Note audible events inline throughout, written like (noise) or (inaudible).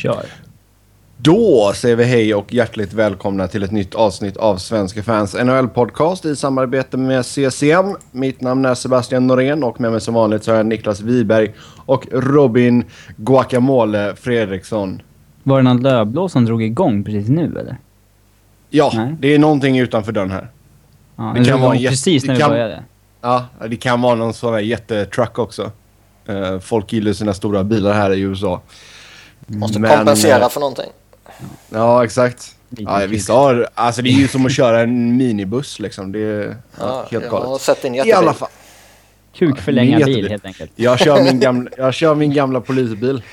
Kör. Då säger vi hej och hjärtligt välkomna till ett nytt avsnitt av Svenska fans NHL-podcast i samarbete med CCM. Mitt namn är Sebastian Norén och med mig som vanligt så har jag Niklas Wiberg och Robin Guacamole Fredriksson. Var det någon lövblås som drog igång precis nu eller? Ja, Nej. det är någonting utanför dörren här. Ja, Det kan vara jätte- precis när vi kan- började. Ja, det kan vara någon sån här jättetruck också. Eh, folk gillar sina stora bilar här i USA. Måste Men, kompensera eh, för någonting. Ja, exakt. Ja, vissa har... Alltså det är ju som att köra en minibuss liksom. Det är ja, Ja, helt jag har galet. sett I jättebil. alla fall. Kukförlänga Min bil helt enkelt. Jag kör min (laughs) gamla, jag kör min gamla polisbil. (laughs)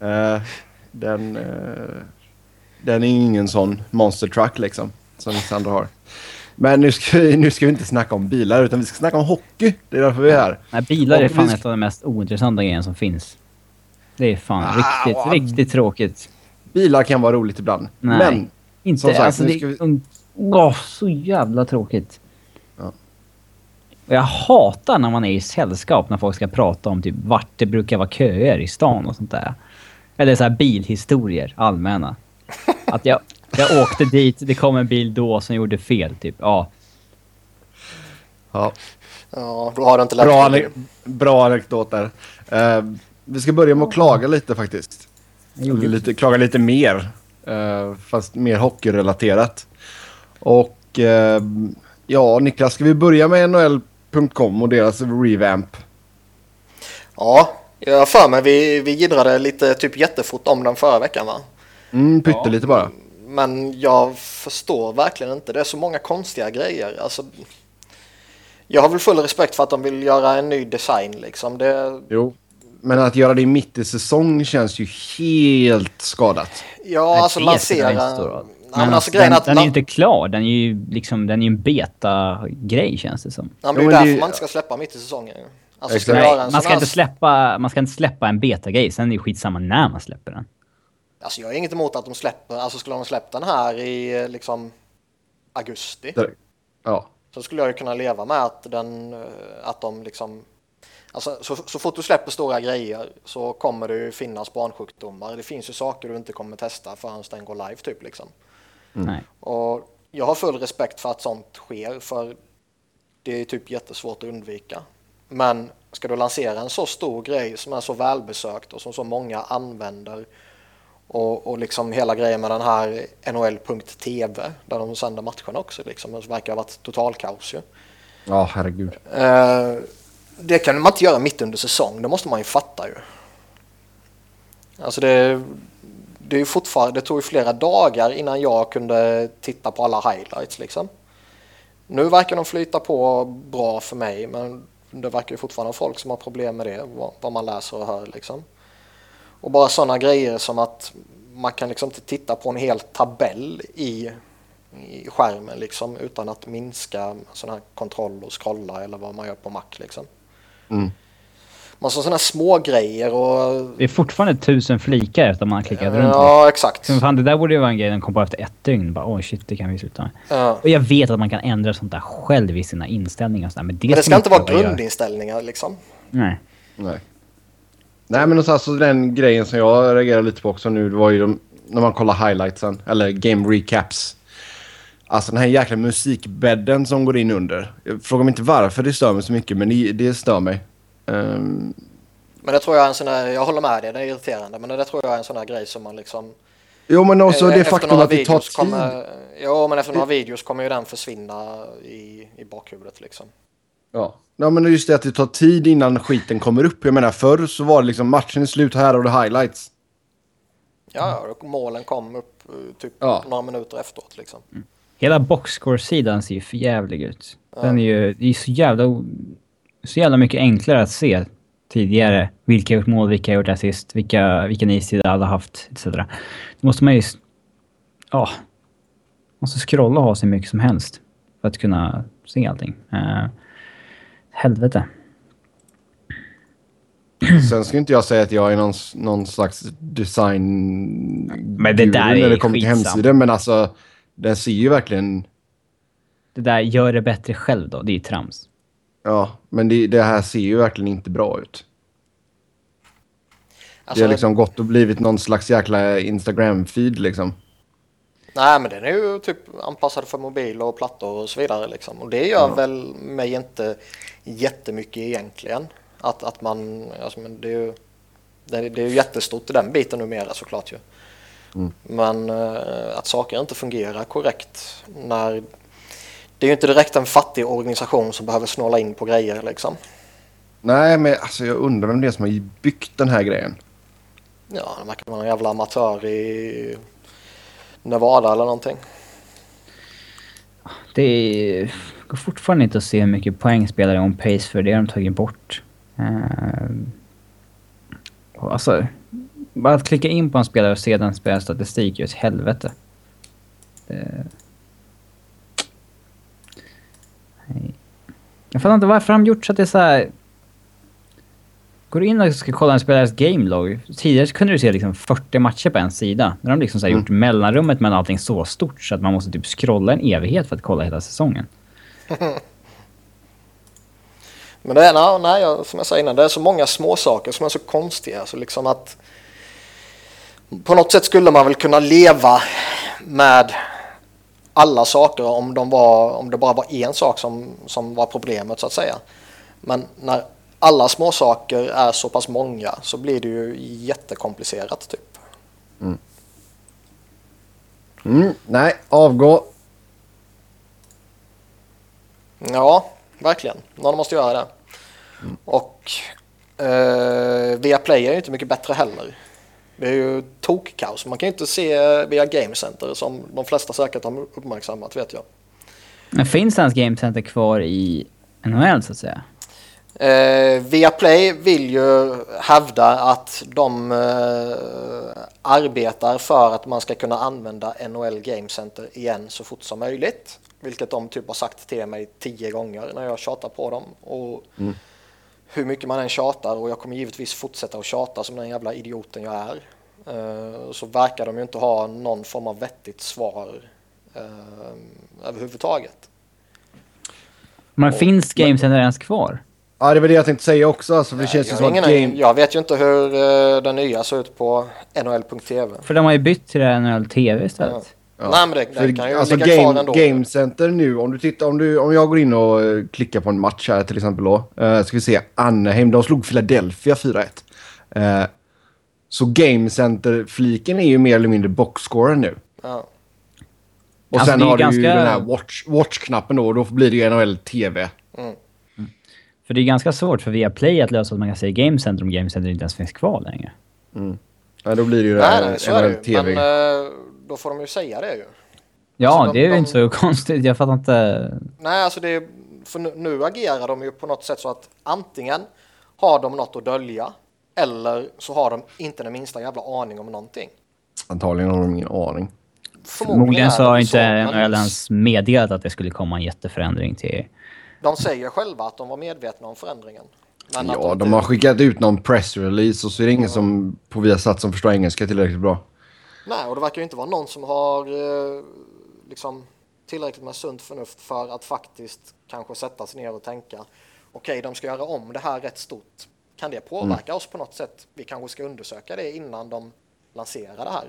Eh, den, eh, den är ingen sån monster truck liksom. Som vissa andra har. Men nu ska, vi, nu ska vi inte snacka om bilar utan vi ska snacka om hockey. Det är därför vi är här. Nej, bilar är fan vi- ett av de mest ointressanta grejerna som finns. Det är fan Ah, riktigt, wow. riktigt tråkigt. Bilar kan vara roligt ibland. Nej. Men Inte, Som sagt, alltså det vi- är åh, så jävla tråkigt. Ja. Jag hatar när man är i sällskap när folk ska prata om typ vart det brukar vara köer i stan och sånt där. Eller så här bilhistorier, allmänna. (laughs) Att jag, jag åkte dit, det kom en bil då som gjorde fel, typ. Ja. ja, Ja, då har du inte lärt bra, dig. bra anekdot där. Vi ska börja med att klaga lite faktiskt. Lite, klaga lite mer. eh, fast mer hockeyrelaterat. Och eh, ja, Niklas, ska vi börja med NHL.com och deras revamp? Ja, jag har för mig vi, vi giddrade lite typ jättefort om den förra veckan va? Mm, pyttelite bara. Men jag förstår verkligen inte. Det är så många konstiga grejer. Alltså, jag har väl full respekt för att de vill göra en ny design liksom. Det, Jo. Men att göra det mitt i säsong känns ju helt skadat. ja, Nej, alltså lansera... stor roll. Nej, Men men alltså den, den är ju inte klar. Den är ju liksom, den är en beta-grej känns det som. Ja, men det är därför man inte ska släppa mitt i säsongen. Alltså, ska Nej, Man ska, inte släppa, man ska inte släppa en beta-grej, sen är det skitsamma när man släpper den. Alltså jag har inget emot att de släpper, alltså skulle de släppt den här i eh, liksom augusti Ja. så skulle jag ju kunna leva med att den, eh, att de liksom Alltså så, så fort du släpper stora grejer så kommer det ju finnas barnsjukdomar. Det finns ju saker du inte kommer testa förrän den går live typ liksom. Nej. Och jag har full respekt för att sånt sker för det är typ jättesvårt att undvika. Men ska du lansera en så stor grej som är så välbesökt och som så många använder och, och liksom hela grejen med den här NHL.tv där de sänder matcherna också liksom. Det verkar ha varit totalkaos ju. Ja, herregud. Eh, det kan man inte göra mitt under säsong, det måste man ju fatta ju. Alltså det, det är ju fortfarande, det tog ju flera dagar innan jag kunde titta på alla highlights liksom. Nu verkar de flyta på bra för mig men det verkar ju fortfarande vara folk som har problem med det, vad, vad man läser och hör liksom. Och bara sådana grejer som att man kan liksom inte titta på en hel tabell i, i skärmen liksom utan att minska sån här kontroll och scrolla eller vad man gör på Mac liksom. Mm. Man har sådana små grejer och... Det är fortfarande tusen flikar efter man har klickat runt. Ja, exakt. Så fan, det där borde ju vara en grej den kom på efter ett dygn. Bara, oj shit, det kan vi sluta med. Ja. Och jag vet att man kan ändra sånt där själv i sina inställningar och sådär, men det, Men det ska inte vara grundinställningar liksom. Nej. Nej. Nej, men alltså, alltså den grejen som jag reagerar lite på också nu, det var ju de, när man kollar highlightsen, eller game recaps. Alltså den här jäkla musikbädden som går in under. Jag frågar mig inte varför det stör mig så mycket, men det, det stör mig. Ehm, Men det tror jag är en sån där, jag håller med dig, det är irriterande, men det tror jag är en sån där grej som man liksom... jo, men också eh, det faktum att det tar tid. Kommer, jo, men efter några videos kommer ju den försvinna i, i bakhuvudet liksom. Ja. ja, men just det att det tar tid innan skiten kommer upp. Jag menar, förr så var det liksom matchen är slut, här har du highlights. Ja, ja, och målen kom upp eh, typ Ja. några minuter efteråt liksom. Hela boxscore-sidan ser ju för jävlig ut. Den är ju, det är så jävla, så jävla mycket enklare att se tidigare. Vilka har gjort mål, vilka har gjort assist, vilka, vilken istid alla haft, etc. Då måste man ju... Ja. måste scrolla och ha så mycket som helst. För att kunna se allting. Uh, helvete. Sen ska inte jag säga att jag är någon, någon slags design... Men det där guru när är det kommer till hemsidor, men alltså den ser ju verkligen... Det där, gör det bättre själv då. Det är ju trams. Ja, men det, det här ser ju verkligen inte bra ut. Alltså, det har liksom gått och blivit någon slags jäkla Instagram-feed liksom. Nej, men den är ju typ anpassad för mobil och plattor och så vidare liksom. Och det gör väl mig inte jättemycket egentligen. Att, att man, alltså, men det är ju det är, det är ju jättestort i den biten numera såklart ju. Men eh, att saker inte fungerar korrekt när det är ju inte direkt en fattig organisation som behöver snåla in på grejer liksom. Nej, men alltså jag undrar vem det är som har byggt den här grejen. Ja, det verkar vara en jävla amatör i Nevada eller någonting. Det är, går fortfarande inte att se hur mycket poäng spelare on pace för det har de tagit bort. Uh, alltså, bara att klicka in på en spelare och se den spelare statistik är ett helvete. Det... Jag fattar inte varför de gjort så att det är så här... Går du in och ska kolla en spelares gamelog. Tidigare kunde du se liksom 40 matcher på en sida. Nu har de liksom så här gjort mellanrummet mellan allting så stort så att man måste typ scrolla en evighet för att kolla hela säsongen. (laughs) Men det är, nej, nej, som jag sa innan, det är så många små saker som är så konstiga. Så liksom att på något sätt skulle man väl kunna leva med alla saker om, de var, om det bara var en sak som, som var problemet så att säga. Men när alla små saker är så pass många så blir det ju jättekomplicerat typ. Mm, nej, avgå. Ja, verkligen. Någon måste göra det. Och eh, via Play är ju inte mycket bättre heller. Det är ju tokkaos. Man kan ju inte se via Game Center som de flesta säkert har uppmärksammat vet jag. Men finns ens Game Center kvar i NHL så att säga? Eh, Viaplay vill ju hävda att de eh, arbetar för att man ska kunna använda NHL Game Center igen så fort som möjligt. Vilket de typ har sagt till mig tio gånger när jag tjatar på dem. Och Hur mycket man än tjatar och jag kommer givetvis fortsätta att tjata som den jävla idioten jag är. Eh, så verkar de ju inte ha någon form av vettigt svar eh, överhuvudtaget. Men finns Game Center ens kvar? Ja, det var det jag tänkte säga också. Alltså, för det känns ju jag, som ingen, game... jag vet ju inte hur eh, den nya ser ut på NHL.tv. För de har ju bytt till NHL TV istället. Ja. Nej men det, det kan ju alltså ligga kvar game, ändå. game Center nu, om du tittar, om, du, om jag går in och eh, klickar på en match här till exempel då. Uh, ska vi se, Anaheim, de slog Philadelphia 4-1. Eh, så Game Center-fliken är ju mer eller mindre boxscoren nu. Ja. Och Alltså, sen har du ju den här watch, watch-knappen då och då blir det ju NHL TV. För det är ganska svårt för Viaplay att lösa att man kan se Game Center om Game Center inte ens finns kvar längre. Ja, då blir det ju det här nej, så är det NHL ju. TV. Men eh, då får de ju säga det ju. Ja, Alltså, de- det är ju de- inte så (laughs) konstigt. Jag fattar inte. Nej, alltså det är, för nu, nu agerar de ju på något sätt så att antingen har de något att dölja eller så har de inte den minsta jävla aning om någonting. Antagligen har de ingen aning. Förmodligen så har inte NHL ens meddelat att det skulle komma en jätteförändring till... De säger själva att de var medvetna om förändringen. Men Ja, inte- de har skickat ut någon pressrelease och så är det ingen som på Viasat som förstår engelska tillräckligt bra. Nej, och det verkar ju inte vara någon som har eh, liksom, tillräckligt med sunt förnuft för att faktiskt kanske sätta sig ner och tänka okej, de ska göra om det här rätt stort. Kan det påverka oss på något sätt? Vi kanske ska undersöka det innan de lanserar det här.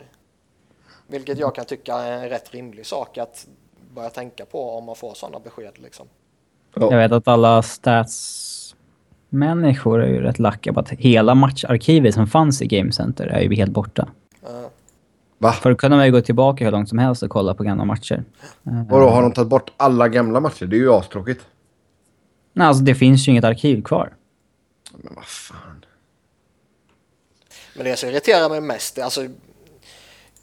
Vilket jag kan tycka är en rätt rimlig sak att börja tänka på om man får sådana besked. Liksom. Jag vet att alla stats-människor är ju rätt lacka på att hela matcharkivet som fanns i Game Center är ju helt borta. Eh, Va? Förr kunde man ju gå tillbaka hur långt som helst och kolla på gamla matcher. Och då har de tagit bort alla gamla matcher? Det är ju astråkigt. Nej, alltså det finns ju inget arkiv kvar. Men vad fan. Men det som irriterar mig mest, alltså,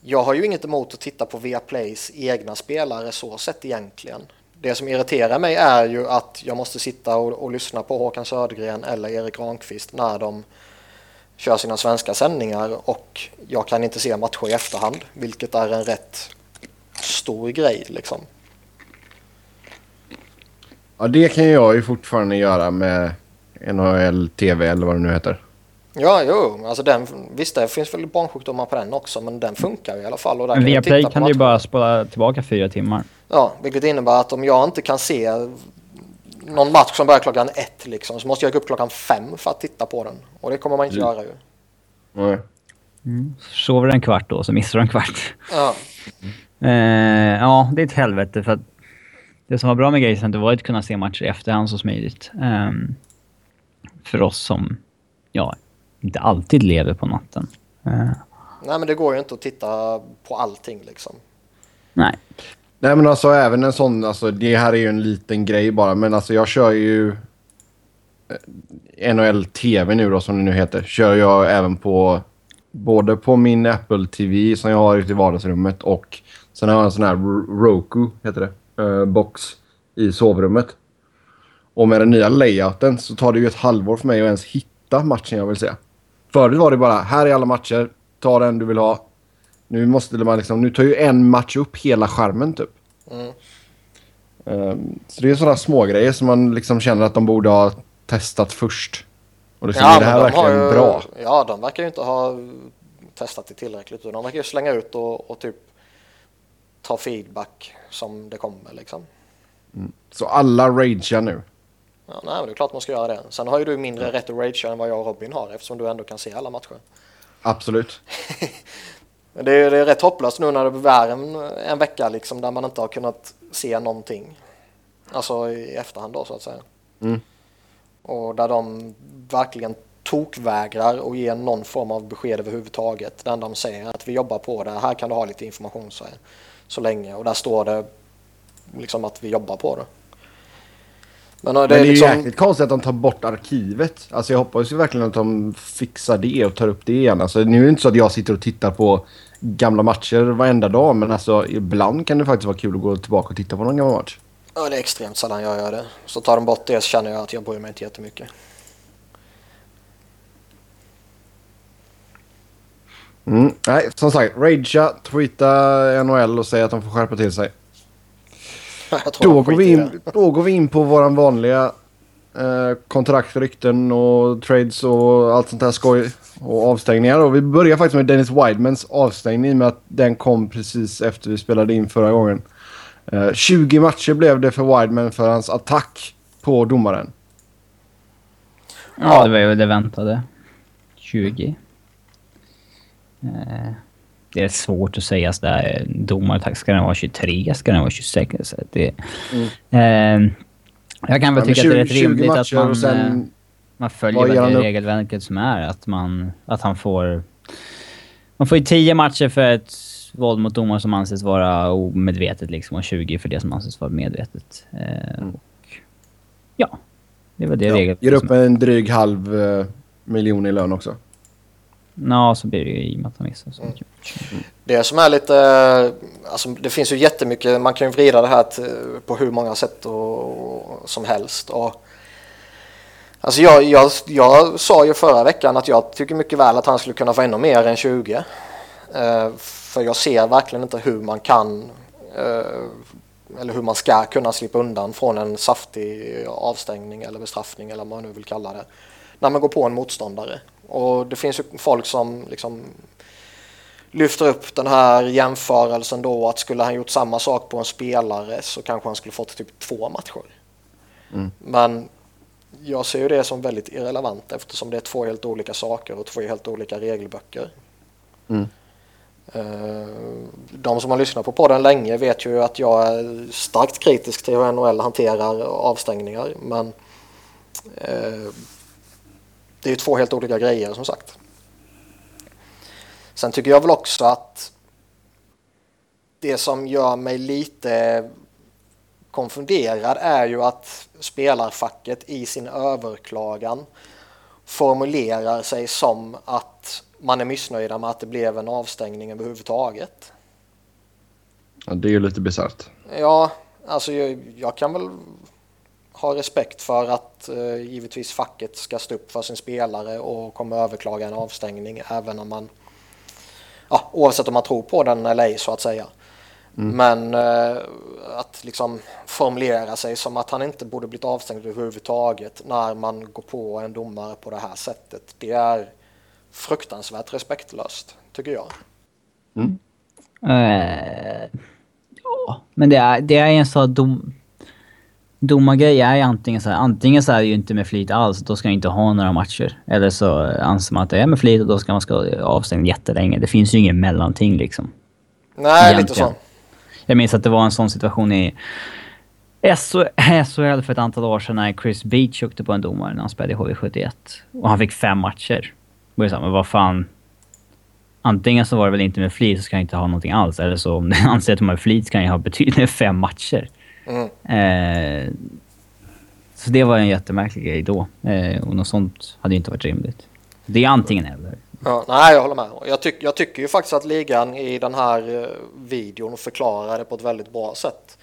jag har ju inget emot att titta på Viaplays egna spelare så sett egentligen. Det som irriterar mig är ju att jag måste sitta och, och lyssna på Håkan Södergren eller Erik Granqvist när de kör sina svenska sändningar och jag kan inte se matcher i efterhand, vilket är en rätt stor grej liksom. Ja, det kan jag ju fortfarande göra med NHL TV eller vad det nu heter. Ja, jo, alltså den, visst det finns väl barnsjukdomar på den också, men den funkar i alla fall. Och där Men kan via jag titta Play på kan du ju bara spola tillbaka fyra timmar. Ja, vilket innebär att om jag inte kan se någon match som börjar klockan ett liksom, så måste jag gå upp klockan fem för att titta på den. Och det kommer man inte göra ju. Nej. Sover en kvart då, så missar du en kvart. Ja. (laughs) Eh, ja, det är ett helvete för att det som var bra med Grey Center var att kunna se matcher i efterhand så smidigt. Ehm, för oss som, ja, inte alltid lever på natten. Eh, Nej men det går ju inte att titta på allting liksom. nej. Nej men alltså även en sån, alltså det här är ju en liten grej bara, men alltså jag kör ju eh, NHL TV nu då som det nu heter. Kör jag även på både på min Apple TV som jag har ute i vardagsrummet och sen har jag en sån här Roku, heter det, uh, box i sovrummet. Och med den nya layouten så tar det ju ett halvår för mig att ens hitta matchen jag vill se. Förut var det bara, här är alla matcher, ta den du vill ha. Nu måste man liksom, nu tar ju en match upp hela skärmen typ. Mm. Ehm, så det är sådana små grejer som man liksom känner att de borde ha testat först. Och liksom, är det här de verkligen ju, bra? Ja, de verkar ju inte ha testat det tillräckligt. De verkar ju slänga ut och, och typ ta feedback som det kommer liksom. Så alla ragear nu. Ja, nej, men det är klart man ska göra det. Sen har ju du mindre rätt att ragea än vad jag och Robin har eftersom du ändå kan se alla matcher. Absolut. (laughs) Det är, det är rätt hopplöst nu när det är en, en vecka liksom där man inte har kunnat se någonting. Alltså i efterhand då så att säga. Mm. Och där de verkligen tokvägrar att ge någon form av besked överhuvudtaget. Det enda de säger är att vi jobbar på det, här kan du ha lite information så, så länge. Och där står det liksom att vi jobbar på det. Men, det Men det är ju liksom... jäkligt konstigt att de tar bort arkivet. Alltså jag hoppas ju verkligen att de fixar det och tar upp det igen. Alltså nu är det inte så att jag sitter och tittar på gamla matcher varenda dag. Men alltså ibland kan det faktiskt vara kul att gå tillbaka och titta på någon gammal match. Ja, det är extremt sällan jag gör det. Så tar de bort det så känner jag att jag bryr mig inte jättemycket. Mm. Nej, som sagt. Ragea, tweeta NHL och säga att de får skärpa till sig. (laughs) Då går, vi in, då går vi in på våran vanliga eh, kontrakt, rykten och trades och allt sånt här skoj och avstängningar. Och vi börjar faktiskt med Dennis Widemans avstängning i och med att den kom precis efter vi spelade in förra gången. Eh, 20 matcher blev det för Wideman för hans attack på domaren. Ja, det var ju det väntade. 20. Eh, det är svårt att säga sådär. Domartack, ska den vara 23? Ska den vara 26? Så det, eh, jag kan väl Ja, tycka att det är rätt 20 rimligt att man, sen- eh, man följer det upp? regelverket som är. Att, man, att han får... Man får ju 10 matcher för ett våld mot domare som anses vara omedvetet liksom och 20 för det som anses vara medvetet. Eh, och, ja, det var det Ja, regelverket ger upp en dryg halv eh, miljon i lön också. Ja, så blir det ju i och med att han missar. Så. Det som är lite, eh, alltså det finns ju jättemycket, man kan ju vrida det här till, eh, på hur många sätt och, som helst. Och, alltså jag, jag, jag sa ju förra veckan att jag tycker mycket väl att han skulle kunna få ännu mer än 20. Eh, för jag ser verkligen inte hur man kan eh, eller hur man ska kunna slippa undan från en saftig avstängning eller bestraffning eller vad man nu vill kalla det. När man går på en motståndare. Och det finns ju folk som liksom lyfter upp den här jämförelsen då att skulle han gjort samma sak på en spelare så kanske han skulle fått typ två matcher. Men jag ser ju det som väldigt irrelevant eftersom det är två helt olika saker och två helt olika regelböcker. Mm. Eh, De som har lyssnat på podden länge vet ju att jag är starkt kritisk till hur NHL hanterar avstängningar men eh, det är ju två helt olika grejer som sagt. Sen tycker jag väl också att det som gör mig lite konfunderad är ju att spelarfacket i sin överklagan formulerar sig som att man är missnöjda med att det blev en avstängning överhuvudtaget. Ja, det är ju lite bisarrt. Ja, alltså jag, jag kan väl ha respekt för att eh, givetvis facket ska stå upp för sin spelare och kommer överklaga en avstängning även om man ja, oavsett om man tror på den eller ej så att säga. Men eh, att liksom formulera sig som att han inte borde blivit avstängd överhuvudtaget när man går på en domare på det här sättet. Det är fruktansvärt respektlöst tycker jag. Eh, ja, men det är, det är en sån dom... domargrej är antingen så här, antingen så är det ju inte med flit alls, då ska jag inte ha några matcher. Eller så anser man att det är med flit och då ska man ska avstängd jättelänge. Det finns ju ingen mellanting liksom. Nej, lite Egentligen. så. Jag minns att det var en sån situation i SHL för ett antal år sedan när Chris Beach åkte på en domare när han spelade i HV71. Och han fick fem matcher. Och jag sa, men vad fan. Antingen så var det väl inte med flit så ska jag inte ha någonting alls. Eller så om du (laughs) anser att de har flit så kan jag ha betydligt fem matcher. Mm. Eh, så det var en jättemärklig grej då. Eh, och något sånt hade ju inte varit rimligt. Det är antingen eller. Ja, nej, jag håller med. Jag, tyck, jag tycker ju faktiskt att ligan i den här eh, videon förklarade på ett väldigt bra sätt.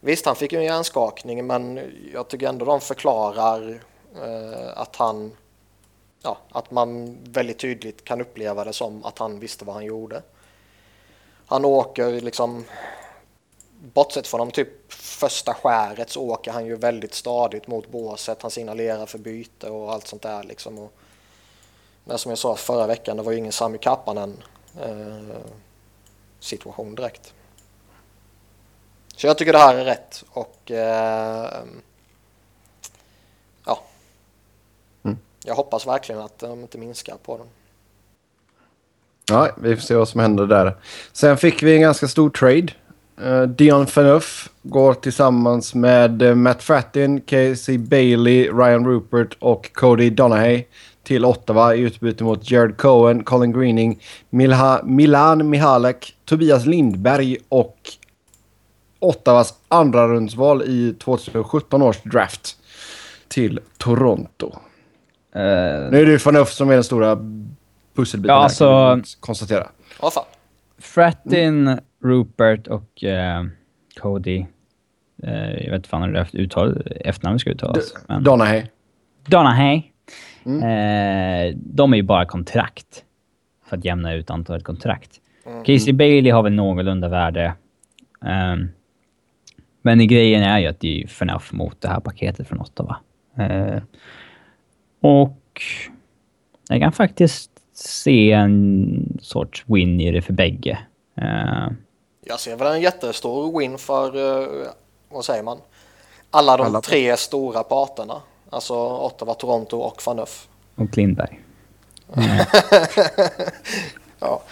Visst, han fick ju en hjärnskakning, men jag tycker ändå de förklarar eh, att han, ja, att man väldigt tydligt kan uppleva det som att han visste vad han gjorde. Han åker liksom, bortsett från de typ första skäret så åker han ju väldigt stadigt mot båset. Han signalerar för byte och allt sånt där liksom. Och, men som jag sa förra veckan, det var ju ingen Sami Kappanen eh, situation direkt. Så jag tycker det här är rätt och eh, ja. Mm. Jag hoppas verkligen att de inte minskar på den. Ja, vi får se vad som händer där. Sen fick vi en ganska stor trade. Uh, Dion Phaneuf går tillsammans med eh, Matt Frattin, Casey Bailey, Ryan Rupert och Cody Donahay till Ottawa i utbyte mot Jared Cohen, Colin Greening, Milha, Milan Mihalek, Tobias Lindberg och Ottawas andra rundsval i 2017 års draft till Toronto. Eh, Nu är det ju Phaneuf som är den stora pusselbiten Ja, alltså- konstatera. Ja, fan. Frattin, Rupert och eh, Cody. Eh, jag vet inte fan hur det uttal, efternamnet ska uttalas. men- Donahay. Donahay. Eh, de är ju bara kontrakt. För att jämna ut antalet kontrakt. Casey Bailey har väl någorlunda värde. Ehm, men grejen är ju att det är förnuft mot det här paketet från Ottawa. Eh, och jag kan faktiskt se en sorts win i det för bägge. Eh, Jag ser väl en jättestor win för, eh, vad säger man, alla de Alla. tre stora parterna. Alltså Ottawa, Toronto och Phaneuf. och Lindberg. (laughs) Ja.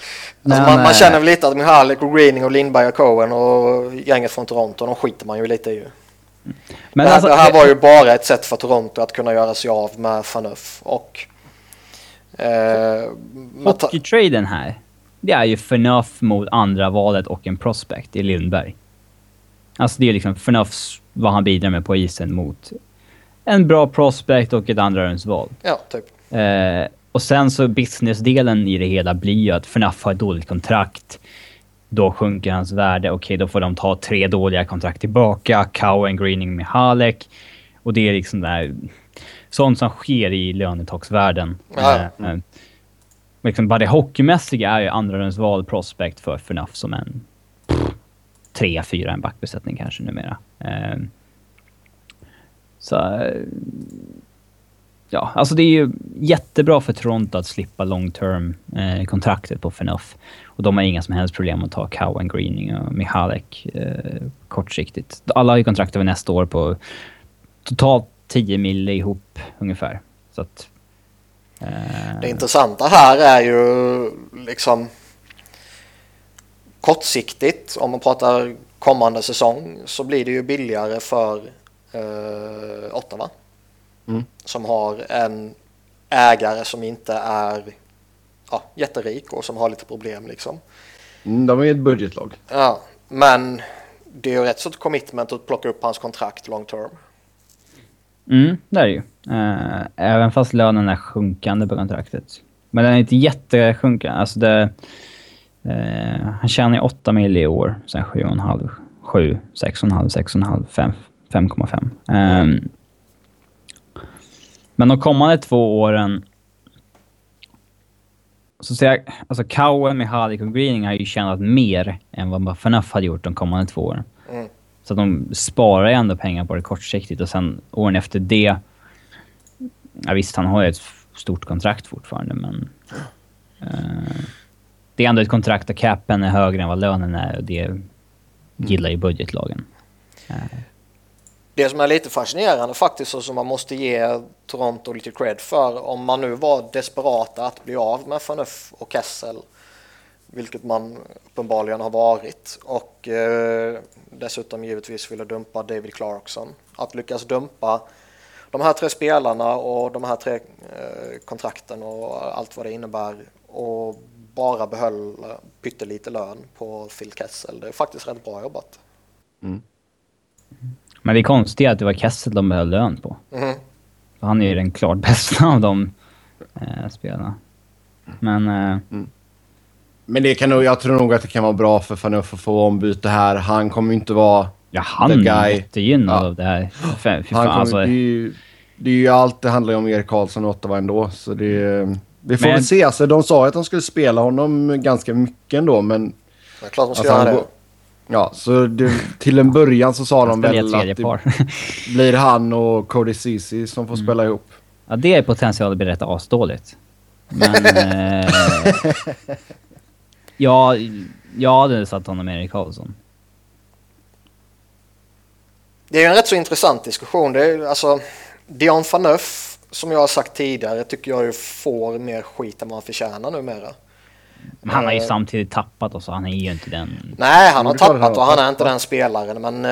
Men, Alltså man, man eh, känner väl lite att Mihalik och Greening och Lindberg och Cohen och gänget från Toronto, de skiter man ju lite i. Men det, här, alltså, det här var ju bara ett sätt för Toronto att kunna göra sig av med Phaneuf och... Eh, man Hockeytraden här, det är ju förnuft mot andra valet och en prospect i Lindberg. Alltså det är liksom förnufts vad han bidrar med på isen mot en bra prospect och ett andra rundsval. ja, typ. Eh, och sen så businessdelen i det hela blir ju att FNAF har ett dåligt kontrakt. Då sjunker hans värde. Okej, då får de ta tre dåliga kontrakt tillbaka. Cowen, Greening, Mihalek. Och det är liksom där... Sånt som sker i lönetaksvärlden. Ja. Eh, eh, liksom bara det hockeymässiga är ju andra rundsval prospect för FNAF som en... Tre, fyra en backbesättning kanske numera. Eh, så... Ja, alltså det är ju jättebra för Toronto att slippa long term eh, kontraktet på Fenough. Och de har inga som helst problem att ta Cowan, Greening och Mihalek eh, kortsiktigt. Alla har ju kontrakt över nästa år på totalt 10 mille ihop ungefär. Så att... Eh, Det intressanta här är ju liksom kortsiktigt, om man pratar kommande säsong, så blir det ju billigare för eh, Ottawa. Mm. Som har en ägare som inte är ja, jätterik och som har lite problem liksom. Mm, de är ett budgetlag. Ja, men det är ju rätt så ett commitment att plocka upp hans kontrakt long term. Mm, det är det ju. Eh, även fast lönen är sjunkande på kontraktet. Men den är inte jättesjunkande. Alltså det... Eh, han tjänar ju 8 mil i år, sen 7,5, 7, 6,5, 6,5, 5, 5,5. Ehm, men de kommande två åren... Så ser jag, alltså Cowen, Mihalik och Greening har ju tjänat mer än vad Fanoff hade gjort de kommande två åren. Mm. Så att de sparar ju ändå pengar på det kortsiktigt och sen åren efter det... Ja visst, han har ju ett stort kontrakt fortfarande men... eh, det är ändå ett kontrakt där capen är högre än vad lönen är och det gillar ju budgetlagen. Det som är lite fascinerande faktiskt och som man måste ge Toronto lite cred för om man nu var desperata att bli av med Fanuff och Kessel vilket man uppenbarligen har varit och eh, dessutom givetvis ville dumpa David Clarkson. Att lyckas dumpa de här tre spelarna och de här tre eh, kontrakten och allt vad det innebär och bara behöll pyttelite lön på Phil Kessel. Det är faktiskt rätt bra jobbat. Mm. Men det är konstigt att det var Kessel de behöll lön på. Mm. För han är ju den klart bästa av de eh, spelarna. Men... Eh, Men det kan nog, jag tror nog att det kan vara bra för Fanuff att få ombyte här. Han kommer ju inte vara... ja, han The är guy. jättegynnad Ja. av det här. Fy fan, kommer, alltså. det, är ju, det är ju allt, det handlar om Erik Karlsson och Ottawa ändå. Så det, vi får Men- väl se. Alltså, de sa att de skulle spela honom ganska mycket ändå, men... Det är klart de ska Alltså, göra det. Ja, så det, till en början så sa de väl att det blir han och Cody Ceesay som får spela ihop. Ja, det är potential att bli rätt asdåligt. Men... (laughs) eh, ja, jag hade satt honom med Erik Karlsson. Det är en rätt så intressant diskussion. Det är, alltså, Dion Phaneuf, som jag har sagt tidigare, tycker jag ju får mer skit än vad han förtjänar numera. Men han har ju Eh. samtidigt tappat och så han är ju inte den... Nej, han har tappat och han är inte den spelaren. Men,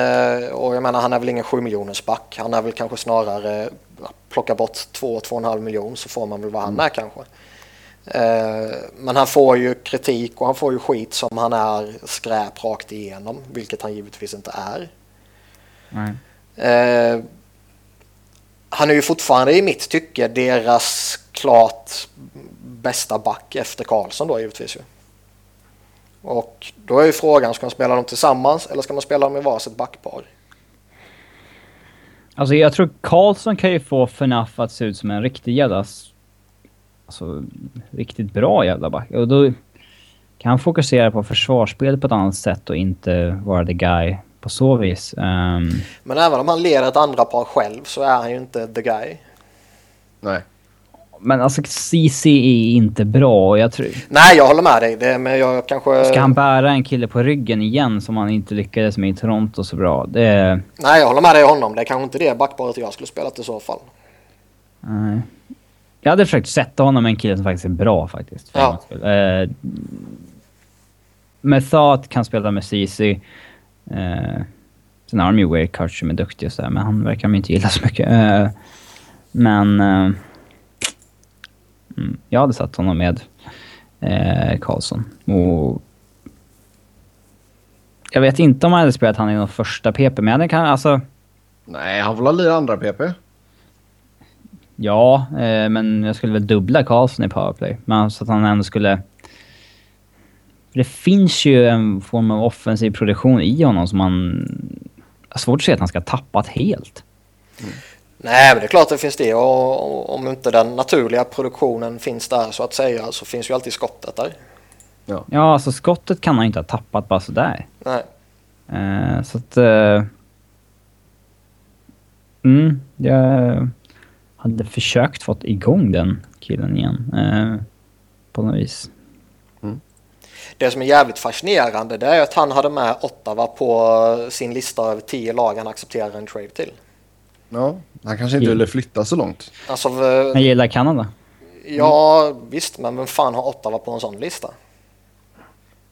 eh, och jag menar, han är väl ingen 7 miljoners back. Han är väl kanske snarare plocka bort 2-2,5 miljon så får man väl vad han är kanske. Eh, Men han får ju kritik och han får ju skit som han är skräp rakt igenom, vilket han givetvis inte är. Eh, han är ju fortfarande i mitt tycke deras klart bästa back efter Karlsson då givetvis ju. Och då är ju frågan, ska man spela dem tillsammans eller ska man spela dem i varsitt backpar? Alltså jag tror Karlsson kan ju få FNAF att se ut som en riktig jävla... Alltså, riktigt bra jävla back. Och då kan han fokusera på försvarsspelet på ett annat sätt och inte vara the guy på så vis. Ehm, Men även om han leder ett andra par själv så är han ju inte the guy. Nej. men alltså CC är inte bra och jag tror... Nej, jag håller med dig. Det, men jag kanske... Ska han bära en kille på ryggen igen som han inte lyckades med i Toronto så bra? Det... Nej, jag håller med dig honom. Det är kanske inte det backparet jag skulle spelat i så fall. Nej. Jag hade försökt sätta honom med en kille som faktiskt är bra faktiskt. För Ja. Eh, Method kan spela med CC. Eh, sen har de ju Wade Kutch som är duktig och sådär, men han verkar de inte gilla så mycket. Eh, men... Eh, mm, jag hade satt honom med eh, Karlsson. Och... Jag vet inte om han hade spelat han i någon första PP, men det kan alltså... Nej, han får väl lira andra PP. Ja, eh, men jag skulle väl dubbla Karlsson i powerplay. Men så att han ändå skulle... För det finns ju en form av offensiv produktion i honom som man... Jag har svårt att se att han ska ha tappat helt. Nej, men det är klart det finns det. Och och om inte den naturliga produktionen finns där så att säga så finns ju alltid skottet där. Ja, alltså skottet kan han inte ha tappat bara sådär. Nej. Eh, så att... Eh, mm, jag hade försökt fått igång den killen igen. Eh, på något vis. Det som är jävligt fascinerande det är att han hade med Ottawa på sin lista över tio lag han accepterar en trade till. Ja, han kanske inte ville flytta så långt. Alltså, Jag gillar Kanada. ja visst, men vem fan har Ottawa på en sån lista?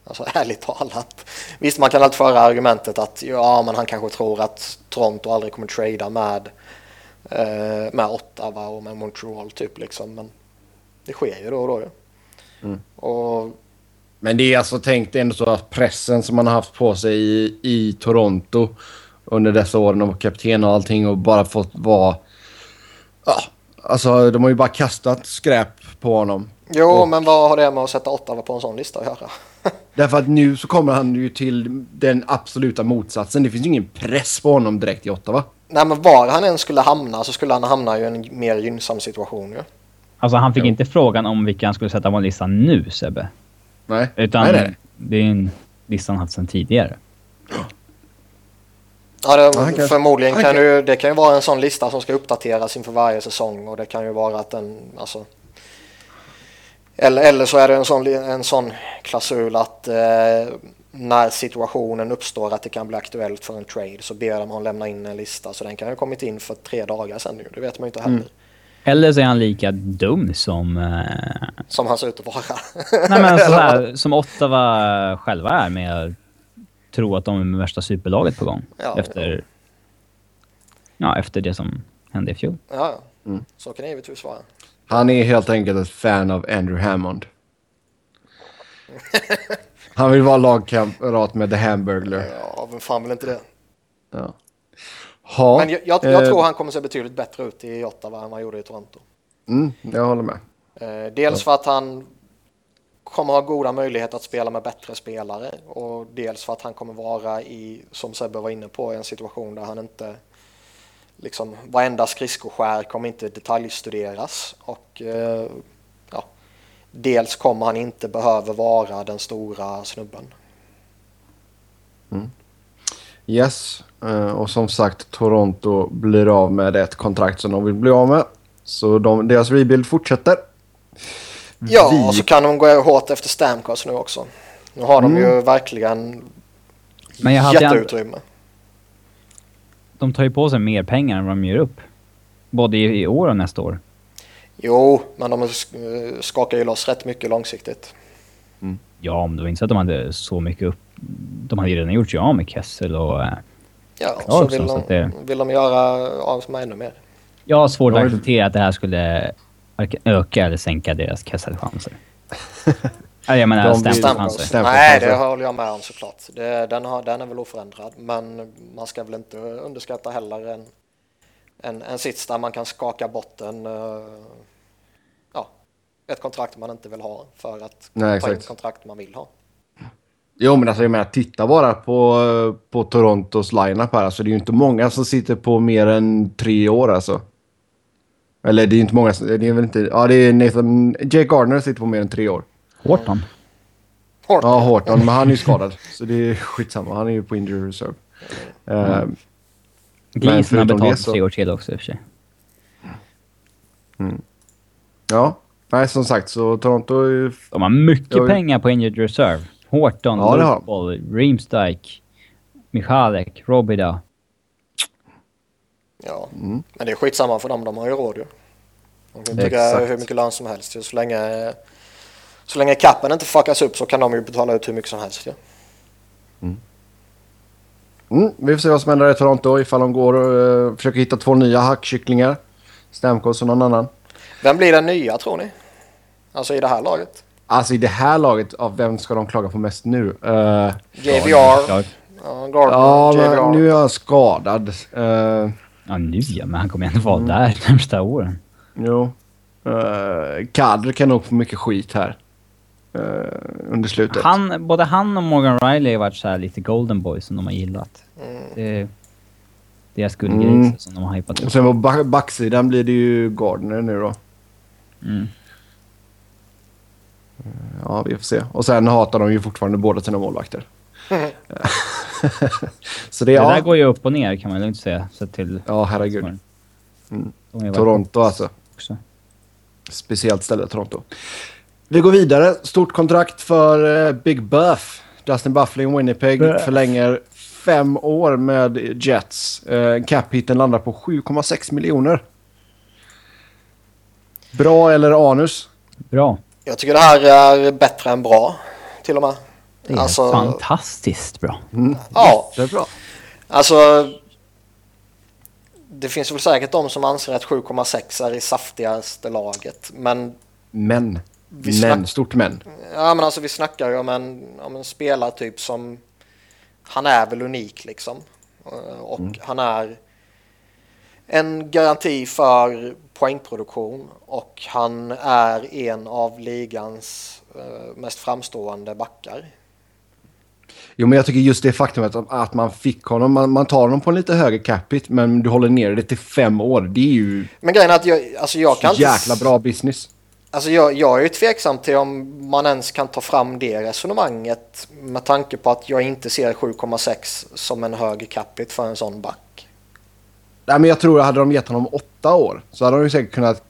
Alltså (laughs) ärligt talat. Visst, man kan alltid föra argumentet att ja, men han kanske tror att Toronto aldrig kommer trada med, eh, med Ottawa och med Montreal typ liksom. Men det sker ju då och då ju. Mm. Och Men det är alltså tänkt ändå så att pressen som man har haft på sig i, i Toronto under dessa åren och kapten och allting och bara fått vara... Ja, alltså de har ju bara kastat skräp på honom. Jo, Och- men vad har det med att sätta Ottawa på en sån lista att göra? (laughs) Därför att nu så kommer han ju till den absoluta motsatsen. Det finns ju ingen press på honom direkt i Ottawa. Nej, men var han än skulle hamna så skulle han hamna i en mer gynnsam situation ju. Alltså han fick Jo. inte frågan om vilka han skulle sätta på listan nu Sebbe. Nej, Utan nej, nej. det är en lista han haft sedan tidigare. Ja, det, kan- förmodligen kan kan- ju, det kan ju vara en sån lista som ska uppdateras inför varje säsong och det kan ju vara att den, alltså eller, eller så är det en sån, en sån klausul att eh, när situationen uppstår att det kan bli aktuellt för en trade så ber de honom lämna in en lista. Så den kan ha kommit in för tre dagar sedan nu. Det vet man ju inte heller. Mm. Eller så är han lika dum som... Eh, Som han ser ut att vara. nej men så här, (laughs) som Ottawa själva är med att tro att de är värsta superlaget på gång. Ja, efter... Ja, efter det som hände i fjol. ja, ja. Mm. Så kan det givetvis vara. Han är helt enkelt ett fan av Andrew Hammond. (laughs) Han vill vara lagkamrat med The Hamburglar. Ja, vem fan vill inte det? Ja. Ha, Men jag, jag, jag eh, tror han kommer se betydligt bättre ut i Ottawa än vad han gjorde i Toronto. Mm, jag håller med. Eh, dels för att han kommer ha goda möjligheter att spela med bättre spelare och dels för att han kommer vara i, som Sebbe var inne på, en situation där han inte liksom varenda skridskoskär kommer inte detaljstuderas och eh, ja, dels kommer han inte behöva vara den stora snubben. Yes. Eh, och som sagt, Toronto blir av med ett kontrakt som de vill bli av med. Så de, deras rebuild fortsätter. Ja, Vi- och så kan de gå hårt efter Stamkos nu också. Nu har de ju verkligen Men jag hade jätteutrymme. De tar ju på sig mer pengar än vad de ger upp. Både i, år och nästa år. Jo, men de sk- skakar ju loss rätt mycket långsiktigt. Ja, men det var inte så att de hade så mycket upp... De hade ju redan gjort sig av med Kessel och... Ja, så också, vill så de, att det- vill de göra av med ännu mer. jag har svårt att acceptera att det här skulle öka eller sänka deras Kessel-chanser. (laughs) Ja, jag menar. Stamkos Nej, det håller jag med om såklart. Det, den, har, den är väl oförändrad. Men man ska väl inte underskatta heller en, en, en sits där man kan skaka botten. eh, ja, ett kontrakt man inte vill ha för att Nej, ta in exakt. kontrakt man vill ha. Jo, men alltså jag menar, titta bara på, på Torontos lineup här. Alltså, det är ju inte många som sitter på mer än tre år alltså. Eller det är ju inte många, som- det är väl inte... Ja, det är Nathan... Jake Gardner sitter på mer än tre år. Horton. Hårt. Ja, Horton, men han är ju skadad. Så det är skitsamma. Han är ju på injury reserve. Eh, Gleason har betalt så- tre år till också i och för sig. ja, nej som sagt så Toronto är ju... De har mycket Jag- pengar på injured reserve. Horton, Ja. Lopol, Reemstike, Michalek, Robida. Ja, Mm. men det är skitsamma för dem. De har ju råd ju. De kan bygga hur mycket lön som helst. ju. Så länge, så länge kappen inte fuckas upp så kan de ju betala ut hur mycket som helst. Ja. Mm, vi får se vad som händer i Toronto ifall de går och uh, försöker hitta två nya hackkycklingar. Stamkos och någon annan. Vem blir den nya tror ni? Alltså i det här laget? Alltså i det här laget, av vem ska de klaga på mest nu? Uh, JVR, Ja, Gardner, ja, JVR. nu är han skadad. Uh, ja, nu ja, men han kommer ändå vara Mm. där (laughs) närmsta åren. jo. Uh, Kadr kan nog få mycket skit här. eh, under slutet. Han, både han och Morgan Riley har varit så här lite golden boys som de har gillat. Mm. Det är deras Mm. guldgrej som de har hypat Och upp. sen på back- backsidan blir det ju Gardner nu då. Mm. Ja, vi får se. Och sen hatar de ju fortfarande båda sina målvakter. (laughs) Så det Det är... där Ja, går ju upp och ner kan man lugnt säga. Sett till... ja herregud. Varit Toronto alltså. Också. Speciellt ställe, Toronto. Vi går vidare. Stort kontrakt för eh, Big Buff. Dustin Buffling, Winnipeg, Buff. förlänger fem år med Jets. Eh, Cap-hiten landar på 7,6 miljoner. Bra eller anus? Bra. Jag tycker det här är bättre än bra till och med. Det är Alltså- fantastiskt bra. Ja, Det är bra. alltså. Det finns väl säkert de som anser att 7,6 är i saftigaste laget. Men, Men. Vi Men. Stort men. ja, men alltså vi snackar ju om en, om en spelartyp som... Han är väl unik liksom. Och han är en garanti för poängproduktion. Och han är en av ligans eh, mest framstående backar. Jo, men jag tycker just det faktumet att, att man fick honom. Man, man tar honom på en lite högre capita men du håller ner det till fem år. Det är ju Men grejen är att jag, alltså jag kan inte... jäkla bra business. Alltså jag, jag är ju tveksam till om man ens kan ta fram det resonemanget med tanke på att jag inte ser 7,6 som en hög capita för en sån back. Nej, men jag tror att hade de gett honom åtta år så hade de ju säkert kunnat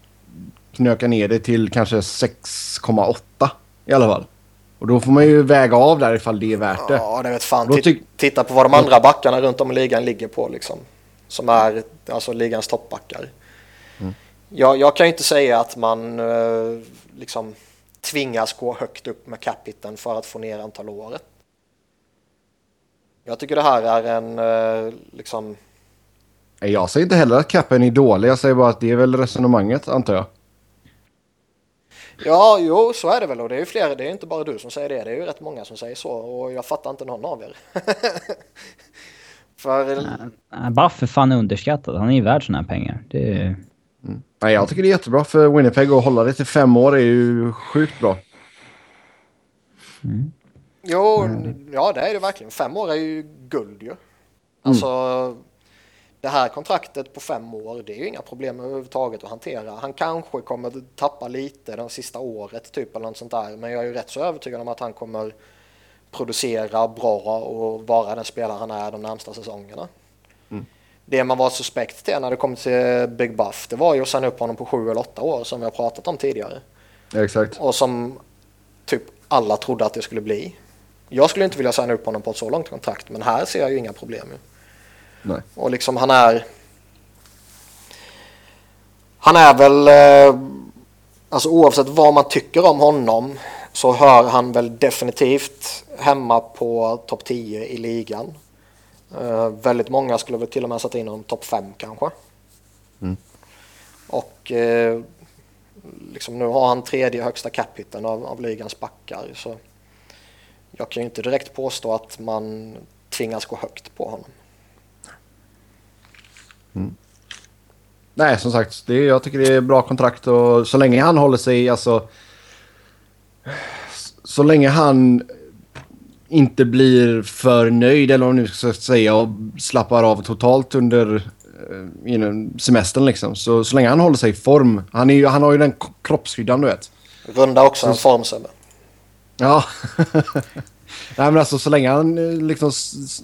knöka ner det till kanske 6,8 i alla fall. Och då får man ju väga av där ifall det är värt det. Ja, det vet fan. Titta på vad de andra backarna runt om i ligan ligger på liksom. Som är alltså ligans toppbackar. Mm. Jag, jag kan ju inte säga att man eh, liksom tvingas gå högt upp med capiten för att få ner antal året. Jag tycker det här är en eh, liksom Jag säger inte heller att capen är dålig. Jag säger bara att det är väl resonemanget, antar jag. Ja, jo, så är det väl och det är ju fler, det är inte bara du som säger det, det är ju rätt många som säger så och jag fattar inte någon av er. (laughs) För Buff är fan underskattad. Han är ju värd såna här pengar. Det är... Nej, jag tycker det är jättebra för Winnipeg att hålla det till fem år är ju sjukt bra. Jo, ja det är det verkligen. Fem år är ju guld ju. Alltså, det här kontraktet på fem år, det är ju inga problem överhuvudtaget att hantera. Han kanske kommer tappa lite det sista året, typ eller något sånt där. Men jag är ju rätt så övertygad om att han kommer producera bra och vara den spelare han är de närmsta säsongerna. Det man var suspekt till när det kom till Big Buff, det var ju att signa upp honom på sju eller åtta år som vi har pratat om tidigare. Exakt. Och som typ alla trodde att det skulle bli. Jag skulle inte vilja signa upp honom på ett så långt kontrakt, men här ser jag ju inga problem. Ju. Nej. Och liksom han är... Han är väl... Eh, alltså oavsett vad man tycker om honom så hör han väl definitivt hemma på topp 10 i ligan. Eh, väldigt många skulle väl till och med sätta in honom topp 5 kanske. Mm. Och eh, liksom nu har han tredje högsta capiten av, av ligans backar. Så jag kan ju inte direkt påstå att man tvingas gå högt på honom. Nej, som sagt, det, jag tycker det är bra kontrakt och så länge han håller sig, alltså... Så länge han inte blir för nöjd, eller vad man nu ska säga, och slappar av totalt under eh, inom semestern liksom. Så, så länge han håller sig i form. Han, är ju, han har ju den kroppshyddan, du vet. Runda också en form Sebbe. Ja. (laughs) Nej men alltså så länge han eh, liksom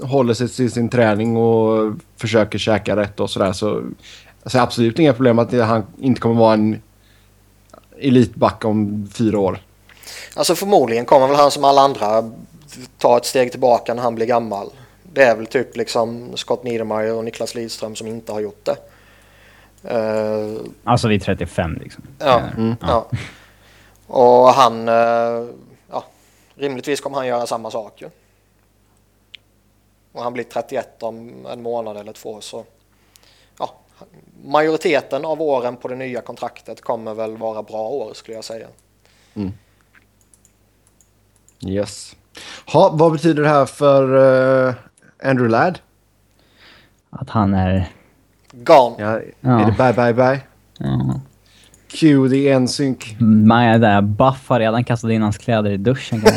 håller sig till sin träning och försöker käka rätt och sådär så... Alltså absolut inga problem att han inte kommer vara en elitback om fyra år. Alltså förmodligen kommer väl han som alla andra ta ett steg tillbaka när han blir gammal. Det är väl typ liksom Scott Niedermayer och Niklas Lidström som inte har gjort det. Eh, Alltså vid 35 liksom. Ja, Eh, ja. Och han, ja, rimligtvis kommer han göra samma sak ju. Och han blir 31 om en månad eller två så, ja, majoriteten av åren på det nya kontraktet kommer väl vara bra år skulle jag säga. Yes. Ha, vad betyder det här för eh, Andrew Ladd? Att han är... Gone. Ja, Ja. Är det bye bye bye? Ja. Cue the NSYNC. Maja där, Buff har redan kastat in hans kläder i duschen. (laughs) (laughs)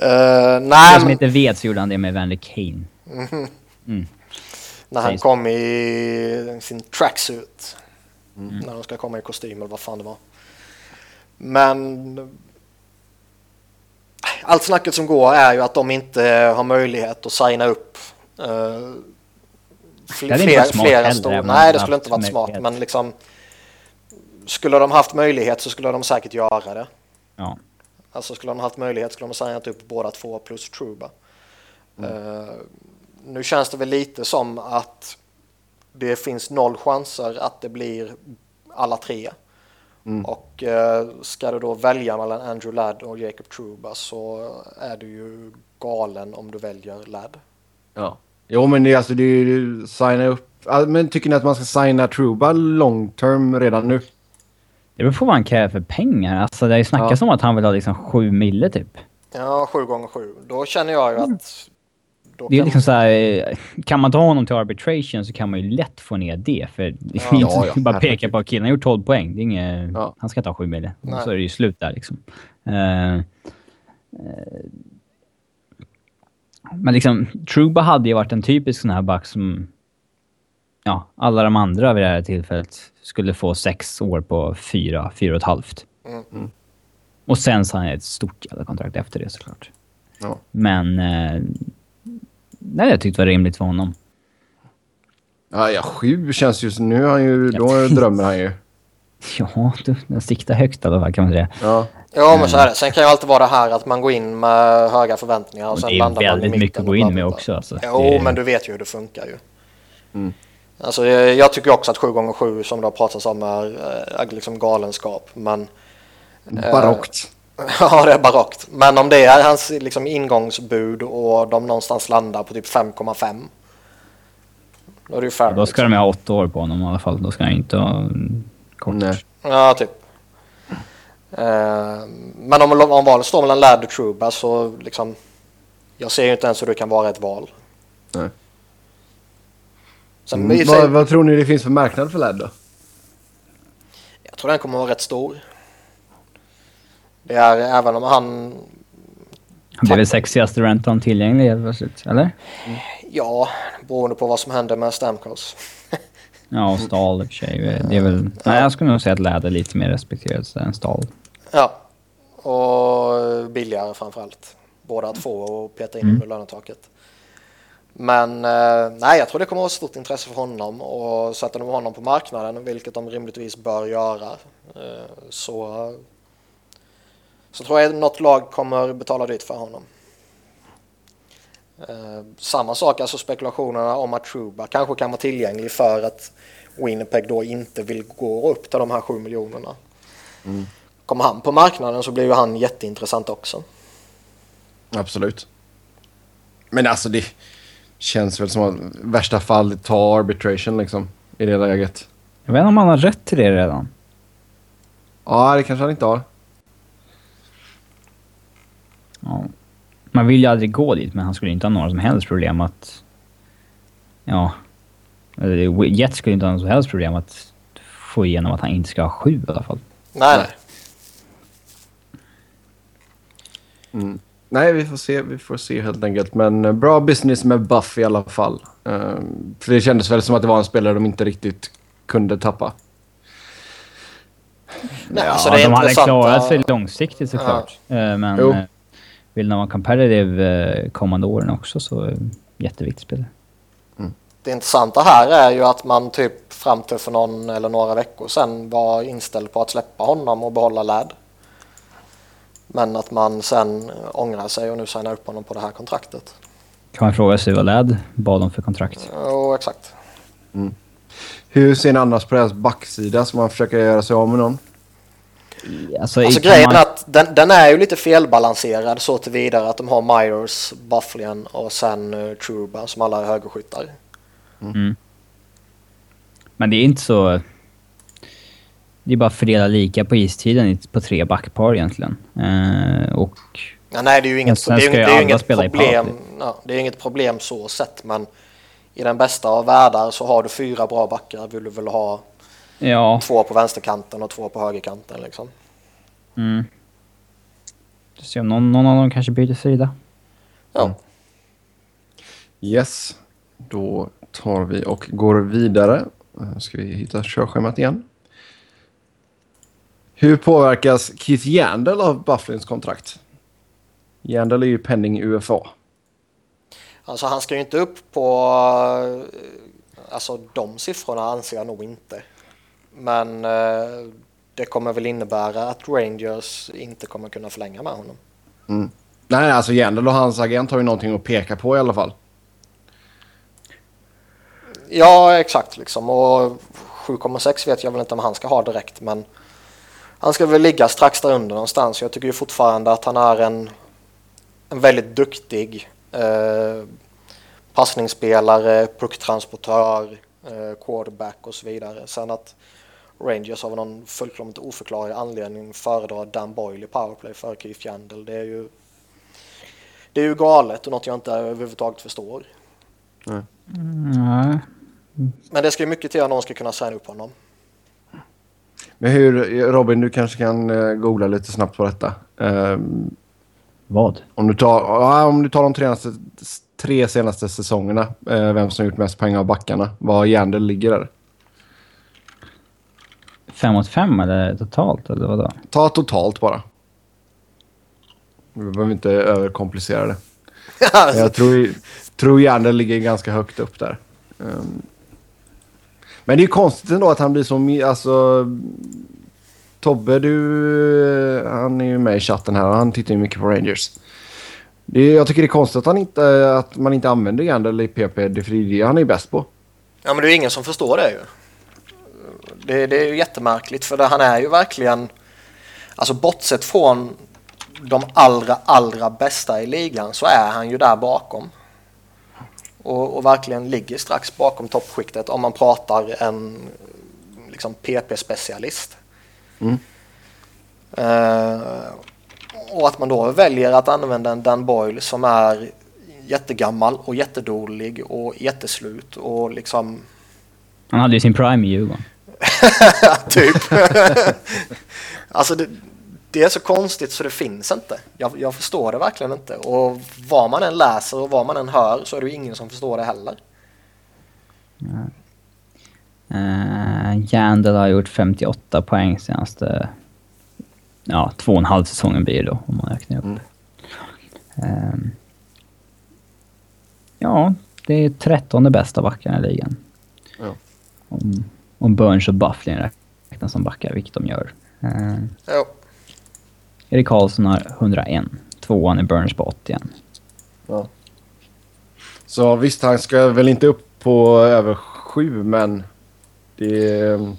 För nej, som inte vet så gjorde han det med Evander Kane. när han kom i sin tracksuit. När de ska komma i kostym eller vad fan det var. Men allt snacket som går är ju att de inte har möjlighet att signa upp uh, fl- Det hade inte fler, flera heller, stora. Nej, de det skulle inte varit smart, men liksom skulle de haft möjlighet så skulle de säkert göra det. Ja. Alltså skulle de haft möjlighet skulle de ha signat upp båda två plus Truba. Eh, nu känns det väl lite som att det finns noll chanser att det blir alla tre. Och eh, ska du då välja mellan Andrew Ladd och Jacob Truba så är du ju galen om du väljer Ladd. Ja. Jo men det är alltså det är ju signa upp. Men tycker ni att man ska signa Truba long term redan nu? Det beror på vad han kräver för pengar. Alltså det har ju snackats om att han vill ha liksom sju mille typ. Ja, sju gånger sju. Då känner jag ju att... Då Det är liksom så här, eh, kan man ta honom till arbitration så kan man ju lätt få ner det. För det är Ja, inte ja, bara peka på att killen har gjort 12 poäng. Det är inget, Ja. Han ska ta 7 mille. Så är det ju slut där liksom. Eh, eh, men liksom, Truba hade ju varit en typisk sån här back som ja, alla de andra vid det här tillfället skulle få sex år på fyra, fyra och ett halvt. Mm. Och sen så har han ett stort jävla kontrakt efter det såklart. Ja. Men... Eh, nej, jag tyckte det var rimligt för honom. Ja, ja sju känns ju... Nu är han ju... Då drömmer han ju. (laughs) Ja, du, den siktar högt i alla fall kan man säga. Ja. Ja, men så är det. Sen kan ju alltid vara det här att man går in med höga förväntningar och Och sen det är landar man i väldigt mitten mycket att gå in med också. Alltså. Jo, Det- men du vet ju hur det funkar ju. Mm. Alltså, jag, jag tycker också att 7x7 som det har pratats om är, är liksom galenskap. Men Barockt. (laughs) ja, det är barockt. Men om det är hans liksom, ingångsbud och de någonstans landar på typ 5,5. Då är det ju fair. Då ska de ha åtta år på honom i alla fall. Då ska han inte ha kort. Nej. Ja, typ. Eh, men om, om valet står mellan Ladd och Truba så liksom... Jag ser ju inte ens hur det kan vara ett val. Nej. Sen, Mm. Vad, vad tror ni det finns för marknad för LED då? Jag tror den kommer att vara rätt stor. Det är även om han... Han blev väl sexigaste renton tillgänglig helt plötsligt, eller? Ja, beroende på vad som händer med Stamkos. Ja, och Stahl i och för sig. Det är väl... Nej, jag skulle nog säga att Läder är lite mer respekterad än Stahl. Ja, och billigare framförallt. Båda att få och peta in Mm. under lönetaket. Men eh, nej, jag tror det kommer att vara stort intresse för honom och sätter de honom på marknaden, vilket de rimligtvis bör göra, eh, så, så tror jag något lag kommer betala dyrt för honom. Eh, samma sak, alltså spekulationerna om att Truba kanske kan vara tillgänglig för att Winnipeg då inte vill gå upp till de här 7 miljonerna. Kommer han på marknaden så blir ju han jätteintressant också. Absolut. Men alltså det känns väl som att värsta fall ta arbitration liksom i det läget. Jag vet inte om han har rätt till det redan. Ja, det kanske han inte har. Ja. Man vill ju aldrig gå dit, men han skulle inte ha några som helst problem att... Ja. Eller Jet skulle inte ha något som helst problem att få igenom att han inte ska ha sju i alla fall. Nej, Nej. nej. Mm. Nej, vi får se. Vi får se helt enkelt. Men eh, bra business med Buff i alla fall. Ehm, för det kändes väl som att det var en spelare de inte riktigt kunde tappa. nej Ja, alltså det är de hade intressanta- klarat sig långsiktigt såklart. Eh, Men Jo. eh, vill de vara competitive kommande åren också så jätteviktigt spelare. Det intressanta här är ju att man typ fram till för någon eller några veckor sedan var inställd på att släppa honom och behålla Ladd. Men att man sen ångrar sig och nu signar upp honom på det här kontraktet. Kan man fråga sig vad Ladd bad de för kontrakt? Jo, exakt. Hur ser ni annars på deras backsida? Ska man försöka göra sig av med någon? Alltså, Alltså grejen man- är att den, den är ju lite felbalanserad så tillvidare att de har Myers, Bufflin och sen uh, Truba som alla är högerskyttar. Mm. Men det är inte så... Det är bara att fördela lika på istiden på tre backpar egentligen. Eh, och... Ja, nej, det är ju inget, sen det är, det är inget problem. powerplay. Ja, det är inget problem så sett, men i den bästa av världar så har du fyra bra backar. Vill du väl ha Ja. två på vänsterkanten och två på högerkanten liksom. Mm. Se om någon, någon av dem kanske byter sida. Ja. Mm. Yes. Då tar vi och går vidare. Eh, Ska vi hitta körschemat igen. Hur påverkas Keith Yandel av Bufflins kontrakt? Yandel är ju penning UFA. Alltså han ska ju inte upp på... eh, Alltså de siffrorna anser jag nog inte. Men eh, det kommer väl innebära att Rangers inte kommer kunna förlänga med honom. Nej, alltså Yandel och hans agent har ju någonting att peka på i alla fall. Ja, exakt liksom. Och 7,6 vet jag väl inte om han ska ha direkt, men han ska väl ligga strax där under någonstans. Jag tycker ju fortfarande att han är en, en väldigt duktig eh, passningsspelare, pucktransportör, eh, quarterback och så vidare. Sen att Rangers av någon fullkomligt oförklarlig anledning föredrar Dan Boyle i powerplay före Keith Yandel. Det är ju det är ju galet och något jag inte överhuvudtaget förstår. Nej. Men det ska ju mycket till att någon ska kunna signa upp honom. Men hur, Robin, du kanske kan eh, googla lite snabbt på detta. Ehm, Vad? om, du tar, ja, om du tar de tre senaste, tre senaste säsongerna, eh, vem som har gjort mest pengar av backarna, var Yandel ligger där. Fem mot fem eller totalt eller vadå? Ta totalt bara. Vi behöver inte överkomplicera det. (laughs) Jag tror, tror Yandel ligger ganska högt upp där. Ehm, men det är ju konstigt ändå att han blir så... Alltså... Tobbe, du... Han är ju med i chatten här och han tittar ju mycket på Rangers. Det jag tycker det är konstigt att, han inte, att man inte använder Yandel i PP. Det är för det är det han är bäst på. Ja men det är ju ingen som förstår det ju. Det, det är ju jättemärkligt för det, han är ju verkligen, alltså bortsett från de allra, allra bästa i ligan så är han ju där bakom. Och, och verkligen ligger strax bakom toppskiktet om man pratar en liksom PP-specialist. Mm. Eh, och att man då väljer att använda en Dan Boyle som är jättegammal och jättedålig och jätteslut och liksom Han hade ju sin prime i Djurgården. (laughs) typ. (laughs) alltså det, det är så konstigt så det finns inte. Jag, jag förstår det verkligen inte. Och vad man än läser och vad man än hör så är det ju ingen som förstår det heller. Uh, Jandel har gjort 58 poäng senaste... Ja, två och en halv säsongen blir det då, om man räknar upp. Mm. Ehm, ja, det är trettonde bästa backarna i ligan. Ja. Om, om Burns och Bufflin räknas som backar, vilket de gör. Ehm, Jo. Erik Karlsson har 101. Tvåan är Burns på 81. Ja. Så visst, han ska väl inte upp på över sju, men det är...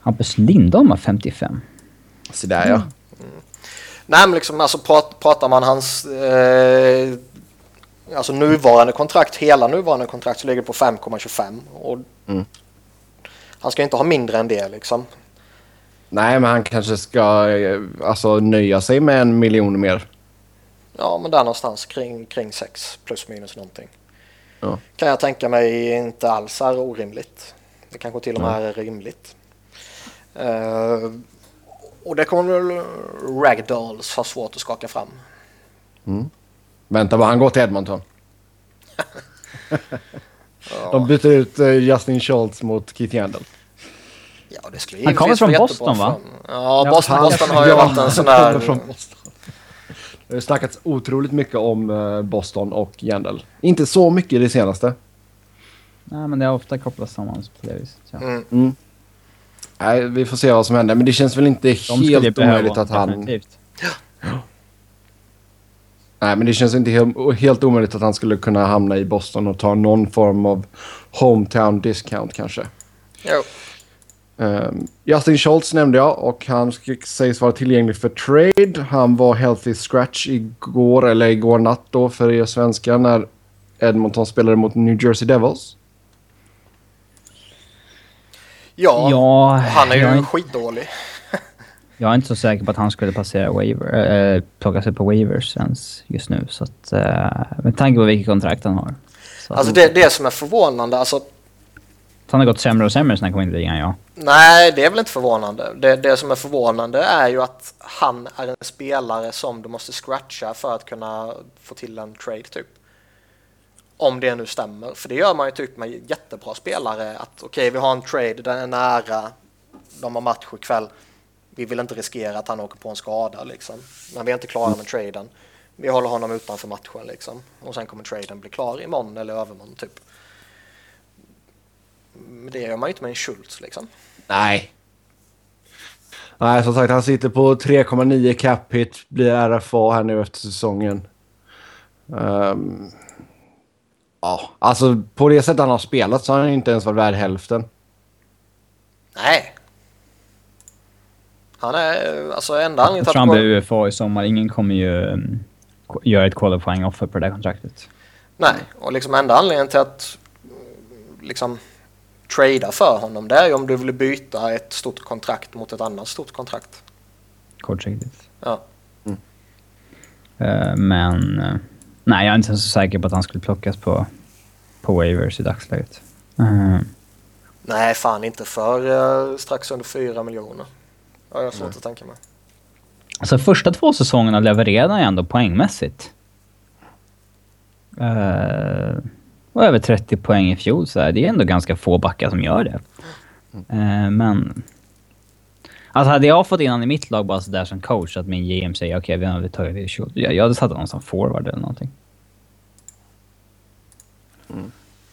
Hampus Lindholm har 55. Så där ja. Nej men liksom alltså prat, pratar man hans eh, alltså nuvarande kontrakt, hela nuvarande kontrakt så ligger det på 5,25 och Mm. han ska inte ha mindre än det liksom. Nej, men han kanske ska eh, alltså, nöja sig med en miljon mer. Ja men där någonstans kring, kring 6 plus minus någonting. Ja. Kan jag tänka mig inte alls är orimligt. Det kanske till och med är rimligt. Eh, och det kommer väl Ragdolls ha svårt att skaka fram. Vänta bara, han går till Edmonton. (laughs) (laughs) De byter ut eh, Justin Schultz mot Keith Yandel. Ja, det skulle Han kommer från Boston, va? Ja, Ja, Boston, Boston har ju Ja, varit en sån från Boston. Det har snackats otroligt mycket om eh, Boston och Yandel. Inte så mycket i det senaste. Nej, men det har ofta kopplats samman på det viset. Ja. Mm. Nej, vi får se vad som händer. Men det känns väl inte De helt behöva omöjligt att han... definitivt. Nej, men det känns inte helt, helt omöjligt att han skulle kunna hamna i Boston och ta någon form av hometown discount kanske. Jo. Um, Justin Schultz nämnde jag och han sägs vara tillgänglig för trade. Han var healthy scratch igår, eller igår natt då för er svenskar när Edmonton spelade mot New Jersey Devils. Ja, Ja, han är ju jag, skitdålig. (laughs) jag är inte så säker på att han skulle passera waiver, äh, plocka sig på waivers ens just nu. Så att, äh, med tanke på vilket kontrakt han har. Så Alltså det, det som är förvånande, alltså han har gått sämre och sämre sen han kom in i ligan, ja. nej det är väl inte förvånande. Det, det som är förvånande är ju att han är en spelare som du måste scratcha för att kunna få till en trade typ. Om det nu stämmer, för det gör man ju typ med jättebra spelare att okej vi har en trade, den är nära, de har match ikväll. Vi vill inte riskera att han åker på en skada liksom. Men vi är inte klara med traden. Vi håller honom utanför matchen liksom. Och sen kommer traden bli klar imorgon eller övermorgon typ. Men det gör man ju inte med en Schultz liksom. Nej. Nej, som sagt, han sitter på 3,9 cap hit, blir RFA här nu efter säsongen. Ehm, ja, alltså på det sättet han har spelat så har han inte ens varit värd hälften. Nej. Han är alltså enda Jag anledningen tror till han att... blir UFA i sommar. Ingen kommer ju um, göra ett qualifying offer på det där kontraktet. Nej, och liksom enda anledningen till att liksom trada för honom det är ju om du vill byta ett stort kontrakt mot ett annat stort kontrakt. Kortsiktigt. Ja. Eh, men... eh, nej, jag är inte så säker på att han skulle plockas på, på waivers i dagsläget. Eh, Nej, fan inte för strax under 4 miljoner. Ja, jag har svårt att tänka mig. Alltså första två säsongerna levererade han ju ändå poängmässigt. Uh, och över 30 poäng i fjol, så här. det är ändå ganska få backar som gör det. Eh, men... Alltså hade jag fått in honom i mitt lag bara sådär som coach, att min GM säger okej, vi har tagit det Schultz. Jag, jag hade satt honom som forward eller någonting.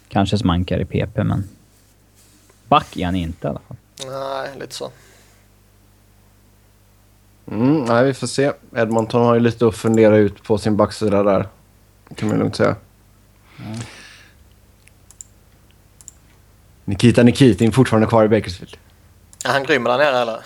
Kanske som ankar i PP, men... back är han inte i alla fall. Nej, lite så. Mm, nej, vi får se. Edmonton har ju lite att fundera ut på sin backsida där. kan man lugnt säga. Nikita Nikitin fortfarande kvar i Bakersfield. Är han grym där nere eller?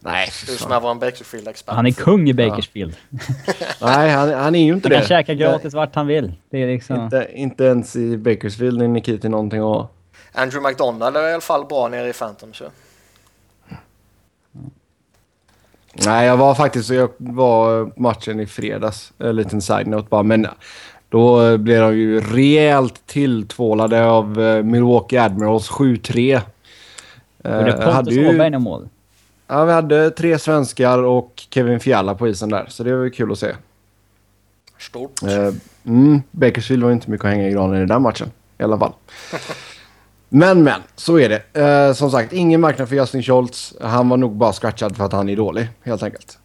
Nej, Du som är vår Bakersfield-expert. Han är kung i Bakersfield. (laughs) Nej, han, han är ju inte Han kan det. käka gratis vart han vill. Det är liksom... Inte, inte ens i Bakersfield är Nikitin någonting att ha. Andrew McDonald är i alla fall bra nere i Phantom. Så. Nej, jag var faktiskt... Jag var matchen i fredags. En liten side-note bara. Men då blev de ju rejält tilltvålade av eh, Milwaukee Admirals 7-3. Och det Eh, Pontus ju- Åberg i mål. Ja, vi hade tre svenskar och Kevin Fiala på isen där. Så det var ju kul att se. Stort. Eh, mm, Bakersfield var inte mycket att hänga i granen i den matchen. I alla fall. (laughs) Men, men. Så är det. Eh, som sagt, ingen marknad för Justin Schultz. Han var nog bara scratchad för att han är dålig, helt enkelt.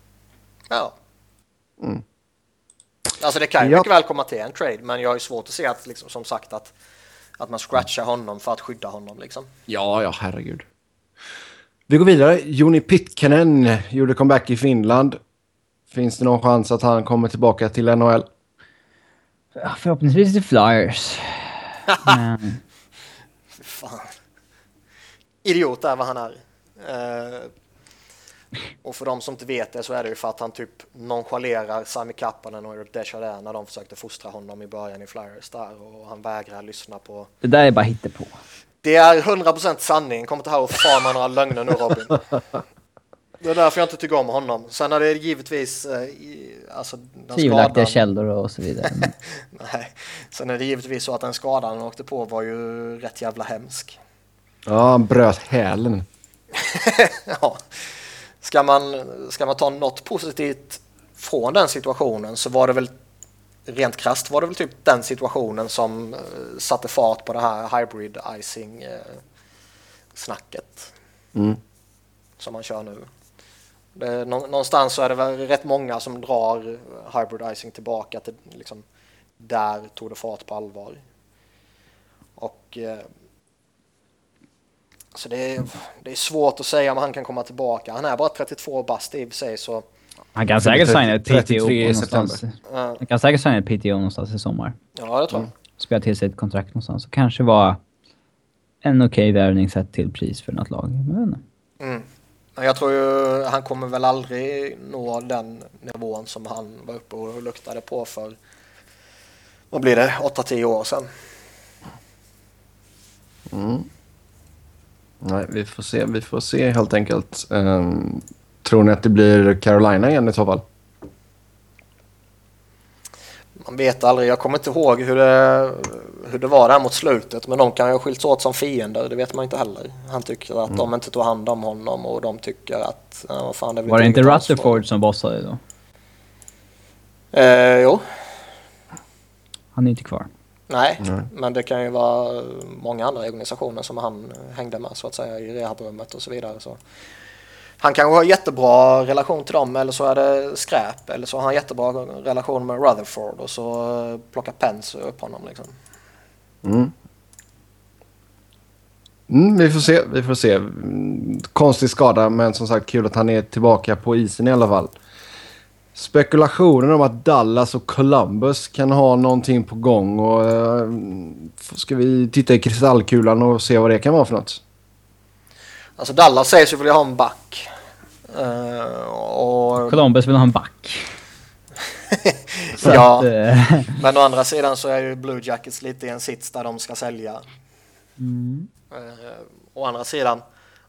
Ja. Alltså det kan ju Ja. mycket väl komma till en trade, men jag har ju svårt att se att, liksom, som sagt, att, att man scratchar honom för att skydda honom. Liksom. Ja, ja, herregud. Vi går vidare. Joni Pitkanen gjorde comeback i Finland. Finns det någon chans att han kommer tillbaka till NHL? Ja, Förhoppningsvis till Flyers. (laughs) Men, fan. Idiot är vad han är. Eh, och för de som inte vet det så är det ju för att han typ nonchalerar Sami Kapanen och Eric Desjardins när de försökte fostra honom i början i Flyers där och han vägrar lyssna på. det där är bara hittepå. Det är 100% sanning. Kom inte här och farma några lögner nu Robin. Det är därför jag inte tycker om honom. Sen är det givetvis eh, alltså, den Tvivelaktiga skadan- källor och så vidare. (laughs) Men, Nej. Sen är det givetvis så att den skadan han åkte på var ju rätt jävla hemsk. Ja, han bröt hälen. (laughs) ja. Ska man, ska man ta något positivt från den situationen så var det väl rent krasst var det väl typ den situationen som eh, satte fart på det här hybrid icing eh, snacket Mm. som man kör nu. Det, nå- någonstans så är det väl rätt många som drar hybrid icing tillbaka till liksom där tog det fart på allvar. Och eh, så det är, det är svårt att säga om han kan komma tillbaka. Han är bara 32 bast i och för sig så han kan säkert signa ett 33 PTO någonstans. Han kan säkert signa ett PTO någonstans i sommar. ja det tror jag. Spela till sig ett kontrakt någonstans. Och kanske vara en okej värvning sett till pris för något lag. Men jag vet inte. Mm. Men jag tror ju han kommer väl aldrig nå den nivån som han var uppe och luktade på för vad blir det, 8-10 år sedan. Nej, vi får se. Vi får se helt enkelt. Ehm, tror ni att det blir Carolina igen i så fall? Man vet aldrig, jag kommer inte ihåg hur det, hur det var där mot slutet men de kan ju ha skilts åt som fiender, det vet man inte heller. Han tycker att de inte tog hand om honom och de tycker att, ja, vad fan det Var det inte. Rutherford som bossade då? Eh, jo, Han är inte kvar. Nej, Nej. men det kan ju vara många andra organisationer som han hängde med så att säga i rehabrummet och så vidare. Så. Han kanske har jättebra relation till dem eller så är det skräp eller så har han jättebra relation med Rutherford och så plockar Pence upp honom liksom. Mm. Mm, vi får se. Vi får se. Konstig skada, men som sagt kul att han är tillbaka på isen i alla fall. Spekulationen om att Dallas och Columbus kan ha någonting på gång. Och, eh, ska vi titta i kristallkulan och se vad det kan vara för något? Alltså Dallas sägs ju vilja ha en back. Eh, och, Columbus vill ha en back. (laughs) Ja, att, eh, men å andra sidan så är ju Blue Jackets lite i en sits där de ska sälja. mm. Eh, å andra sidan,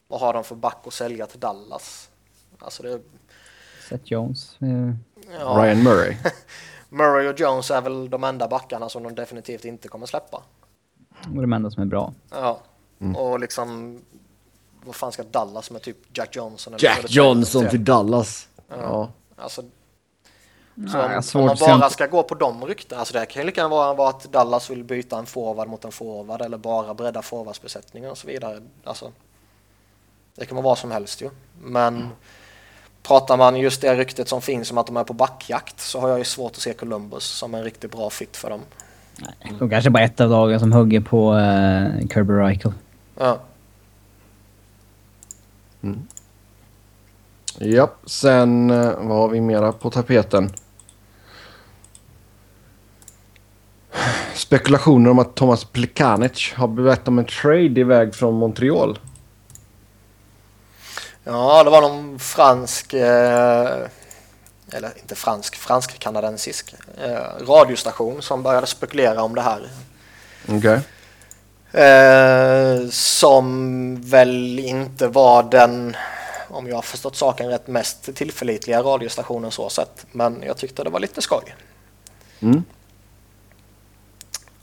vad har de för back att sälja till Dallas? Alltså det, Seth Jones. eh, ja, Ryan Murray. (laughs) Murray och Jones är väl de enda backarna som de definitivt inte kommer släppa. Och de enda som är bra. Ja, Mm. och liksom vad fan ska Dallas med typ Jack Johnson? eller Jack Johnson till Dallas. Ja. Ja. Alltså, Nej, så har om, man bara ska gå på de rykten, alltså det kan ju lika gärna vara, vara att Dallas vill byta en forward mot en forward eller bara bredda forwardsbesättningen och så vidare. Alltså, det kan vara vad som helst ju. Men Mm. Pratar man just det ryktet som finns om att de är på backjakt så har jag ju svårt att se Columbus som en riktigt bra fit för dem. De kanske bara ett av lagen som hugger på uh, Kirby Reichel. Ja. Japp, sen eh, vad har vi mera på tapeten? Spekulationer om att Thomas Plekanec har bett om en trade iväg från Montreal. Ja, det var någon fransk, eh, eller inte fransk, fransk-kanadensisk eh, radiostation som började spekulera om det här. Okej. Eh, som väl inte var den, om jag har förstått saken rätt, mest tillförlitliga radiostationen så sett. Men jag tyckte det var lite skoj. Mm.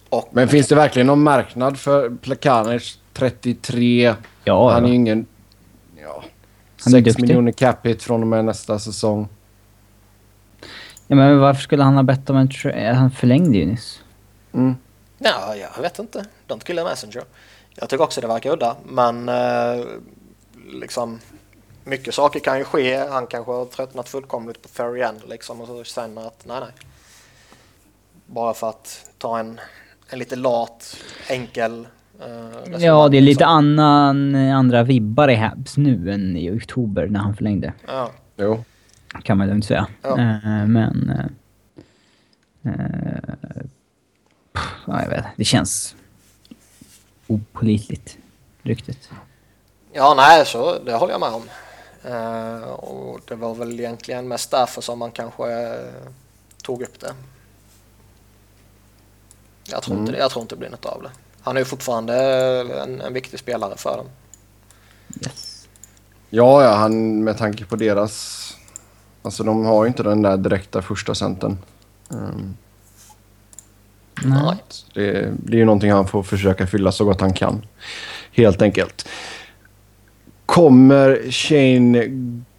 Och Men finns det verkligen någon marknad för Plekanec 33? Ja, han är ju ingen... Han är 6 duktig. miljoner capita från och med nästa säsong. ja, men varför skulle han ha bett om en tra- Han förlängde ju nyss. Mm. ja, jag vet inte. Don't kill a messenger. Jag tycker också det verkar udda, men eh, liksom mycket saker kan ju ske. Han kanske har tröttnat fullkomligt på Ferry End liksom och så känner att nej, nej. Bara för att ta en, en lite lat, enkel resonemang, Ja, det är lite liksom. annan, andra vibbar i Habs nu än i oktober när han förlängde. Ja. Jo. Kan man lugnt säga. Ja. Eh, men... eh, eh, pff, ja, jag vet Det känns opolitligt, ryktet. Ja, nej, så det håller jag med om. Och det var väl egentligen mest därför som man kanske tog upp det. Jag tror, inte det. jag tror inte det blir något av det. Han är ju fortfarande en, en viktig spelare för dem. Yes. Ja, ja, han med tanke på deras... Alltså de har ju inte den där direkta första centern. Um, Nej. det, det är ju någonting han får försöka fylla så gott han kan. Helt enkelt. Kommer Shane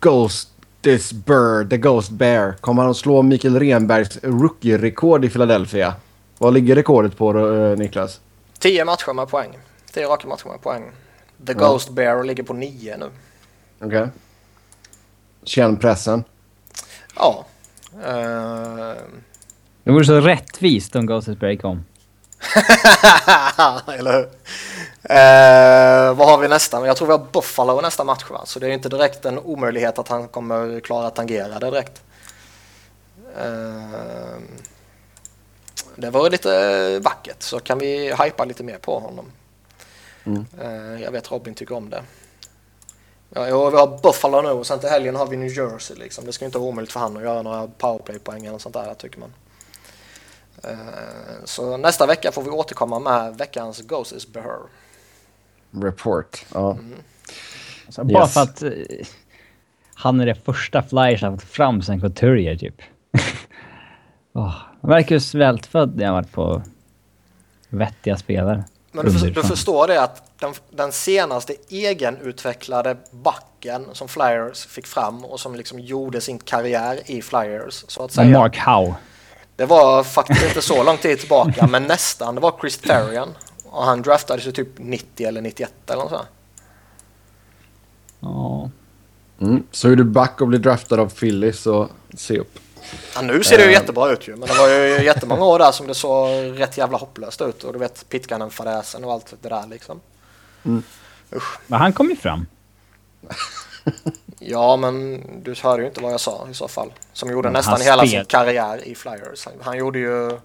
Ghost this Bird, the Ghost Bear, kommer han att slå Mikael Renbergs rookie-rekord i Philadelphia? Vad ligger rekordet på då, eh, Niklas? Tio matcher med poäng. Tio raka matcher med poäng. The Ja. Ghost Bear ligger på nio nu. Okej. Känn pressen. Ja. Eh, Det vore så rättvist om Ghostesbury kom. (laughs) Eller hur? Eh, vad har vi nästa? Jag tror vi har Buffalo nästa match va? Så det är inte direkt en omöjlighet att han kommer klara att tangera det direkt. Eh, det var lite vackert så kan vi hypa lite mer på honom. Mm. Eh, jag vet Robin tycker om det. Ja, vi har Buffalo nu och sen till helgen har vi New Jersey. Liksom. Det ska inte vara omöjligt för han att göra några powerplay-poäng eller sånt där tycker man. Eh, Så nästa vecka får vi återkomma med veckans Ghost is Behör. Report. Ja. Alltså, bara Yes. för att eh, han är det första Flyers har fått fram sen Couturier typ. (laughs) oh, han verkar ju svältfödd när han varit på vettiga spelare. Men du, för, du förstår det att den, den senaste egenutvecklade backen som Flyers fick fram och som liksom gjorde sin karriär i Flyers så att Men säga. Mark Howe. Det var faktiskt inte så lång tid tillbaka men nästan. Det var Chris Therien och han draftades ju typ 90 eller 91 eller något sånt. Ja. Mm. Så är du back och blir draftad av Philly så se upp. Ja, nu ser det ju Eh. jättebra ut ju men det var ju jättemånga år där som det såg rätt jävla hopplöst ut och du vet Pitkanen fadäsen och allt det där liksom. Usch. Men han kom ju fram. (laughs) Ja, men du hörde ju inte vad jag sa i så fall. Som gjorde Men nästan han hela sin karriär i Flyers. Han, han gjorde ju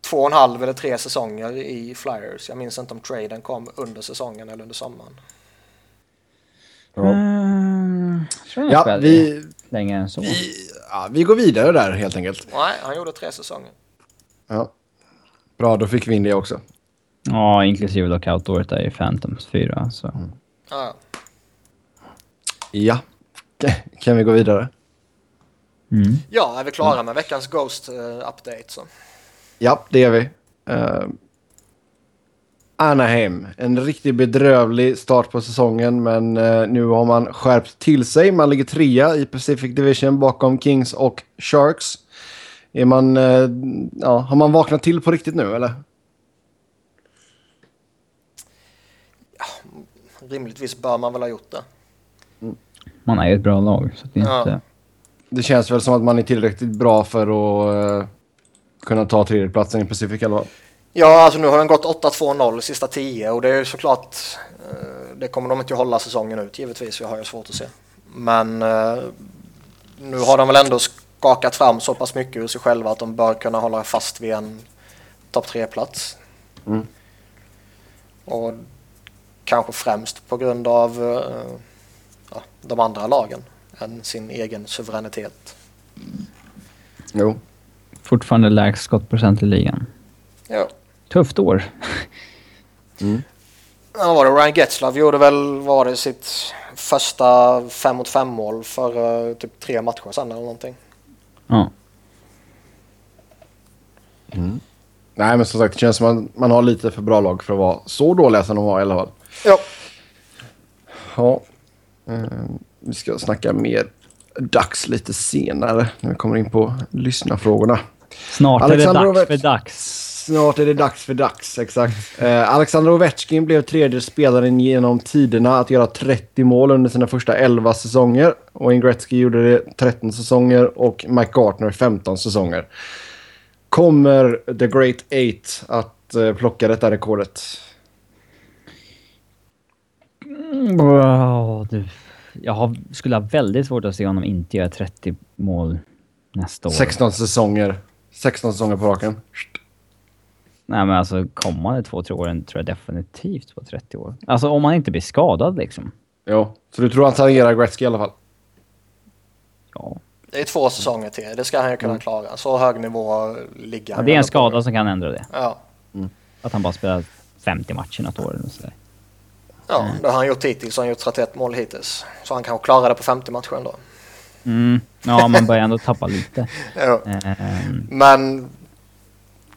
två och en halv eller tre säsonger i Flyers. Jag minns inte om traden kom under säsongen eller under sommaren. Ja. Mm, Ja, vi, Längre än så. vi, ja, vi går vidare där helt enkelt. Nej, han gjorde tre säsonger. Ja. Bra, då fick vi in det också. Ja, inklusive lockout-året där i Phantoms 4. Så. Ja, ja. Ja. Kan vi gå vidare? Mm. ja, är vi klara med veckans Ghost eh, update så. Ja, det är vi. Uh, Anaheim. En riktigt bedrövlig start på säsongen, men eh, nu har man skärpt till sig. Man ligger trea i Pacific Division bakom Kings och Sharks. Är man, eh, ja, har man vaknat till på riktigt nu, eller? Rimligtvis bör man väl ha gjort det. Man är ett bra lag. Så det är Ja. inte... Det känns väl som att man är tillräckligt bra för att eh, kunna ta tredjeplatsen i Pacific i alla fall. Ja, alltså nu har den gått 8-2-0 sista 10 och det är ju såklart eh, det kommer de inte att hålla säsongen ut givetvis, jag har ju svårt att se. Men eh, nu har de väl ändå skakat fram så pass mycket ur sig själva att de bör kunna hålla fast vid en topp tre-plats. Mm. Och kanske främst på grund av eh, ja, de andra lagen än sin egen suveränitet. Jo. Fortfarande lägst skottprocent i ligan. Ja. Tufft år. Ja, var det Ryan Getzlav gjorde väl var det sitt första 5 mot 5 mål för eh, typ tre matcher sedan eller någonting. Ja. Nej, men som sagt, det känns som att man, man har lite för bra lag för att vara så dåliga som de var i alla fall. Ja. Ja. Eh, vi ska snacka mer dags lite senare när vi kommer in på lyssnarfrågorna. Snart är Alexander det dags för dags. Snart är det dags för dags, exakt. Eh, Alexander Ovechkin blev tredje spelaren genom tiderna att göra 30 mål under sina första 11 säsonger. Wayne Gretzky gjorde det 13 säsonger och Mike Gartner 15 säsonger. Kommer The Great Eight att eh, plocka detta rekordet? Wow, du. Jag har, skulle ha väldigt svårt att se honom inte göra 30 mål nästa år. 16 säsonger. 16 säsonger på raken. Nej men alltså kommande två, tre åren tror jag definitivt på 30 år. Alltså om han inte blir skadad liksom. Ja, så du tror han tangerar Gretzky i alla fall? Ja. Det är två säsonger till. Det ska han ju kunna klara. Så hög nivå ligger ja han det är en på. skada som kan ändra det. Ja. Att han bara spelar 50 matcher något år eller sådär. ja, det har han gjort hittills. Han har gjort 31 mål hittills. Så han kanske klarar det på 50 matcher ändå. Mm. Ja, man börjar ändå tappa lite. (laughs) Ja. Ehm, Men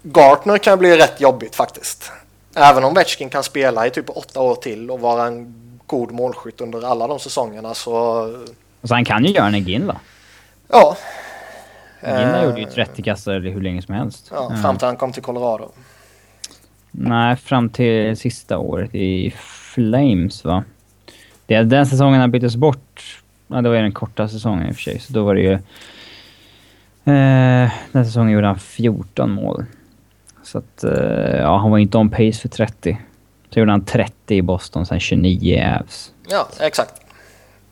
Gartner kan bli rätt jobbigt faktiskt. Även om Vetchkin kan spela i typ åtta år till och vara en god målskytt under alla de säsongerna så... så han kan ju göra en Ginla. Ja. Ginla Eh, gjorde ju 30 kassar hur länge som helst. Ja, fram till han kom till Colorado. Nej, fram till sista året i Flames va? Det, den säsongen han byttes bort, ja det var ju den korta säsongen i och för sig, så då var det ju... Eh, den säsongen gjorde han 14 mål. Så att, eh, ja han var inte on pace för 30. Så gjorde han 30 i Boston, sen 29 i Avs. Ja, exakt.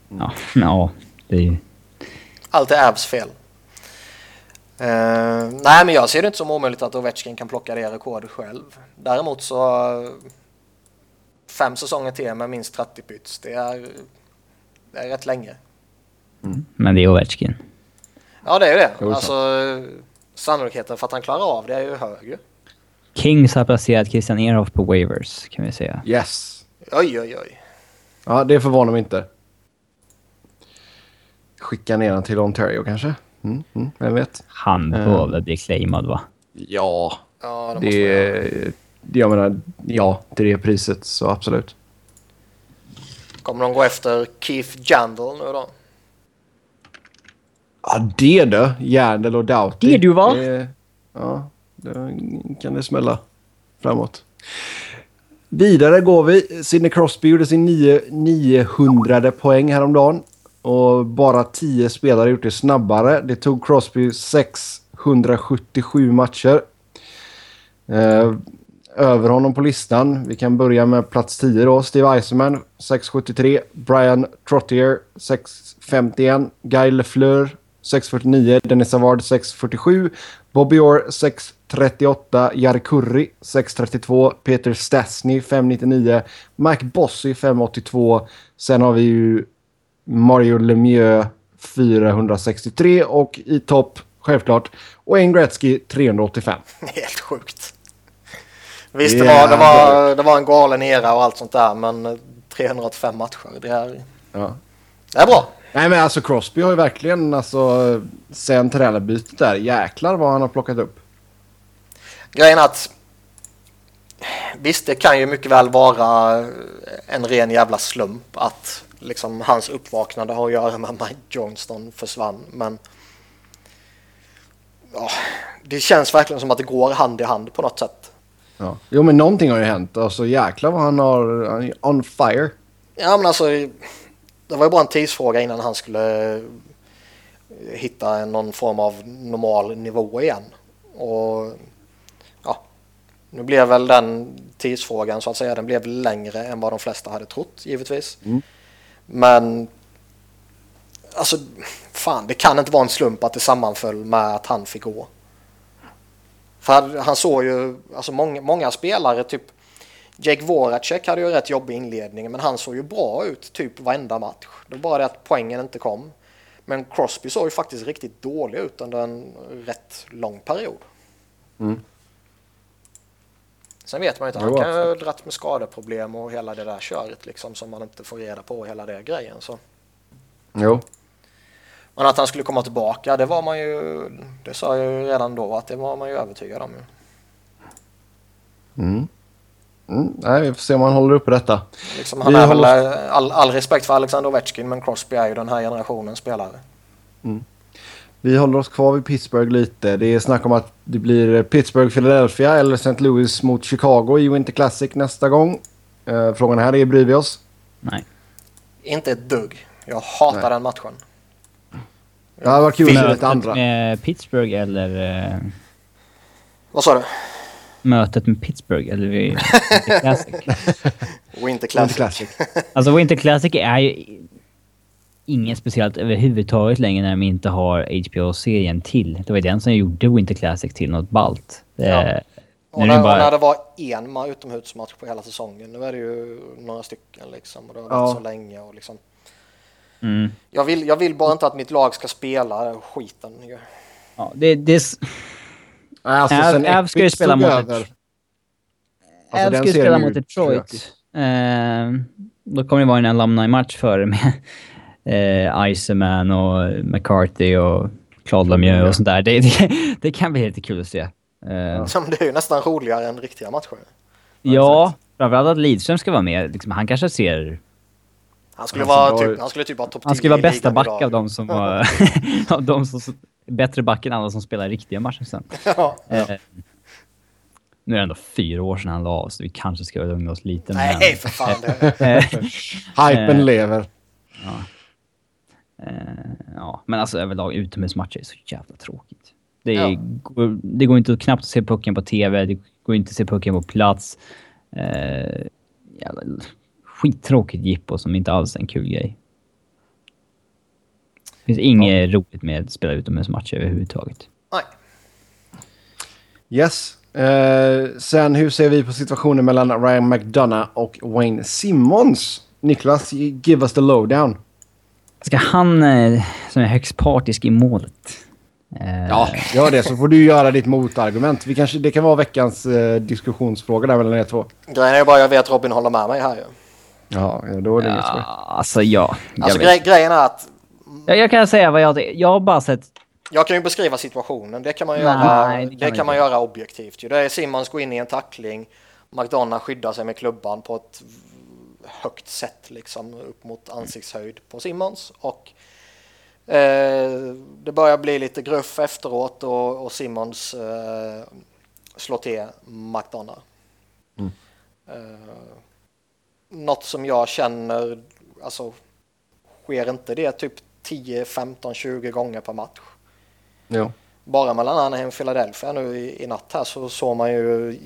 Ja, ja, det är ju... Allt är Abs fel. Eh, nej, men jag ser det inte som omöjligt att Ovechkin kan plocka det rekordet själv. Däremot så... Fem säsonger till med minst 30 pyts, det är, det är rätt länge. Men det är Ovechkin. Ja, det är ju det. Alltså, sannolikheten för att han klarar av det är ju hög ju. Kings har placerat Christian Ehrhoff på waivers, kan vi säga. Yes. Oj, oj, oj. Ja, det förvånar mig inte. Skicka ner den till Ontario kanske? Mm, mm, vem vet? Han Eh. bör väl bli claimad va? Ja, Ja, det göra. det... Jag menar, ja, till det priset så absolut. Kommer de gå efter Keith Jandal nu då? Ja, det du. Järndel och Doughty. Det du, va? Det, ja, då kan det smälla framåt. Vidare går vi. Sidney Crosby gjorde sin 9, 900 poäng häromdagen. Och bara 10 spelare har gjort det snabbare. Det tog Crosby 677 matcher. Eh, över honom på listan. Vi kan börja med plats 10 då. Steve Eisenman 673. Brian Trottier 651. Guy Lefleur 649. Dennis Savard 647. Bobby Orr 638. Jari Kurri 632. Peter Stastny 599. Mike Bossy 582. Sen har vi ju Mario Lemieux 463 och i topp självklart Wayne Gretzky 385. (laughs) Helt sjukt. Visst, Det det, var, det, var, det var en galen era och allt sånt där, men 385 matcher, det är, Ja. Det är bra. Nej men alltså Crosby har ju verkligen alltså sen tränarbytet där jäklar vad han har plockat upp. Grejen att visst, det kan ju mycket väl vara en ren jävla slump att liksom hans uppvaknande har att göra med att Mike Johnston försvann, men ja, det känns verkligen som att det går hand i hand på något sätt. Ja. Jo men någonting har ju hänt. Alltså jäklar vad han har han är on fire. Ja men alltså, det var ju bara en tidsfråga innan han skulle hitta någon form av normal nivå igen. Och ja, Nu blev väl den tidsfrågan så att säga, den blev längre än vad de flesta hade trott givetvis. Mm. Men alltså, fan det kan inte vara en slump att det sammanföll med att han fick gå. För han, han såg ju, alltså många, många spelare, typ Jake Voracek hade ju rätt jobbig inledning men han såg ju bra ut typ varenda match. Det var bara det att poängen inte kom. Men Crosby såg ju faktiskt riktigt dålig ut under en rätt lång period. Mm. Sen vet man ju inte, han kan ju dratt med skadeproblem och hela det där köret liksom som man inte får reda på hela det grejen. Så. Jo. Men att han skulle komma tillbaka, det var man ju, det sa jag ju redan då att det var man ju övertygad om. Mm. Mm. Nej, vi får se om han håller uppe detta. Liksom, han Vi är väl, håller- eh, all, all respekt för Alexander Ovechkin men Crosby är ju den här generationens spelare. Vi håller oss kvar vid Pittsburgh lite. Det är snack om att det blir Pittsburgh, Philadelphia eller St. Louis mot Chicago i Winter Classic nästa gång. Eh, frågan här är, bryr vi oss? Nej. Inte ett dugg. Jag hatar Nej. den matchen. Det hade varit kul se lite andra. med Pittsburgh eller... eh, Vad sa du? Mötet med Pittsburgh eller vid (laughs) Winter Classic. Winter Winter Classic. Alltså Winter Classic är ju inget speciellt överhuvudtaget längre när de inte har HBO-serien till. Det var ju den som gjorde Winter Classic till något ballt. Ja. Nu Och är när, det och när bara... det var en ma- utomhusmatch på hela säsongen. Nu är det ju några stycken liksom. Och det har varit Ja. så länge och liksom. Mm. Jag vill, jag vill bara inte att mitt lag ska spela skiten. Ja, det, det, alltså, Äv- sen Äv ska ju spela mot över. Alltså, Äv den ska spela mot Detroit. Eh, då kommer det vara en alumni-match före med (laughs) eh, Iceman och McCarthy och Claude Lemieux och sånt där. Det, det, (laughs) det kan bli lite kul att se. Eh, Som det är ju nästan roligare än riktiga matcher. ja, framförallt att Lidström ska vara med. Liksom, han kanske ser... Han skulle, Han vara typ, han skulle typ vara topp 10 Han skulle vara bästa back av de som var... (laughs) av de som... Bättre back än alla som spelar riktiga matcher sen. (laughs) ja. Eh, nu är det ändå fyra år sedan han la av, så vi kanske ska lugna oss lite. Nej, men- för fan. (laughs) Eh, (laughs) Hypen Eh. lever. Eh, ja, men alltså överlag utomhusmatcher är så jävla tråkigt. Det, Ja. går, det går inte att knappt se pucken på TV, det går inte att se pucken på plats. Eh, jävla skittråkigt jippo som inte alls är en kul grej. Det finns inget roligt med att spela utomhusmatcher överhuvudtaget. nej. Yes. Eh, sen hur ser vi på situationen mellan Ryan McDonough och Wayne Simmons? Niklas, give us the lowdown. Ska han, eh, som är högst partisk i målet... Eh, Ja, gör det så får du göra ditt motargument. Vi kanske, det kan vara veckans eh, diskussionsfråga där mellan er två. Grejen är bara jag vet att Robin håller med mig här ju. Ja, ja, då är det inget skoj. ja, alltså ja. Alltså grej, grejen är att jag, jag kan säga vad jag... Jag har bara sett... jag kan ju beskriva situationen. Det kan man göra, det det kan kan man göra objektivt. Det är Simmons går in i en tackling. McDonough skyddar sig med klubban på ett högt sätt liksom upp mot ansiktshöjd på Simmons. Och eh, det börjar bli lite gruff efteråt och, och Simmons eh, slår till McDonough. Eh, något som jag känner, alltså sker inte det typ 10, 15, 20 gånger per match? Ja. Bara mellan Anaheim och Philadelphia nu i, i natt här så såg man ju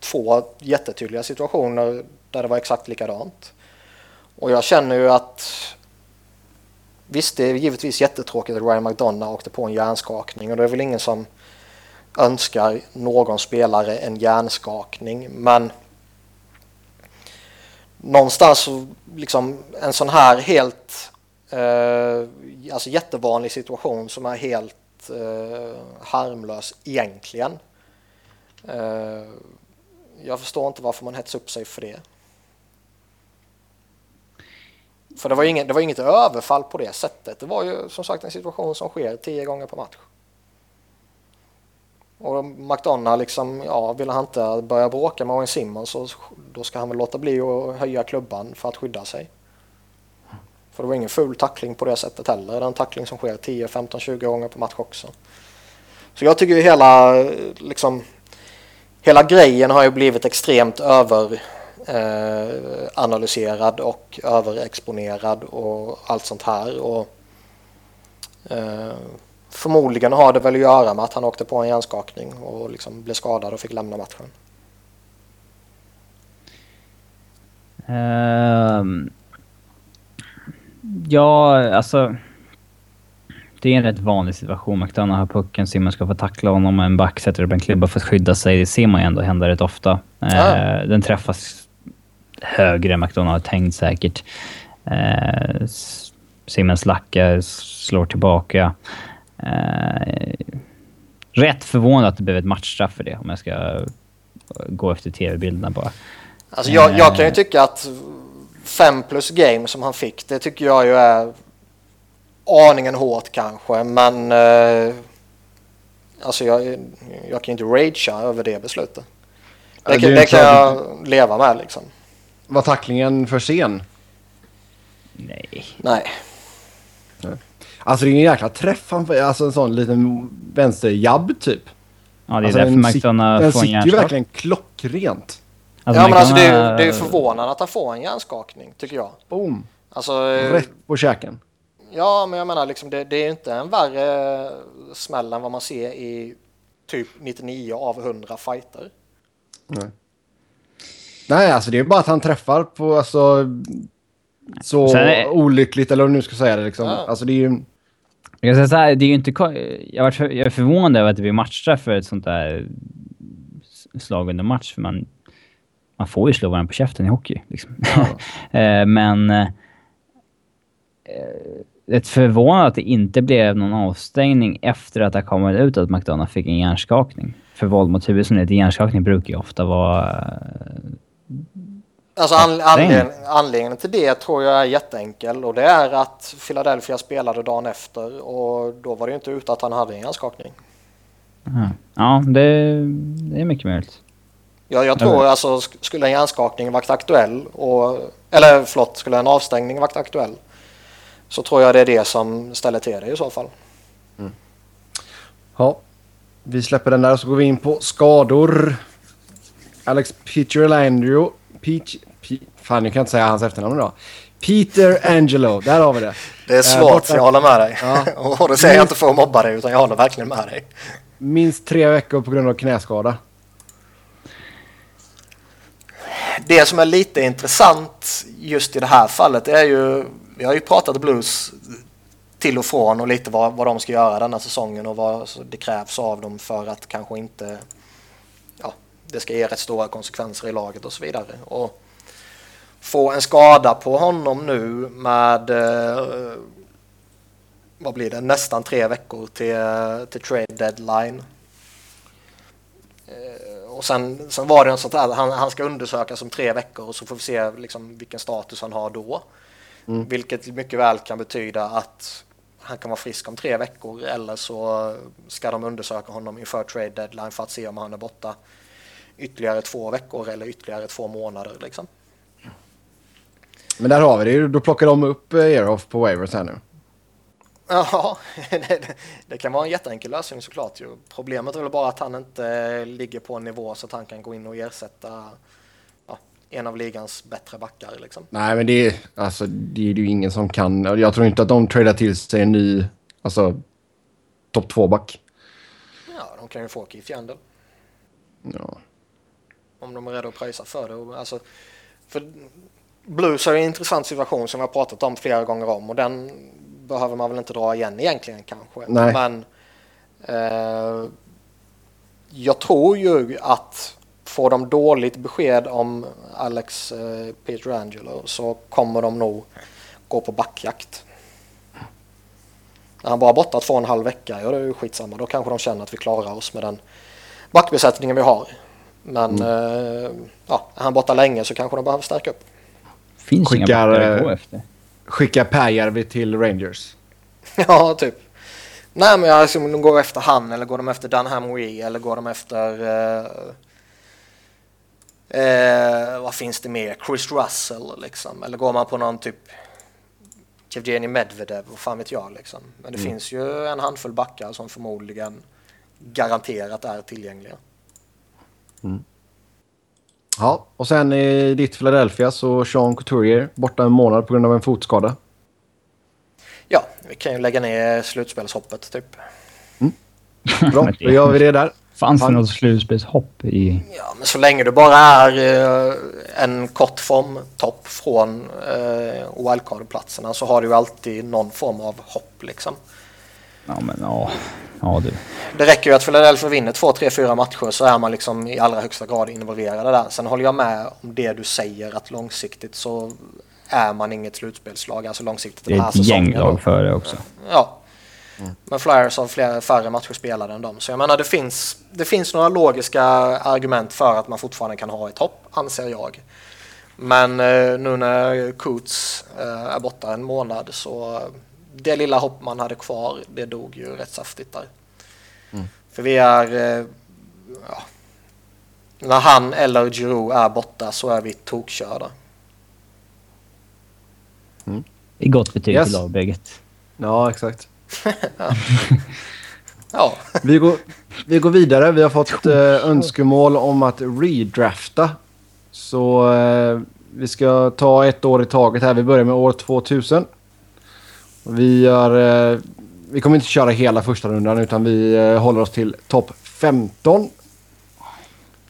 två jättetydliga situationer där det var exakt likadant. Och jag känner ju att visst, det är givetvis jättetråkigt att Ryan McDonough åkte på en hjärnskakning och det är väl ingen som önskar någon spelare en hjärnskakning, men någonstans liksom en sån här helt eh, alltså jättevanlig situation som är helt eh, harmlös egentligen. Eh, jag förstår inte varför man hetsar upp sig för det. För det var, inget, det var inget överfall på det sättet. Det var ju som sagt en situation som sker tio gånger per match. Och McDonough liksom, ja, vill han inte börja bråka med Owen Simmons så då ska han väl låta bli att höja klubban för att skydda sig. För det var ingen ful tackling på det sättet heller. Den tackling som sker 10, 15, 20 gånger på match också. Så jag tycker ju hela, liksom, hela grejen har ju blivit extremt överanalyserad eh, och överexponerad och allt sånt här. Och, eh, förmodligen har det väl att göra med att han åkte på en hjärnskakning och liksom blev skadad och fick lämna matchen. Um ja, alltså... Det är en rätt vanlig situation. McDonough har pucken, Simon ska få tackla honom och en back sätter upp en klubba för att skydda sig. Det ser man ju ändå hända rätt ofta. Eh, den träffas högre än McDonough har tänkt säkert. Eh, S- Simmons lackar, slår tillbaka. Eh, rätt förvånad att det blev ett matchstraff för det, om jag ska gå efter tv-bilderna bara. Alltså jag, jag kan ju Eh. tycka att fem plus game som han fick, det tycker jag ju är aningen hårt kanske, men eh, alltså jag, jag kan ju inte ragea över det beslutet. Ja, Det, det kan, det kan jag leva med liksom. Var tacklingen för sen? Nej. Nej. Alltså det är en jäkla träff. Alltså en sån liten vänsterjabb typ. Ja, det är Alltså, därför den McDonough Den får en sitter ju verkligen klockrent. Alltså, ja men alltså det är, det är ju förvånande att han får en hjärnskakning tycker jag. Boom! Alltså, eh, Rätt på käken. ja men jag menar liksom det, det är inte en värre smäll än vad man ser i typ 99 av 100 fighter. Nej, alltså det är bara att han träffar på alltså... Så är- olyckligt, eller vad du nu ska säga det liksom. Ja. Alltså det är ju... Jag, ska säga så här, det är ju inte, jag, var för, jag är förvånad över att det blir matchstraff för ett sånt där slag under match. För man, man får ju slå varandra på käften i hockey. Liksom. (laughs) Eh, Men... eh, Ett förvånad att det inte blev någon avstängning efter att det kommit ut att McDonough fick en hjärnskakning. För våld mot huvudet som det hjärnskakning brukar ju ofta vara... eh, Alltså an, Ja, anledning, anledningen till det tror jag är jätteenkel och det är att Philadelphia spelade dagen efter och då var det ju inte ute att han hade en hjärnskakning. Ja, ja det, det är mycket möjligt. Jag, jag tror Eller- alltså sk- skulle en hjärnskakning varit aktuell och, eller förlåt, skulle en avstängning varit aktuell så tror jag det är det som ställer till det i så fall. Ja. Vi släpper den där och så går vi in på skador. Alex Peter Landrio. Peach... Pe, fan, jag kan inte säga hans efternamn idag. Peter Angelo. Där har vi det. Det är Eh, svårt, borta- jag håller med dig. Ja. (laughs) och det säger jag inte för att mobba dig utan jag håller verkligen med dig. Minst tre veckor på grund av knäskada. Det som är lite intressant just i det här fallet är ju, vi har ju pratat blues till och från och lite vad, vad de ska göra denna säsongen och vad det krävs av dem för att kanske inte, ja, det ska ge rätt stora konsekvenser i laget och så vidare. Och få en skada på honom nu med, eh, vad blir det, nästan tre veckor till, eh, till trade deadline. Eh, Och sen, sen var det en sånt här, han, han ska undersökas om tre veckor och så får vi se liksom vilken status han har då. Vilket mycket väl kan betyda att han kan vara frisk om tre veckor eller så ska de undersöka honom inför trade deadline för att se om han är borta ytterligare två veckor eller ytterligare två månader. Liksom. Men där har vi det. Då plockar de upp eh, Eroff på waivers här nu. Ja, (laughs) det, det kan vara en jätteenkel lösning såklart. Ju. Problemet är väl bara att han inte ligger på en nivå så att han kan gå in och ersätta ja, en av ligans bättre backar. Liksom. Nej, men det är, alltså, det är ju ingen som kan. Jag tror inte att de tradar till sig en ny alltså, topp två-back. Ja, de kan ju få Keith Yandel Ja. om de är redo att pröjsa för det. Alltså, för Blues ju en intressant situation som vi har pratat om flera gånger om och den behöver man väl inte dra igen egentligen kanske. Nej. Men eh, jag tror ju att får de dåligt besked om Alex eh, Pietrangelo så kommer de nog gå på backjakt. Är han bara borta två och en halv vecka, ja det är ju skitsamma. Då kanske de känner att vi klarar oss med den backbesättningen vi har. Men eh, ja, är han borta länge så kanske de behöver stärka upp. Finns Skickar, inga backar att gå efter. Skicka Pääjärvi till Rangers. (laughs) ja, typ. Nej, men alltså, de går efter han eller går de efter Dan Hamwee eller går de efter... Eh, eh, vad finns det mer? Chris Russell liksom. Eller går man på någon typ Evgenij Medvedev, vad fan vet jag liksom. Men det finns ju en handfull backar som förmodligen garanterat är tillgängliga. Ja, och sen i ditt Philadelphia så Sean Couturier borta en månad på grund av en fotskada. Ja, vi kan ju lägga ner slutspelshoppet typ. (laughs) Bra, Men det- då gör vi det där. Fanns det Fan. något slutspelshopp i... Ja, men så länge du bara är eh, en kort formtopp från eh, wildcard-platserna så har du ju alltid någon form av hopp liksom. Ja, men ja. Ja, du. Det räcker ju att Philadelphia vinner två, tre, fyra matcher så är man liksom i allra högsta grad involverad där. Sen håller jag med om det du säger att långsiktigt så är man inget slutspelslag, alltså långsiktigt Det den är här ett gäng säsongen. lag då. före också. Ja. Men Flyers har flera, färre matcher spelade än dem. Så jag menar det finns, det finns några logiska argument för att man fortfarande kan ha ett hopp, anser jag. Men eh, nu när Coots eh, är borta en månad så det lilla hopp man hade kvar, det dog ju rätt saftigt där. För vi är... Eh, ja, när han eller Giroud är borta så är vi tokkörda. Det är gott betyg Yes. till lagbygget. Ja, exakt. (laughs) Ja, Vi går, vi går vidare. Vi har fått eh, önskemål om att redrafta. Så eh, vi ska ta ett år i taget här. Vi börjar med år 2000. Vi, gör, eh, vi kommer inte köra hela första rundan utan vi eh, håller oss till topp 15.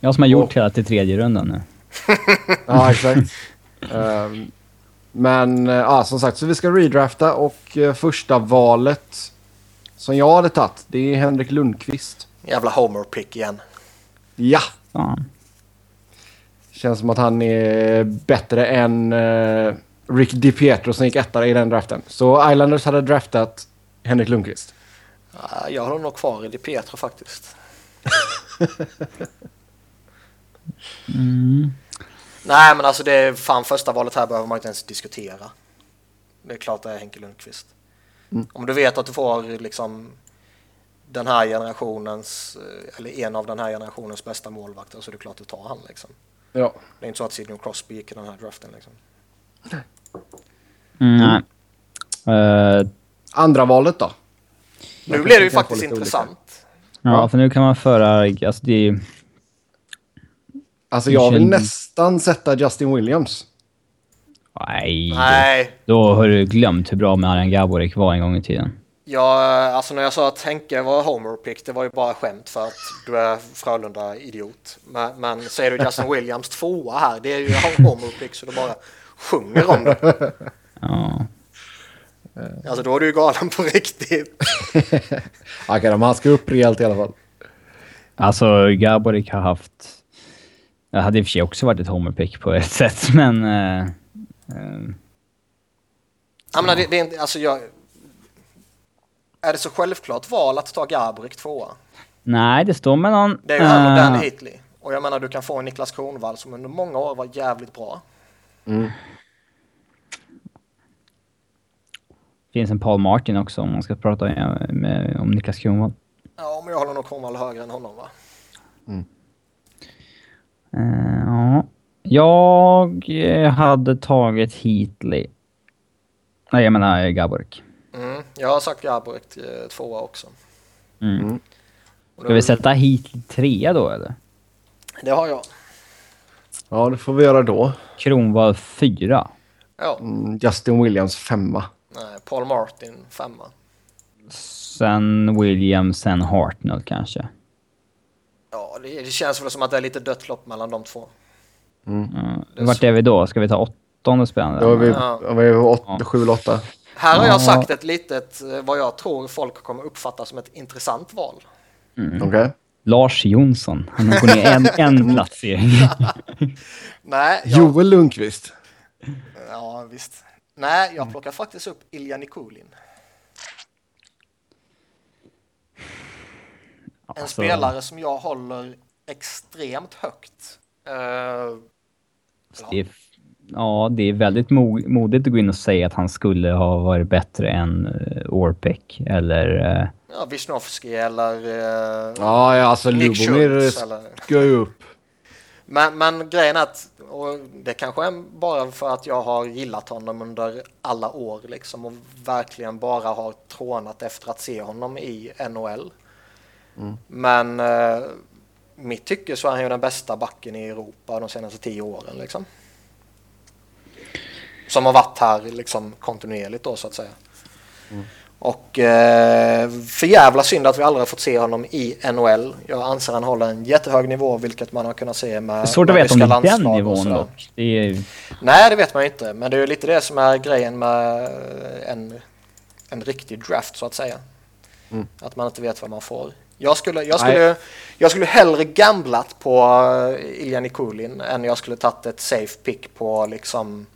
Jag som har gjort hela till tredje rundan nu. (laughs) Ja, exakt. Ehm, men eh, ja, som sagt, så vi ska redrafta och eh, första valet som jag hade tagit, det är Henrik Lundqvist. jävla homer-pick igen. Ja! Fan. Känns som att han är bättre än uh, Rick DiPietro som gick etta i den draften. Så Islanders hade draftat Henrik Lundqvist. Ja, Jag håller nog kvar i Di Pietro faktiskt. (laughs) Mm. Nej, men alltså det är fan första valet här behöver man inte ens diskutera. Det är klart det är Henke Lundqvist. Mm. Om du vet att du får liksom den här generationens, eh, eller en av den här generationens bästa målvakter så är det klart du tar han liksom. Ja. Det är inte så att Sidney Crosby gick i den här draften liksom. Mm, nej. Eh, Andra valet då? Nu blir det ju faktiskt intressant. ja, Ja. för nu kan man föra... Alltså det är... Alltså jag vill nästan sätta Justin Williams. Nej. Nej, Då har du glömt hur bra Marian Gaborik var en gång i tiden. jag, alltså när jag sa att Henke var homer-pick, det var ju bara skämt för att du är Frölunda-idiot. Men, men säger du Justin (laughs) Williams tvåa här, det är ju homer-pick så du bara sjunger om det. (laughs) Ja. Alltså då är du ju galen på riktigt. (laughs) Okej, men han ska upp rejält i alla fall. Alltså, Gaborik har haft... Det hade i och för sig också varit ett homerpick på ett sätt, (laughs) men... eh, eh, Jag menar, det, det är inte, alltså jag... Är det så självklart val att ta Gabrik tvåa? nej, det står mellan... Det är ju han och Dan eh, Hitley. Och jag menar, du kan få en Niklas Kronwall som under många år var jävligt bra. Finns en Paul Martin också om man ska prata med, med, om Niklas Kronwall. Ja, men jag håller nog Kronwall högre än honom va? Eh, ja. Jag eh, hade tagit Heatley. Nej, jag menar eh, Gaborik. Mm, jag har sagt eh, tvåa också. Mm. Och Ska vi sätta Heatley trea då eller? Det har jag. Ja, det får vi göra då. Kronwall fyra. Ja, Mm, Justin Williams femma. nej, Paul Martin femma. Sen Williams, sen Hartnell kanske. Ja, det, det känns väl som att det är lite dött lopp mellan de två. Uh, vart är vi då? Ska vi ta åttonde spelaren? Då är vi, Ja. ja. vi åt, Ja. sju eller åtta. Här har Ja. jag sagt ett litet, eh, vad jag tror folk kommer uppfatta som ett intressant val. Okej. Lars Jonsson. Han går ner en, (laughs) en placering. (laughs) Nej, jag, Joel Lundqvist. ja visst. Nej, jag plockar faktiskt upp Ilja Nikulin. En Alltså, spelare som jag håller extremt högt. Eh, Det är, ja, det är väldigt mo- modigt att gå in och säga att han skulle ha varit bättre än uh, Orpek eller... eh, ja, Wisnowski eller uh, Ja, ja alltså Lubomir ska ju upp. Men, men grejen är att, och det kanske är bara för att jag har gillat honom under alla år liksom och verkligen bara har trånat efter att se honom i NHL. Men eh, mitt tycke så är han ju den bästa backen i Europa de senaste tio åren liksom. Som har varit här liksom kontinuerligt då så att säga. Och eh, för jävla synd att vi aldrig har fått se honom i NHL. Jag anser han håller en jättehög nivå vilket man har kunnat se med Det är svårt att veta om det är den nivån dock. Det är, Nej, det vet man ju inte. Men det är ju lite det som är grejen med en, en riktig draft så att säga. Mm. Att man inte vet vad man får. Jag skulle, jag skulle, jag skulle hellre gamblat på eh, Ilja Nikulin än jag skulle tagit ett safe pick på liksom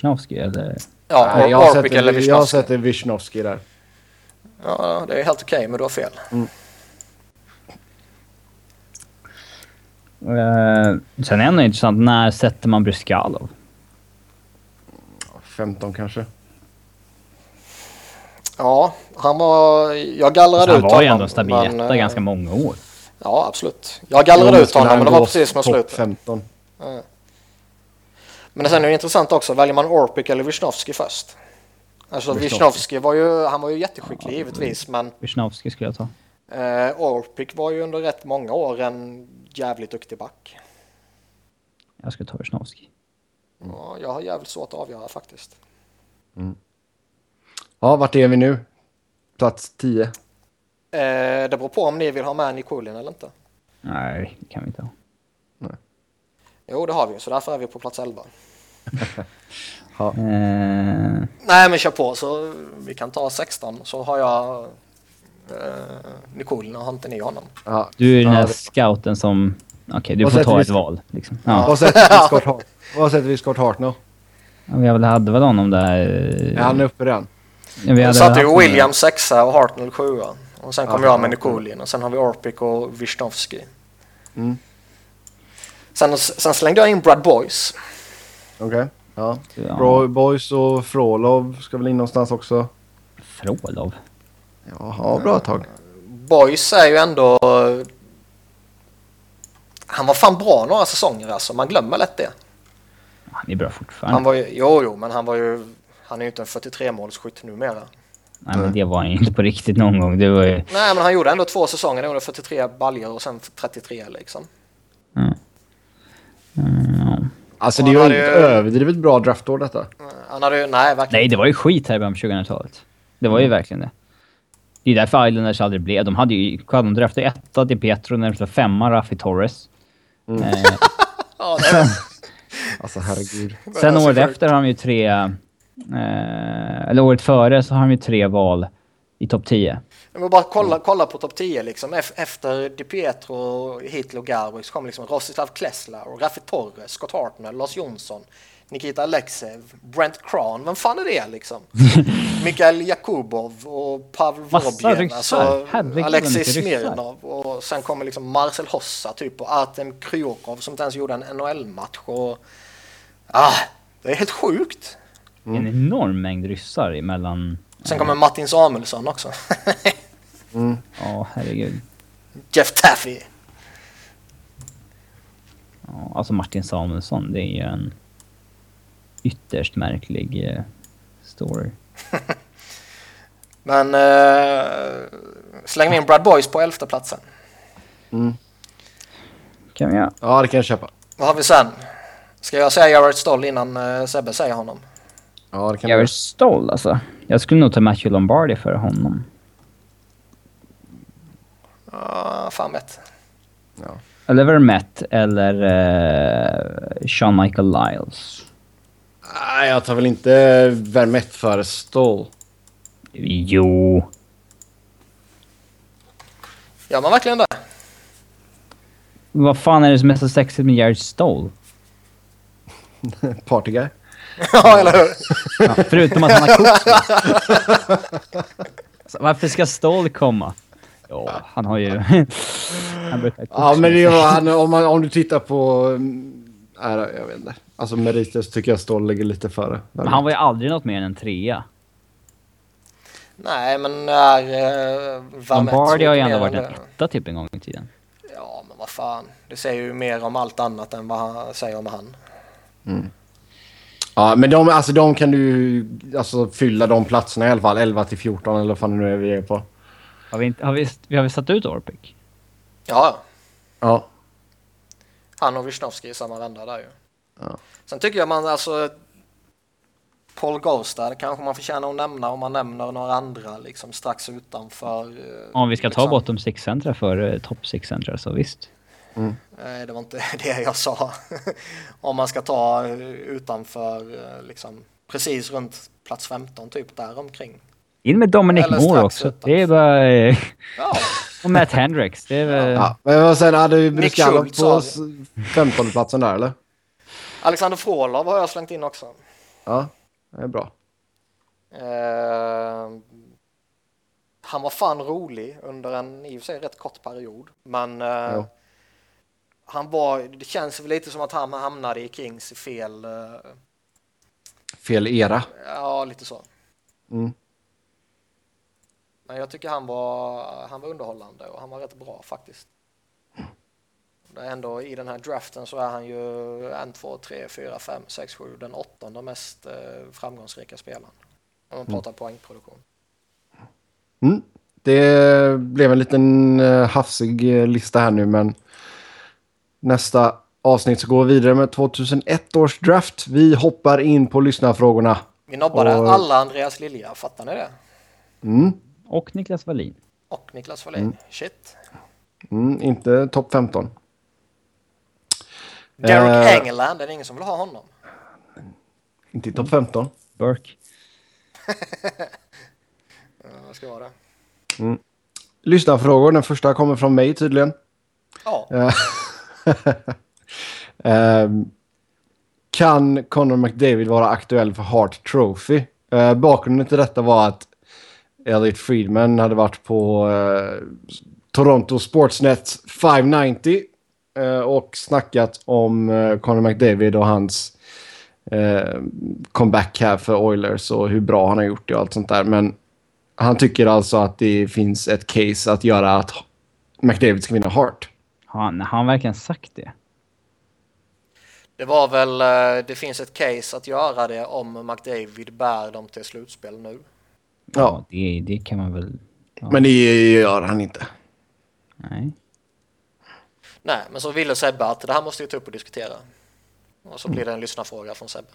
Schnauski eller? ja, Nej, jag, Orpik eller sätter, jag Wisnowski. sätter Wisnowski där. Ja, det är helt okej, men du har fel. Uh, sen är det ändå intressant, när sätter man Bryskalov? 15 kanske. Ja, han var... Jag gallrade Alltså, han ut var ju honom, ändå en stabil etta eh, ganska många år. Ja, absolut. Jag gallrade ut honom, han men det var precis mot slutet. 15. Men sen är det intressant också, väljer man Orpik eller Wisnowski först? Alltså Wisnowski. Var ju, han var ju jätteskicklig givetvis, men Wisnowski skulle jag ta. eh, Orpik var ju under rätt många år en jävligt duktig back. Jag skulle ta Wisnowski. Ja, jag har jävligt svårt att avgöra faktiskt. Ja, vart är vi nu? Plats 10. Eh, det beror på om ni vill ha med Nikulin eller inte. Nej, det kan vi inte ha. Jo, det har vi, så därför är vi på plats 11. Eh, Nej, men kör på så vi kan ta 16 så har jag eh, Nikulin och har inte ni honom. Ja. du är den här Ja, scouten som... Okej, du Vad får ta vi- ett val. Liksom. Ja. (laughs) Vad sätter vi Scott Hart? Nu? Ja, Vi hade hade väl honom där... Är han uppe redan? Ja, vi satte ju William sexa och Hartnell sjua. Och sen kom Ja, jag med. Nikulin och sen har vi Orpik och Wisnowski. Mm. Sen, sen slängde jag in Brad Boys. Okej. Ja. Ja, Bro, Boys och Frolov ska väl in någonstans också. Frolov. Ja, bra tag. Boys är ju ändå... Han var fan bra några säsonger alltså, man glömmer lätt det. Han är bra fortfarande. Han var ju, jo, jo, men han var ju... Han är ju inte en 43-målsskytt numera. Nej, men det var han ju inte på riktigt någon gång. Det var ju... Nej, men han gjorde ändå två säsonger. Han gjorde 43 baljor och sen 33 liksom. Mm. Mm, ja. Alltså det är ju ett överdrivet bra draftår detta. Han hade ju... Nej, verkligen Nej, det var ju skit här i början på 2000-talet. Det var ju verkligen det. Det är därför Islanders aldrig blev... De hade ju... De draftade etta till Petro, de draftade femma Raffi Torres. Eh, (laughs) Ja, det är, (laughs) Alltså herregud. sen året sjukt. efter har de ju tre... Eh, eller året före så har de ju tre val i topp 10. Men bara kolla, kolla på topp 10 liksom. Ef- Efter Di Pietro, Hitler och Garbo så kom liksom Rostislav Kleslar, och Raffi Torres, Scott Hartnell, Lars Jonsson, Nikita Alexev, Brent Kran. Vem fan är det liksom? (laughs) Mikael Jakubov och Pavel ryssar. Alltså, Alexej. Smirnov. Och sen kommer liksom Marcel Hossa typ och Artem Kryokov som inte ens gjorde en NHL-match. Och, ah, det är helt sjukt. En enorm mängd ryssar emellan... Sen kommer Martin Samuelsson också. (laughs) Ja, herregud. Jeff Taffy. Ja, alltså Martin Samuelsson, det är ju en ytterst märklig eh, story. (laughs) Men eh, släng in Brad Boys på elfte platsen. Kan vi göra. Ja, det kan jag köpa. Vad har vi sen? Ska jag säga Jared Stoll innan eh, Sebbe säger honom? Ja, det kan jag. Stoll alltså. Jag skulle nog ta Matthew Lombardi för honom. Uh, fan vet. Ja. Eller Vermette eller uh, Sean Michael Lyles. Nej, jag tar väl inte Vermette före Stoll. Jo. Gör man verkligen det? Vad fan är det som är så sexigt med Jared Stoll? (laughs) Partyguy. (laughs) ja, eller hur? Ja, förutom att han har kokt Varför ska Stoll komma? Ja, han har ju... han Ja, men det var, han, om, man, om du tittar på... mm, Nej, jag vet inte. Alltså meriter så tycker jag Stoll ligger lite före. Men han var ju aldrig något mer än en trea. Nej, men är uh, Lombardi har ju ändå varit en etta typ en gång i tiden. Ja, men vad fan. Det säger ju mer om allt annat än vad han säger om han. Ja, men de, alltså, de kan du alltså, fylla de platserna i alla fall. 11 till 14 eller vad fan det nu är vi är på. Har vi, inte, har vi, vi har vi satt ut Orpik? Ja, Ja. han och Wisnowski i samma vända där ju. Ja. Sen tycker jag man alltså... Paul Ghosta, det kanske man förtjänar att nämna om man nämner några andra liksom strax utanför. eh, Om vi ska ta liksom. bottom six centra för uh, top six centra så visst. Nej, det var inte (laughs) det jag sa. (laughs) om man ska ta eh, utanför, eh, liksom precis runt plats 15 typ där omkring. In med Dominic Eller Moore också. utanför. Det är bara... eh, Ja, (laughs) och Matt Hendricks. Det är väl... Ja, men sen hade vi Schultz på har s- 15 platsen där eller? Alexander Frolov har jag slängt in också. Ja, det är bra. Eh, han var fan rolig under en i och för sig rätt kort period. Men Ja. Han var, det känns väl lite som att han hamnade i Kings i fel, eh, Fel era. ja lite så. Mm. Men jag tycker han var, han var underhållande och han var rätt bra faktiskt. Det är ändå i den här draften så är han ju en, två, tre, fyra, fem, sex, sju, den åttonde mest eh, framgångsrika spelaren. Om man pratar poängproduktion. Mm. Det blev en liten uh, hafsig eh, lista här nu men nästa avsnitt så går vi vidare med 2001 års draft. Vi hoppar in på lyssnarfrågorna. Vi nobbade Och- alla Andreas Lilja, fattar ni det? Mm. Och Niklas Wallin. Och Niklas Wallin. Shit. Mm, inte topp 15. Derek Eh. Engeland, är det ingen som vill ha honom? Inte i topp 15. Burke. (laughs) Ja, vad ska vara det? Lyssnarfrågor. Den första kommer från mig tydligen. Ja, um, (laughs) kan Connor McDavid vara aktuell för Hart Trophy? Uh, bakgrunden till detta var att Elliot Friedman hade varit på uh, Toronto Sportsnet 590 uh, eh, och snackat om uh, Connor McDavid och hans comeback här för Oilers och hur bra han har gjort det och allt sånt där. Men han tycker alltså att det finns ett case att göra att McDavid ska vinna Hart. Har han, har han verkligen sagt det? det var väl, eh, det finns ett case att göra det om McDavid bär dem till slutspel nu. Ja. det, det kan man väl... Ja. Men det gör han inte. Nej. Nej, men så ville Sebbe att det här måste vi ta upp och diskutera. Och så blir det en lyssnarfråga från Sebbe.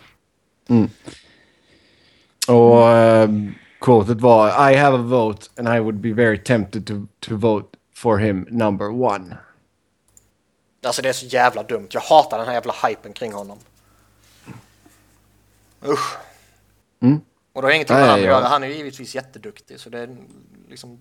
Och uh, quotet var I have a vote and I would be very tempted to, to vote for him number one. Alltså det är så jävla dumt. Jag hatar den här jävla hypen kring honom. Usch. Mm. Och det har ingenting med Nej, han att ja. Han är ju givetvis jätteduktig så det är liksom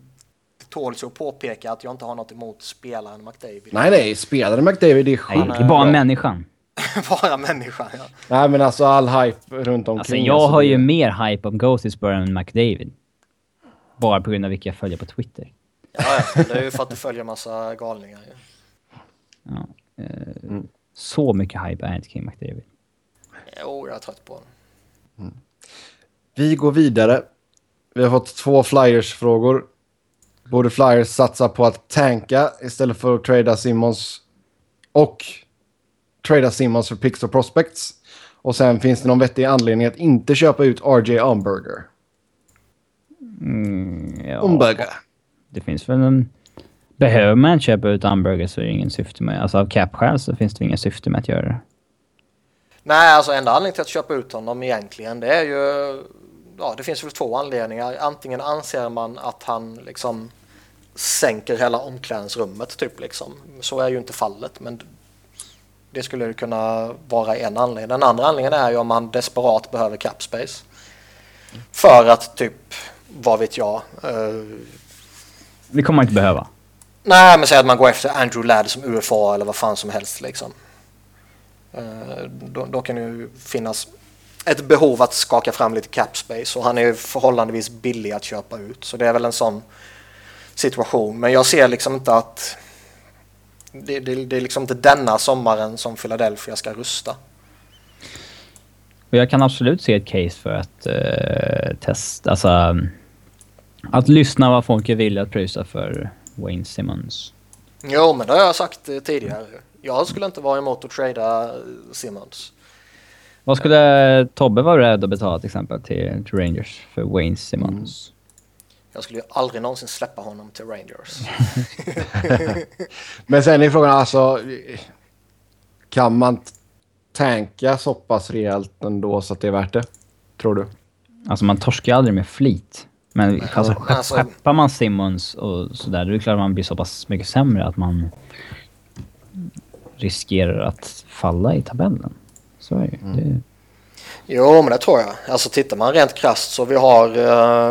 det tåls att påpeka att jag inte har något emot spelaren McDavid. Nej, nej, spelare McDavid är Nej, sjukt det är bara människan. (laughs) Bara människan, ja. Nej, men alltså all hype runt omkring. Alltså jag har ju mer hype om Ghostisburg än McDavid. Bara på grund av vilka jag följer på Twitter. Ja, ja. Det är ju för att du följer massa galningar ju. Ja. Eh, Så mycket hype är inte kring McDavid. Jo, jag är trött på honom. Vi går vidare. Vi har fått två Flyers-frågor. Borde Flyers satsa på att tanka istället för att trada Simmons och trada Simmons för picks och prospects? Och sen finns det någon vettig anledning att inte köpa ut RJ Umberger. Mm, ja. Umberger. Det finns väl en... Behöver man köpa ut hamburgare så är det ingen syfte med... Alltså av cap-skäl så finns det ingen syfte med att göra det. Nej, alltså enda anledningen till att köpa ut honom egentligen det är ju... Ja, det finns väl två anledningar. Antingen anser man att han liksom sänker hela omklädningsrummet typ liksom. Så är ju inte fallet, men det skulle ju kunna vara en anledning. Den andra anledningen är ju om man desperat behöver cap space. För att typ, vad vet jag, eh, Det kommer man inte behöva. Nej, men säg att man går efter Andrew Ladd som UFA eller vad fan som helst liksom. Eh, då, då kan det ju finnas ett behov att skaka fram lite cap space och han är ju förhållandevis billig att köpa ut. Så det är väl en sån situation. Men jag ser liksom inte att det, det, det är liksom inte denna sommaren som Philadelphia ska rusta. Och jag kan absolut se ett case för att eh, testa, alltså att lyssna vad folk är villiga att pröjsa för Wayne Simmons. Jo, men det har jag sagt eh, tidigare. Jag skulle inte vara emot att trada eh, Simmons. Vad skulle Tobbe vara beredd att betala till exempel till, till Rangers för Wayne Simmons? Jag skulle ju aldrig någonsin släppa honom till Rangers. (laughs) Men sen är frågan alltså... Kan man t- tanka så pass rejält ändå så att det är värt det? tror du? Alltså man torskar aldrig med flit. Men alltså, alltså- skeppar man Simmons och sådär, då är det klart att man blir så pass mycket sämre att man riskerar att falla i tabellen. Så är det ju. Det, Jo, men det tror jag. Alltså tittar man rent krasst så vi har...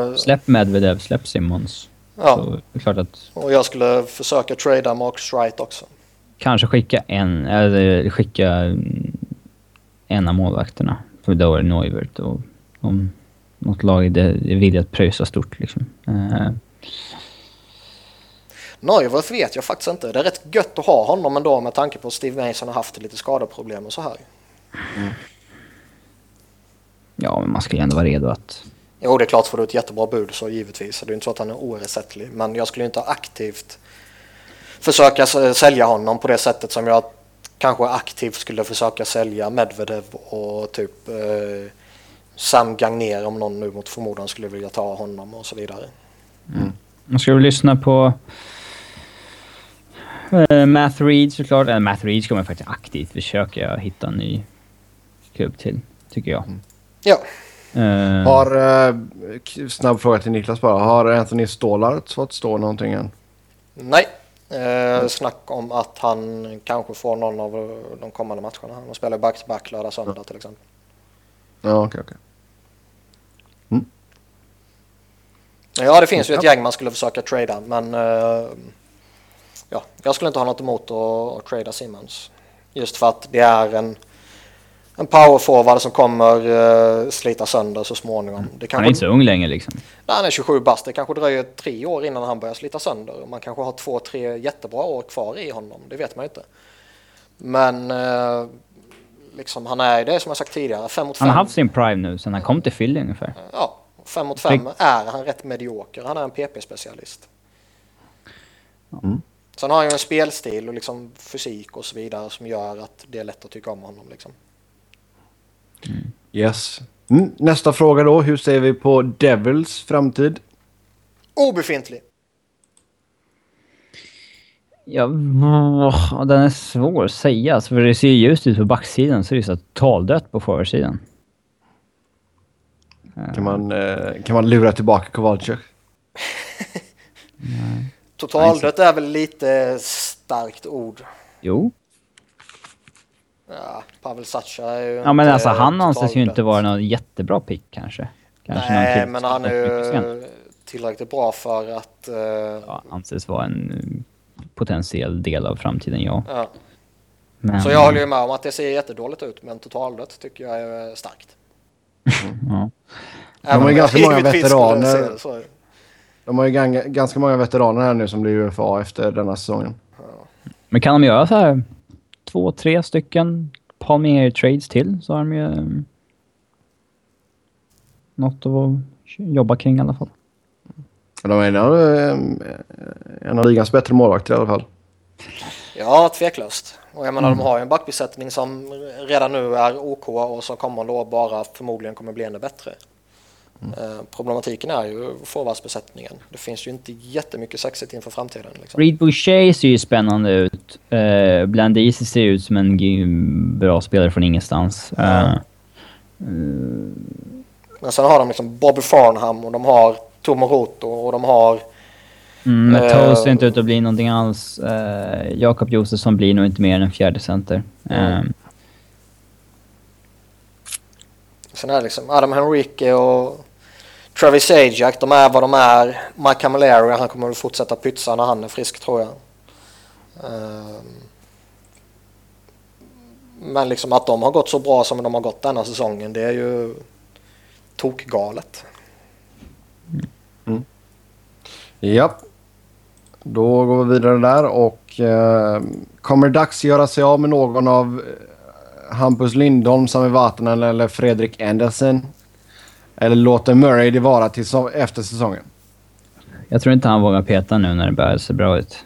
eh, släpp Medvedev, släpp Simmons. ja, Så det är klart att och jag skulle försöka trada Marcus Wright också. kanske skicka en, eller skicka mm, en av målvakterna. För då är det Neuvert och om något lag är är villigt att pröjsa stort liksom. Eh, Neuwirth vet jag faktiskt inte. Det är rätt gött att ha honom ändå med tanke på att Steve Mason har haft lite skadeproblem och så här. ja, men man ska ju ändå vara redo att... Jo, det är klart får du ett jättebra bud så givetvis. Det är inte så att han är oersättlig. Men jag skulle inte aktivt försöka sälja honom på det sättet som jag kanske aktivt skulle försöka sälja Medvedev och typ eh, Sam Gagner om någon nu mot förmodan skulle vilja ta honom och så vidare. Man ska väl lyssna på uh, Math Reed såklart. Eller Math Reed ska man faktiskt aktivt försöka hitta en ny klubb till, tycker jag. Ja, Eh, Har, eh, k- snabb fråga till Niklas bara. Har Anthony Stålart fått stå någonting än? nej. Eh, snack om att han kanske får någon av eh, de kommande matcherna. Han spelar back-to-back lördag söndag till exempel. Ja, okej, okej. Ja, det finns ju ett gäng man skulle försöka trada, men eh, ja, jag skulle inte ha något emot att, att trada Simmons. Just för att det är en, en powerforward som kommer uh, slita sönder så småningom. Det han är inte så ung längre liksom. Nej, han är 27 bast. Det kanske dröjer tre år innan han börjar slita sönder. Man kanske har två, tre jättebra år kvar i honom. Det vet man ju inte. Men eh, liksom, han är det som jag sagt tidigare, fem mot fem. Han har haft sin prime nu sen han kom till Philly ungefär. Ja, fem mot fem är han rätt medioker. Han är en PP-specialist. Mm. Sen har han ju en spelstil och liksom fysik och så vidare som gör att det är lätt att tycka om honom. Liksom. Yes. Mm, nästa fråga då. Hur ser vi på Devils framtid? Obefintlig! Ja, den är svår att säga. Alltså, för det ser ju ljust ut på backsidan så är det så totaldött på forwardsidan. Kan man, eh, kan man lura tillbaka Kowalczyk? Totaldött är väl lite starkt ord. Jo. Ja, Pavel Sacha är ju Ja men alltså han anses ju inte vara någon jättebra pick kanske. kanske Nej, kille men han är ju tillräckligt bra för att... eh, Ja, anses vara en potentiell del av framtiden, ja. ja. Men, Så jag håller ju med om att det ser jättedåligt ut, men totaldött tycker jag är starkt. (laughs) Ja. Även har ju ganska många veteraner. De har ju ganska många veteraner här nu som blir UFA efter denna säsongen. Men kan de göra så här två, tre stycken Palmier trades till så har de ju eh, något att jobba kring i alla fall. De är en av, eh, en av ligans bättre målvakter i alla fall. Ja, tveklöst. Och jag menar, Mm. de har ju en backbesättning som redan nu är OK och som kommande år bara förmodligen kommer bli ännu bättre. Mm. Eh, problematiken är ju forwardsbesättningen. Det finns ju inte jättemycket sexigt inför framtiden. Liksom. Reed Boucher ser ju spännande ut. Uh, Blandisi ser ut som en bra spelare från ingenstans. Eh, Men sen har de liksom Bobby Farnham och de har Tomo Roto och de har... mm, men Eh, Toast ser inte ut att bli någonting alls. Uh, Jakob Josefsson blir nog inte mer än en fjärde center. Mm. Eh, Sen är det liksom Adam Henrique och Travis Sajak, de är vad de är. Mike Camilleri, han kommer att fortsätta pytsa när han är frisk tror jag. Ehm, Men liksom att de har gått så bra som de har gått denna säsongen, det är ju tokgalet. Ja. Då går vi vidare där och eh, kommer dags göra sig av med någon av eh, Hampus Lindholm, Sami Vatanen eller Fredrik Andersen? Eller låter Murray det vara till så- efter säsongen? jag tror inte han vågar peta nu när det börjar se bra ut.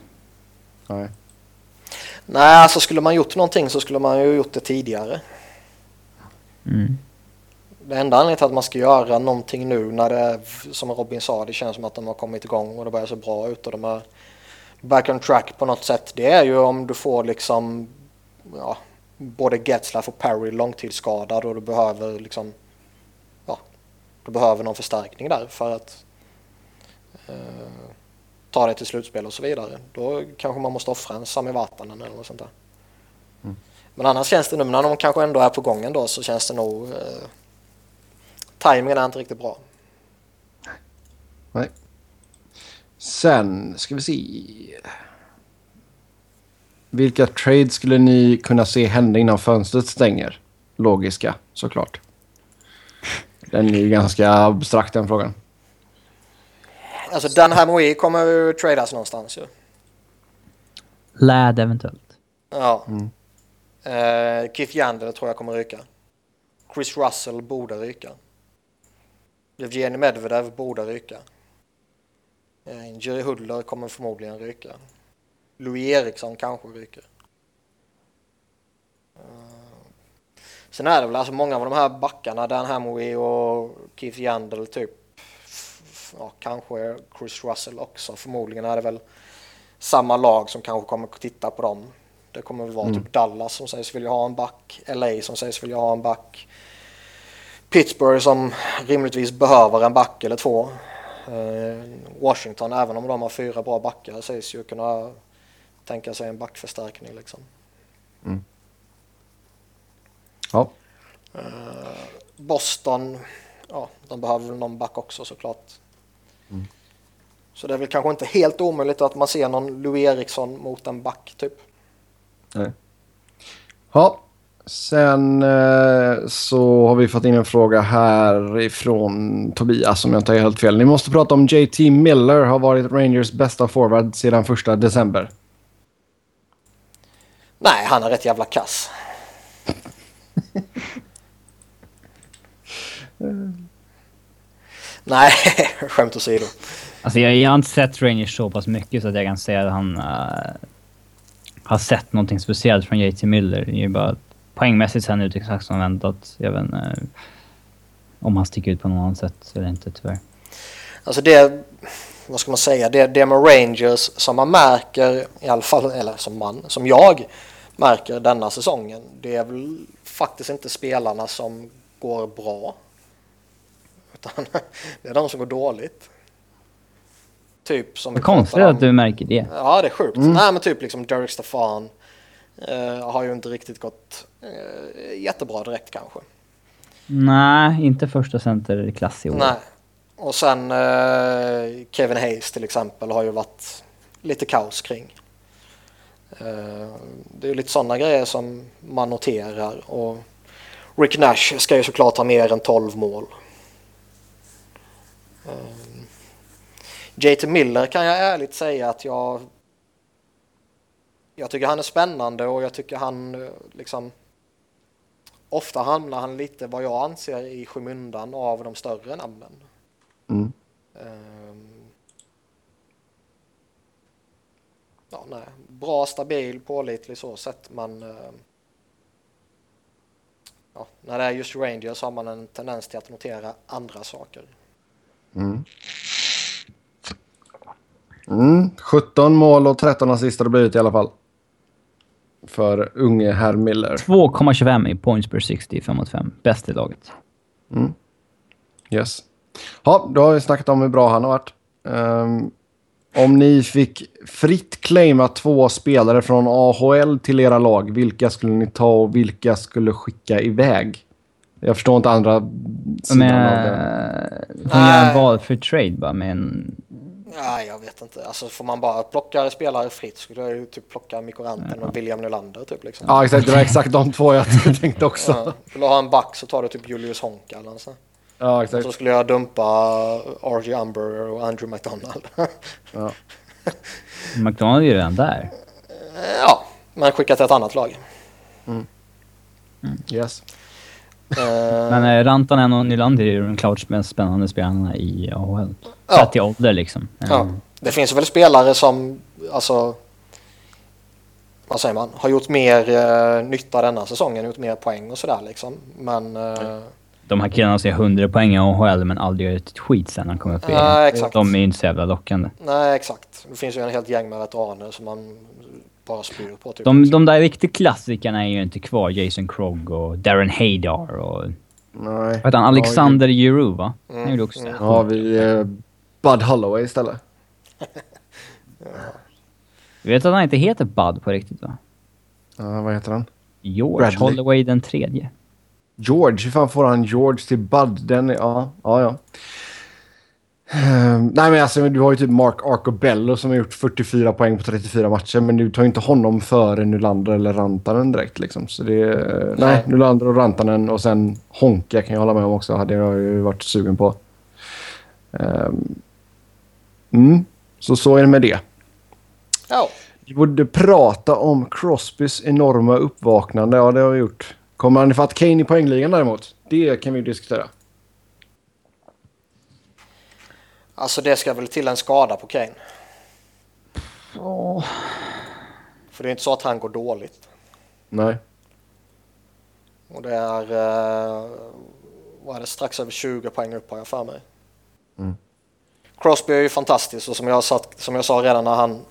Nej. Nej, alltså skulle man gjort någonting så skulle man ju gjort det tidigare. Mm. Det enda anledningen till att man ska göra någonting nu när det, som Robin sa, det känns som att de har kommit igång och det börjar se bra ut och de är back on track på något sätt. Det är ju om du får liksom ja, både Getzlaff och Perry långtidsskadad och du behöver liksom ja, du behöver någon förstärkning där för att eh, ta dig till slutspel och så vidare. Då kanske man måste offra en Sami Vatanen eller något sånt där. Mm. Men annars känns det nu när de kanske ändå är på gången då så känns det nog... Eh, timingen är inte riktigt bra. Nej. Sen ska vi se. Vilka trades skulle ni kunna se hända innan fönstret stänger? Logiska, såklart. Den är ju ganska abstrakt den frågan. Alltså den här Moe kommer ju tradas någonstans ju. Lad eventuellt. Ja. Eh, Keith Yandel tror jag kommer ryka. Chris Russell borde ryka. Evgenij Medvedev borde ryka. Eh, Jerry Hudler kommer förmodligen ryka. Louis Eriksson kanske ryker. Eh, sen är det väl alltså många av de här backarna, Dan Hamoui och Keith Yandel typ. Ja, kanske Chris Russell också. Förmodligen är det väl samma lag som kanske kommer att titta på dem. Det kommer väl vara typ Dallas som sägs vilja ha en back, LA som sägs vilja ha en back, Pittsburgh som rimligtvis behöver en back eller två. Eh, Washington, även om de har fyra bra backar, sägs ju kunna tänka sig en backförstärkning liksom. Ja. Boston, ja, de behöver väl någon back också såklart. Så det är väl kanske inte helt omöjligt att man ser någon Louis Eriksson mot en back typ. Nej. Ja. Sen eh, så har vi fått in en fråga här ifrån Tobias om jag inte har helt fel. Ni måste prata om JT Miller har varit Rangers bästa forward sedan första december. Nej, han är rätt jävla kass. (laughs) Nej, skämt åsido. Alltså jag, jag har inte sett Rangers så pass mycket så att jag kan säga att han eh, har sett någonting speciellt från JT Miller. Det är ju bara att poängmässigt ser han ut exakt som väntat. Jag vet inte eh, om han sticker ut på något annat sätt eller inte tyvärr. Alltså det, vad ska man säga, det, det med Rangers som man märker, i alla fall, eller som man, som jag märker denna säsongen, det är väl faktiskt inte spelarna som går bra. Utan (laughs) det är de som går dåligt. Typ som konstigt att du märker det. Ja, det är sjukt. Nej, men typ liksom Derek Stefan eh, har ju inte riktigt gått eh, jättebra direkt kanske. Nej, inte första centerklass i år. Nej. Och sen eh, Kevin Hayes till exempel har ju varit lite kaos kring. Eh, det är ju lite sådana grejer som man noterar och Rick Nash ska ju såklart ha mer än 12 mål. Eh, JT Miller kan jag ärligt säga att jag jag tycker han är spännande och jag tycker han eh, liksom ofta hamnar han lite vad jag anser i skymundan av de större namnen. Mm. Ehm. ja, nej. Bra, stabil, pålitlig så sett men ehm, ja, när det är just Rangers har man en tendens till att notera andra saker. Mm. 17 mål och 13 assist har det blivit i alla fall. För unge herr Miller. 2,25 i points per 60, 5 mot 5. Bäst i laget. Yes. Ja, då har vi snackat om hur bra han har varit. Ehm, om ni fick fritt claima två spelare från AHL till era lag, vilka skulle ni ta och vilka skulle skicka iväg? Jag förstår inte andra sidan av det. Får man göra en val för trade bara med en... Nej, jag vet inte. Alltså får man bara plocka spelare fritt skulle jag ju typ plocka Mikko Rantanen och William Nylander typ liksom. Ja, exakt. Det var exakt de två jag (laughs) tänkte också. Ja. Vill du ha en back så tar du typ Julius Honka eller sånt. Ja, Så exakt. skulle jag dumpa R.J. Umber och Andrew McDonald. Ja. (laughs) McDonald är ju redan där. ja, men skicka till ett annat lag. Yes. Eh, Men eh, Rantanen och Nylander är ju de klart mest spännande spelarna i AHL. Ja. Sett till ålder liksom. Ja, Eh, det finns väl spelare som, alltså, vad säger man, har gjort mer eh, nytta denna säsongen, gjort mer poäng och sådär liksom. Men, eh, De här killarna ser 100 poäng i AHL men aldrig gör ett skit sen han kommer upp i Nej, exakt. De är ju inte så jävla lockande. nej exakt. Det finns ju en helt gäng med veteraner som man bara spyr på. Typ. De, de där riktigt klassikerna är ju inte kvar. Jason Krog och Darren Haydar och Nej. Vad heter han? Alexander Giroux, va? Han Mm. gjorde också det. Ja, vi... Eh, Bud Holloway istället. (laughs) Du vet att han inte heter Bud på riktigt, va? Ja, vad heter han? George Bradley. Holloway den tredje. George. Hur fan får han George till Bud? Den är... Ja, ja, ja. Ehm, nej men alltså du har ju typ Mark Arcobello som har gjort 44 poäng på 34 matcher men du tar ju inte honom före Nylander eller Rantanen direkt liksom. Så det. Nej, Nej. Nylander och Rantanen och sen Honka kan jag hålla med om också. Hade jag ju varit sugen på. Ehm, mm, så så är det med det. Ja, Vi borde prata om Crosbys enorma uppvaknande. Ja, det har vi gjort. Kommer han ifatt Kane i poängligan däremot? Det kan vi diskutera. Alltså det ska väl till en skada på Kane. Åh. För det är inte så att han går dåligt. Nej. Och det är, eh, vad är det, strax över 20 poäng upp har jag för mig. Mm. Crosby är ju fantastisk och som jag, satt, som jag sa redan när han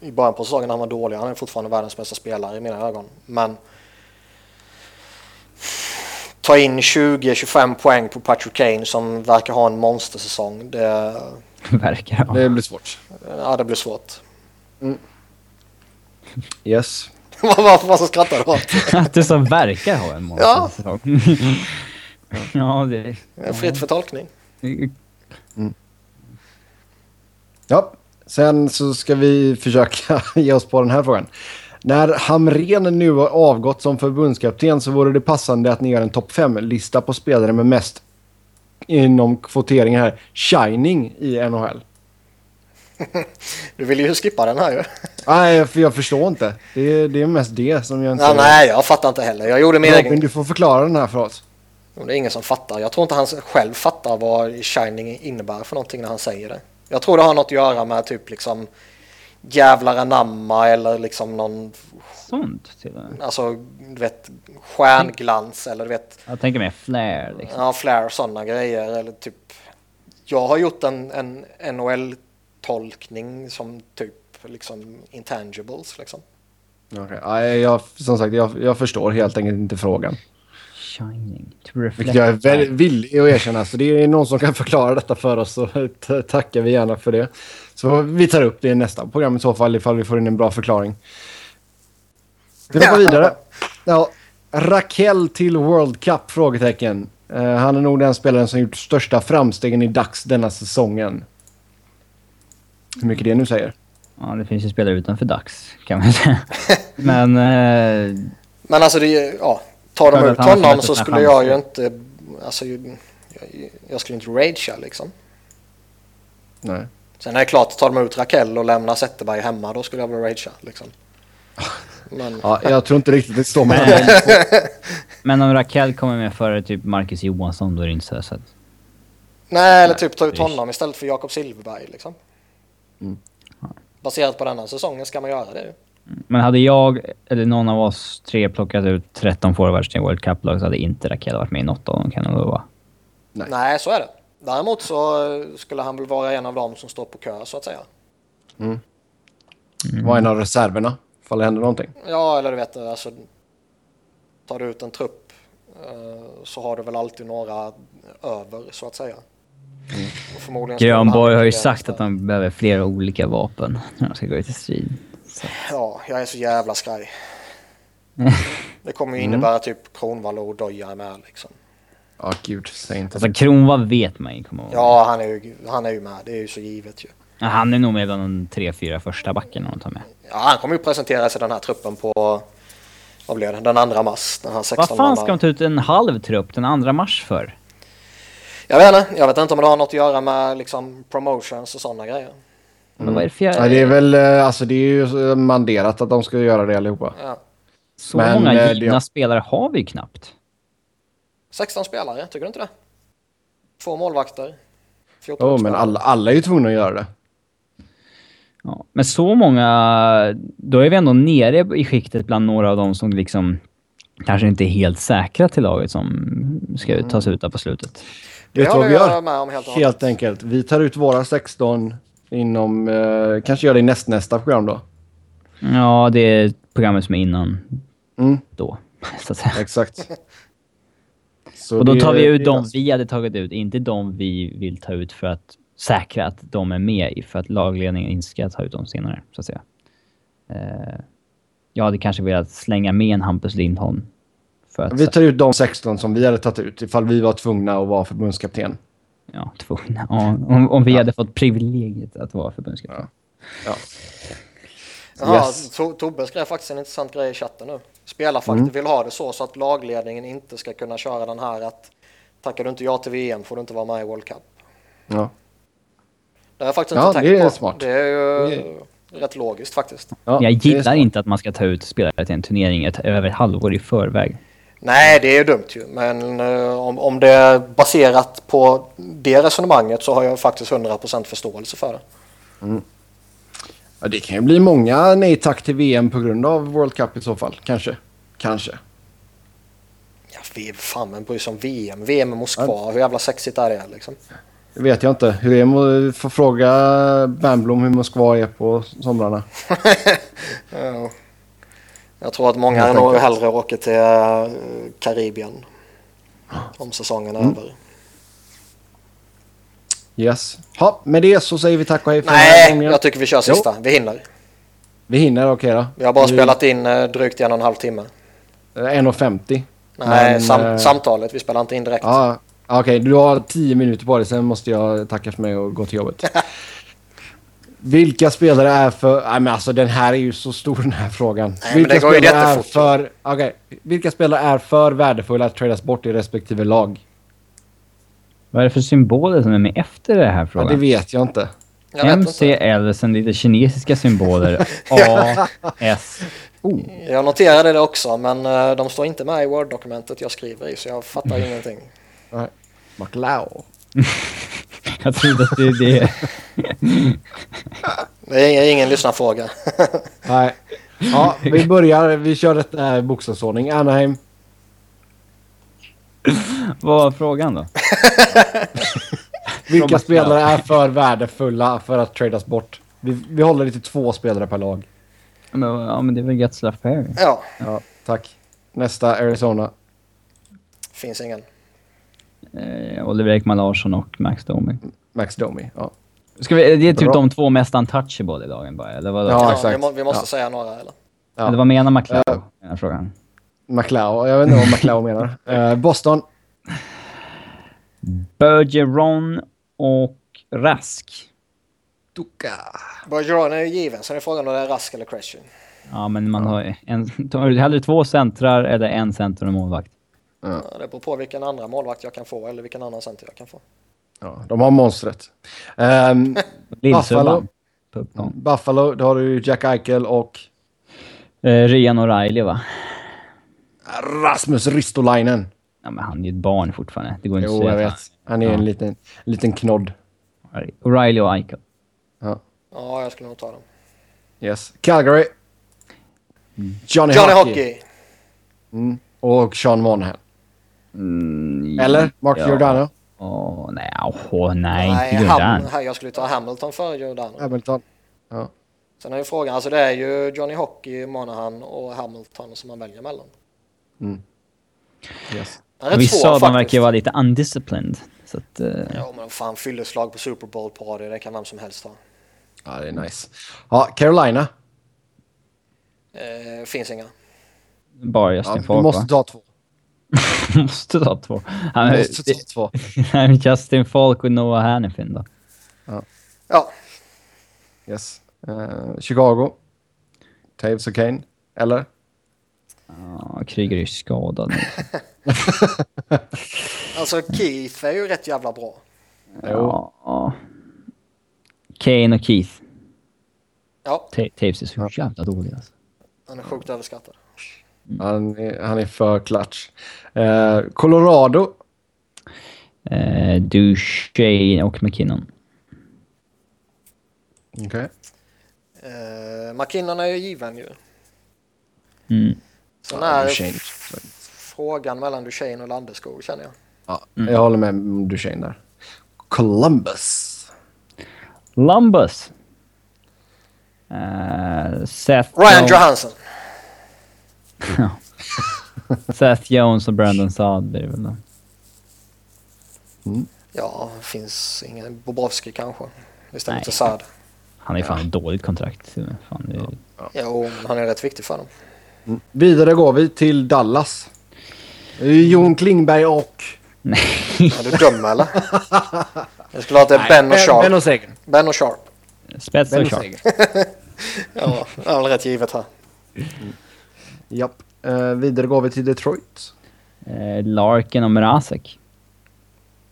i början på säsongen när han var dålig, han är fortfarande världens bästa spelare i mina ögon. Men ta in 20-25 poäng på Patrick Kane som verkar ha en monstersäsong, det, (laughs) Verkar ha. Det blir svårt. ja, det blir svårt. (laughs) Yes. Varför varför skrattar du åt? (laughs) Att du som verkar ha en Ja. monstersäsong. ja, det... Det är Fritt för tolkning. Ja. Sen så ska vi försöka ge oss på den här frågan. När Hamren nu har avgått som förbundskapten så vore det passande att ni gör en topp 5-lista på spelare med mest inom kvoteringen här shining i NHL. (laughs) Du vill ju skippa den här ju. Nej, för jag förstår inte. Det är, det är mest det som jag inte... Ja, nej, jag fattar inte heller. Jag gjorde min Robin, egen... du får förklara den här för oss. Det är ingen som fattar. Jag tror inte han själv fattar vad shining innebär för någonting när han säger det. Jag tror det har något att göra med typ liksom jävlar anamma eller liksom någon, Sånt till och med. alltså du vet stjärnglans eller du vet, Jag tänker mer flare liksom. ja flair och sådana grejer eller typ. Jag har gjort en, en NHL-tolkning som typ liksom intangibles liksom. Okej. Nej, jag, som sagt, jag, jag förstår helt enkelt inte frågan. Shining. To reflect. Vilket jag är väldigt villig att erkänna. Så det är någon som kan förklara detta för oss så tackar vi gärna för det. Så vi tar upp det i nästa program i så fall ifall vi får in en bra förklaring. Vi hoppar Ja. vidare. Ja, Raquel till World Cup? Frågetecken. Eh, han är nog den spelaren som gjort största framstegen i dags denna säsongen. Hur mycket det nu säger. Ja, det finns ju spelare utanför dags kan man säga. (laughs) Men... Eh, Men alltså det, är- ja, tar de ut honom så skulle jag ju inte, alltså jag, jag skulle inte ragea liksom. Nej. Sen är det klart, tar de ut Raquel och lämnar Zetterberg hemma, då skulle jag väl ragea liksom. (laughs) Men Ja, jag tror inte riktigt det står mellan (laughs) men om Raquel kommer med före typ Marcus Johansson, då är det inte så. så att, nej, eller typ ta ut honom istället för Jakob Silfverberg liksom. Mm. Baserat på denna säsongen ska man göra det. Men hade jag, eller någon av oss tre, plockat ut 13 forwards till World Cup-lag så hade inte Raquel varit med i något av dem kan jag lova. Nej. Nej, så är det. Däremot så skulle han väl vara en av dem som står på kö så att säga. Var en av reserverna. Ifall det händer någonting. Ja, eller du vet, alltså tar du ut en trupp eh, så har du väl alltid några över så att säga. Skulle Grönborg han har ju sagt att de behöver flera olika vapen när de ska gå ut i strid. Så. Ja, jag är så jävla skraj. (laughs) Det kommer ju Mm. innebära typ Kronwall och Doja med liksom. Ja, gud. Säg inte Alltså Kronwall vet man ju kommer ihåg. Ja, han är, ju, han är ju med. Det är ju så givet ju. Ja, Han är nog med bland de tre, fyra första backarna de tar med. Ja, han kommer ju presentera sig den här truppen på, vad blev det, den andra mars. Den här 16 Vad fan ska de ta ut en halv trupp den andra mars för? Jag vet inte, jag vet inte om det har något att göra med liksom promotions och sådana grejer. Men vad är det för Ja, det är väl, eh, alltså det är ju manderat att de ska göra det allihopa. Ja. Så Men, många eh, det- givna spelare har vi ju knappt. 16 spelare, tycker du inte det? Två målvakter. 14 Oh, men alla, alla är ju tvungna att göra det. Ja. Men så många... Då är vi ändå nere i skiktet bland några av dem som liksom kanske inte är helt säkra till laget som ska tas ut där på slutet. Det Vet du vad vi gör? med om helt Helt enkelt. Vi tar ut våra 16 inom, eh, kanske gör det i näst, nästa program då. Ja, det är programmet som är innan Mm, då, (laughs) så att säga. exakt. (laughs) Så Och då tar vi ut de vi hade tagit ut, inte de vi vill ta ut för att säkra att de är med i, för att lagledningen inte ska ta ut dem senare, så att säga. Eh, jag hade kanske velat slänga med en Hampus Lindholm. För att, Vi tar ut de 16 som vi hade tagit ut ifall vi var tvungna att vara förbundskapten. ja, tvungna. Ja, om, om vi hade fått privilegiet att vara förbundskapten. Ja. Jaha, Yes. To- Tobbe skrev faktiskt en intressant grej i chatten nu. Spelarfacket vill ha det så, så att lagledningen inte ska kunna köra den här att tackar du inte ja till VM får du inte vara med i World Cup. Ja. Det har jag faktiskt Ja, inte det tänkt är på. smart. Det är ju Det rätt logiskt faktiskt. Ja, jag är gillar inte att man ska ta ut spelare till en turnering ett, över ett halvår i förväg. Nej, det är ju dumt ju. Men eh, om, om det är baserat på det resonemanget så har jag faktiskt 100% förståelse för det. Ja, det kan ju bli många nej tack till VM på grund av World Cup i så fall. Kanske. Kanske. Ja, fan, men bryr sig om VM. VM i Moskva, hur jävla sexigt är det liksom? Det vet jag inte. Hur är får fråga Bernblom hur Moskva är på somrarna. (laughs) Ja. Jag tror att många nog hellre åker till eh, Karibien om säsongen är Mm. över. Yes. Ja, med det så säger vi tack och hej för den här Nej, gången. jag tycker vi kör sista. Vi hinner. Vi hinner, okej då. Vi har bara Vi- spelat in eh, drygt en och en halv timme. Eh, 1.50. Nej, Men, sam eh, samtalet. Vi spelar inte in direkt. Ja, okej. Du har 10 minuter på dig, sen måste jag tacka för mig och gå till jobbet. (laughs) Vilka spelare är för... Nej men alltså den här är ju så stor den här frågan. men vilka spelare är för... Okej. Vilka spelare är för värdefulla att tradas bort i respektive lag? Vad är det för symboler som är med efter det här Ja, frågan? det vet jag inte. Jag. MCL, sen lite kinesiska symboler. (laughs) A, S, O. Jag noterade det också, men eh, de står inte med i Word-dokumentet jag skriver i, så jag fattar Mm. ingenting. Nej. McLeod. (laughs) Jag trodde att det är det. (laughs) Det är ingen lyssnarfråga. Nej. Ja, vi börjar. Vi kör ett äh, bokstavsordning. Anaheim. (laughs) Vad var frågan då? (laughs) Vilka spelare är för värdefulla för att tradas bort? Vi, vi håller till två spelare per lag. Ja, men, ja, men det är väl Getzlaff Perry. ja, Ja, tack. Nästa Arizona. finns ingen. Eh, Oliver Ekman Larsson och Max Domi. Max Domi. Ja. Ska vi, det är typ Bra. de två mest untouchable i lagen bara, eller vadå? Ja, Ja, exakt. vi, må, vi måste Ja. säga några, eller? Ja. Eller vad menar McLeod? här frågan? McLeod. Jag vet inte vad McLeod menar. (laughs) Eh, Boston. Bergeron och Rask. Duka. Bergeron är ju given, sen är frågan om det är Rask eller Christian. Ja, men man har en... Tar du hellre två centrar eller en center och målvakt? Ja, det beror på vilken andra målvakt jag kan få eller vilken annan center jag kan få. Ja, de har monstret. (laughs) Um, uppgång. Buffalo, då har du Jack Eichel och Eh, Ryan O'Reilly va? Rasmus Ristolainen. Ja, men han är ju ett barn fortfarande. Det går inte Jo, att jag säga vet. Han är Ja. en liten, liten knodd. O'Reilly och Eichel. Ja. Ja, jag skulle nog ta dem. Yes. Calgary. Johnny, Johnny Hockey. Hockey! Mm. Och Sean Monahan. Mm, Eller? Mark ja. Giordano. Åh, nej. Åh, nej. Nej, inte Ham, Jordan. här, jag skulle ta Hamilton före Giordano. Hamilton. Ja. Sen är ju frågan, alltså det är ju Johnny Hockey, Monahan och Hamilton som man väljer mellan. Yes. Är rätt Vissa av dem verkar ju vara lite undisciplined. Så att... eh, Ja, men fan fylleslag på Super Bowl på det, det kan vem som helst ha. Ja, det är nice. Ja, Carolina. Eh, finns inga. bara Ja, Justin du Falk måste va? ta två. måste ta två. Han, (laughs) Du måste ta två. (laughs) Justin Falk och Noah Hannifin då. Ja, Yes. Eh, Chicago. Taves och Kane. Eller? Ja, Kryger är ju skadad nu. (laughs) alltså Keith är ju rätt jävla bra. Jo. Ja. Kane och Keith. Ja, Ta- Taves är så jävla dålig alltså. han är sjukt överskattad. Han, är, han är för clutch. Eh, Colorado. Eh, Duchene och McKinnon. Okej. Eh, McKinnon är ju given ju. Mm. Sen Ja, är Duchene. f- frågan mellan Duchene och Landeskog känner jag. Ja, Jag håller med Duchene där. Columbus. Lumbus. Eh, Seth Ryan Jones, Johansson. (laughs) Seth Jones och Brandon Saad blir det väl då. Ja, finns ingen Bobrovski kanske. Istället för Saad. Han är fan ett dåligt kontrakt. Fan, det är... Jo, men han är rätt viktig för dem. Vidare går vi till Dallas. Jon Klingberg och... Nej. Är du dum eller? Jag skulle ha är Ben och Ben Sharp. och Sagan. Ben och Sharp. Spets Ben och och Sharp. (laughs) Ja, det är väl rätt givet här. Japp. Eh, vidare går vi till Detroit. Eh, Larkin och Mrazek.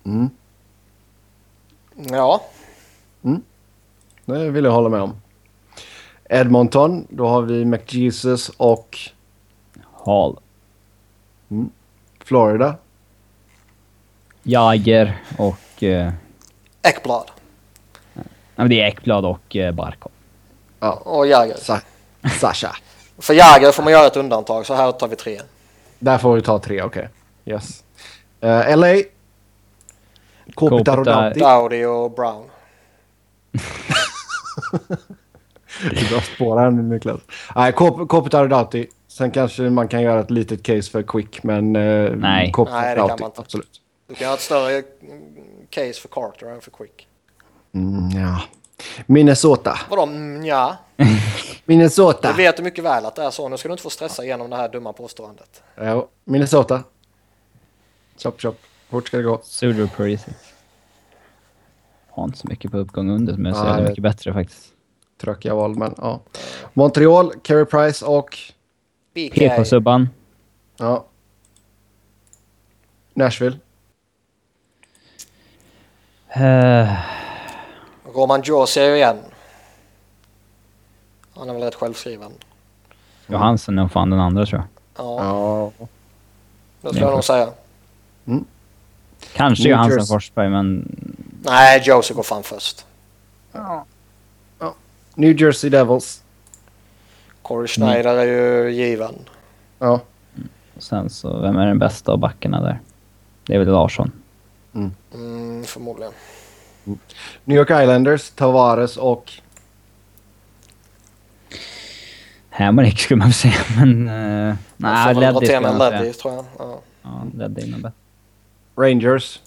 Mm. Ja, Det vill jag hålla med om. Edmonton, då har vi McJesus och Hall. Florida. Jager och... Eh, Ekblad. nej, men det är Ekblad och eh, Barkov. Ja, Och Jäger. Sa Sasha. För Jäger får man göra ett undantag, så här tar vi tre. Där får vi ta tre, okej. Yes. Uh, LA. Kopitar och Doughty. Dowdy och Brown. (laughs) (laughs) Du drar spår här nu Niklas. Nej, Kop- Kopitar och Doughty. Sen kanske man kan göra ett litet case för Quick, men... Uh, Nej. Kopitar Nej, det kan man inte. Absolut. Du kan ha ett större mm, case för Carter än för Quick. Mm, ja. Minnesota. Vadå mm, ja? (laughs) Minnesota. Du vet ju mycket väl att det är så. Nu ska du inte få stressa igenom det här dumma påståendet. Ja, Minnesota. Chop, chop. Fort ska det gå. Suder och Parisi. Har inte så mycket på uppgång under, men så det mycket bättre faktiskt. Tråkiga val, men ja. Montreal, Carey Price och... PK-subban. Ja. Nashville. Uh, Roman Josi igen. Han är väl rätt självskriven. Johansen är fan den andra tror jag. Ja, Ja. det skulle jag nog säga. Kanske New Johansen Jersey. Forsberg, men... Nej, Josie går fan först. New Jersey Devils. Corey Schneider är ju given. Ja. Sen så, vem är den bästa av backarna där? Det är väl Larsson. Mm, förmodligen. New York Islanders, Tavares och... Hamrick skulle man väl säga, (laughs) men... Uh, nej, Leddy skulle man Leddy, säga. tror jag. Ja. Ja, Leddy är nog bättre. Rangers.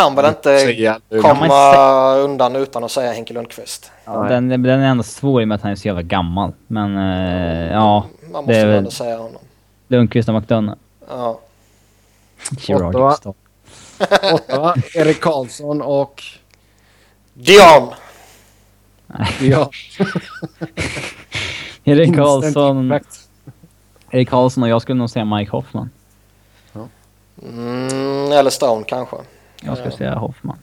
Kan väl inte Säga nu. komma undan utan att säga Henke Lundqvist. Ja, den, den är ändå svår i och med att han är så jävla gammal. Men eh, ja, Man måste väl ändå säga honom. Lundqvist och McDonough. Ja. Gerard Ottawa. (laughs) Ottawa, Erik Karlsson och... Dion! Ja. (laughs) Erik Karlsson. Erik Karlsson och jag skulle nog säga Mike Hoffman. Mm, eller Stone kanske. Jag skulle Ja. säga Hoffman.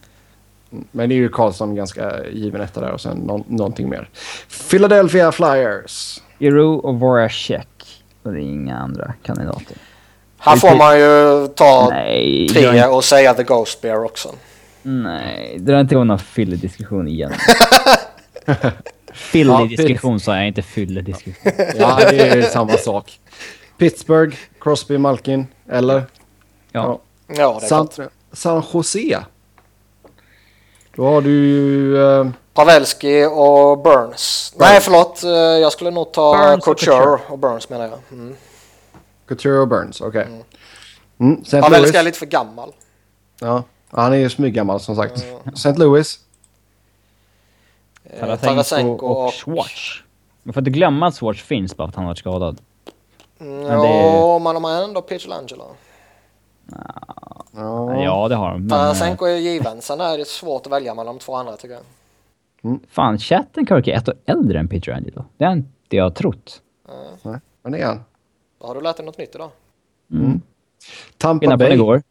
Men det är ju Karlsson ganska given etta där och sen nå- någonting mer. Philadelphia Flyers. Iro och Voracek. Och det är inga andra kandidater. Här får man ju ta Nej, tre inte, och säga The Ghost Bear också. nej, dra inte igång någon fyllediskussion igen. (laughs) Fyllediskussion sa jag, inte fyllediskussion. (laughs) Ja, det är samma sak. Pittsburgh, Crosby, Malkin. Eller? Ja. Ja, det är San, klart. San Jose. Då har du ju... eh, Pavelski och Burns. Nej, förlåt. eh, Jag skulle nog ta Burns och Couture Couture. och Burns menar jag. Mm. Couture och Burns, okej. Mm. St. Pavelski Louis. är lite för gammal. Ja, han är ju smyggammal som sagt. St. Louis. Eh, Tarasenko och, och... Schwartz. Man får inte glömma att Schwartz finns bara för att han har varit skadad. Mm, Men det- Ja, men de har ändå Pietrangelo. Ja. Ja, det har de. Men, eh, Tarasenko är given. Sen är det svårt att välja mellan de två andra tycker jag. fan, Chattenkirk är ett år äldre än Peter Angelo. Det har inte jag trott. Nej, men det är han. Då har du lärt dig något nytt idag. Tampa Innan Bay. igår.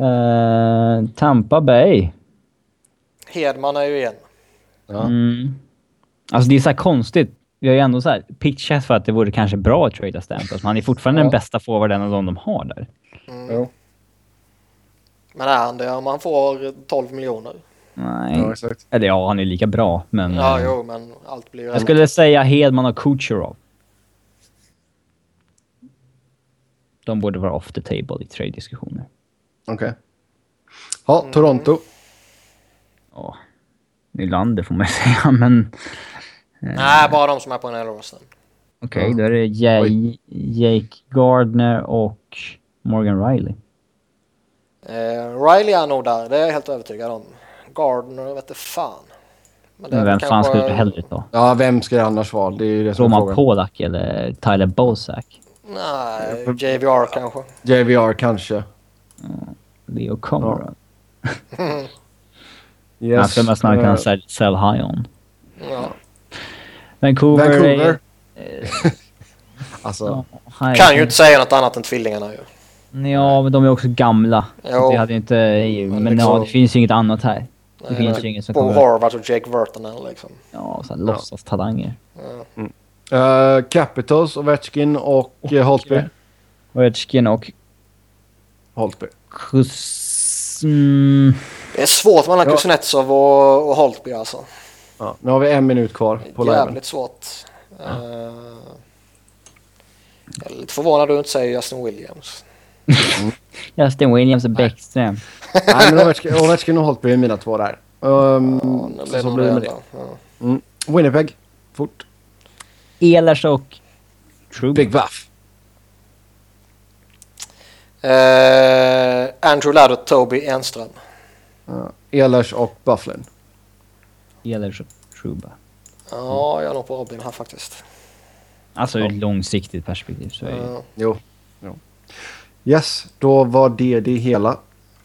uh, (laughs) Tampa Bay. Hedman är ju igen. Ja. Mm. Alltså det är så här konstigt. Vi har ju ändå så här pitchat för att det vore kanske bra att trada Stamkos, men han är fortfarande Ja. den bästa forwarden av de de har där. Jo. Men är han det om han får 12 miljoner? Nej. Ja, exakt. Eller ja, han är lika bra, men... Ja, eh, jo, men allt blir Jag skulle säga Hedman och Kucherov. De borde vara off the table i trade-diskussioner. Okej. Ja, Toronto. Ja. Nylander får man (laughs) säga, men... Nej, bara de som är på en rosten. Okej, Ja. då är det Jay, Jake Gardner och Morgan Riley. Eh, Riley är nog där, det är jag helt övertygad om. Gardner vet inte fan. Men Men vem fan kanske- skulle du hellre ta? Ja, vem ska det annars vara? Det är ju det som Roman. Polak eller Tyler Bozak? Nej, JVR kanske. JVR kanske. Leo Conrad? (laughs) Yes. Han skulle man snarare kunna Eh, sell, sell high on. Ja. Vancouver, Vancouver. är... (laughs) Alltså, Ja, Kan ju inte säga något annat än tvillingarna ju. Ja, men de är också gamla. Jo. Det hade inte... Men, liksom- ja, det finns ju inget annat här. Det Nej, finns men ju ingen som Bo kommer... Horvath och Jake Virtanen liksom. Ja, så här, låtsas-talanger. eh, Capitals, Ovechkin och uh, Holtby. Ovechkin och Holtby. Kus... Mm, Det är svårt mellan Ja. Kuznetsov och, och Holtby alltså. Ja, nu har vi en minut kvar på liven. Jävligt svårt. Eh, jag är lite förvånad du inte säger Justin Williams. (laughs) Justin Williams och Bäckström. Nej, men Ovechkin, Ovechkin och Holtby är mina två där. Um, Ja, det så, blir så nog blir det med det. det. Ja. Mm. Winnipeg. Fort. Ehlers och... True. Big Buff. Eh, Andrew Ladd och Toby Enström. Uh, Ehlers och Bufflin. Ehlers och Truba. Ja, jag är nog på Robin här faktiskt. Alltså ur ett långsiktigt perspektiv så är det... Ja. Jo. jo. Yes, då var det det hela.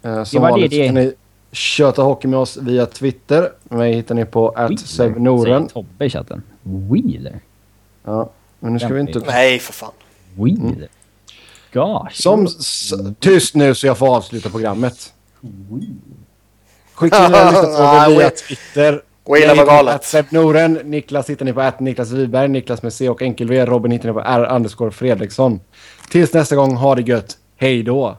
Uh, som var det vanligt det. kan ni köta hockey med oss via Twitter. Mig hittar ni på @sevnoren. säger Tobbe i chatten. Wheeler? Ja, men nu ska vi inte... Nej, för fan. Wheeler? Gosh. Som... s- Tyst nu så jag får avsluta programmet. Skicka in era (laughs) lyssnarfrågor Nej, via Twitter. Wheeler var hittar ni på galet. @sebnoren. Niklas hittar ni på att Niklas Wiberg. Niklas med C och enkel V. Robin hittar ni på R underscore Fredriksson. Tills nästa gång, ha det gött. Hej då!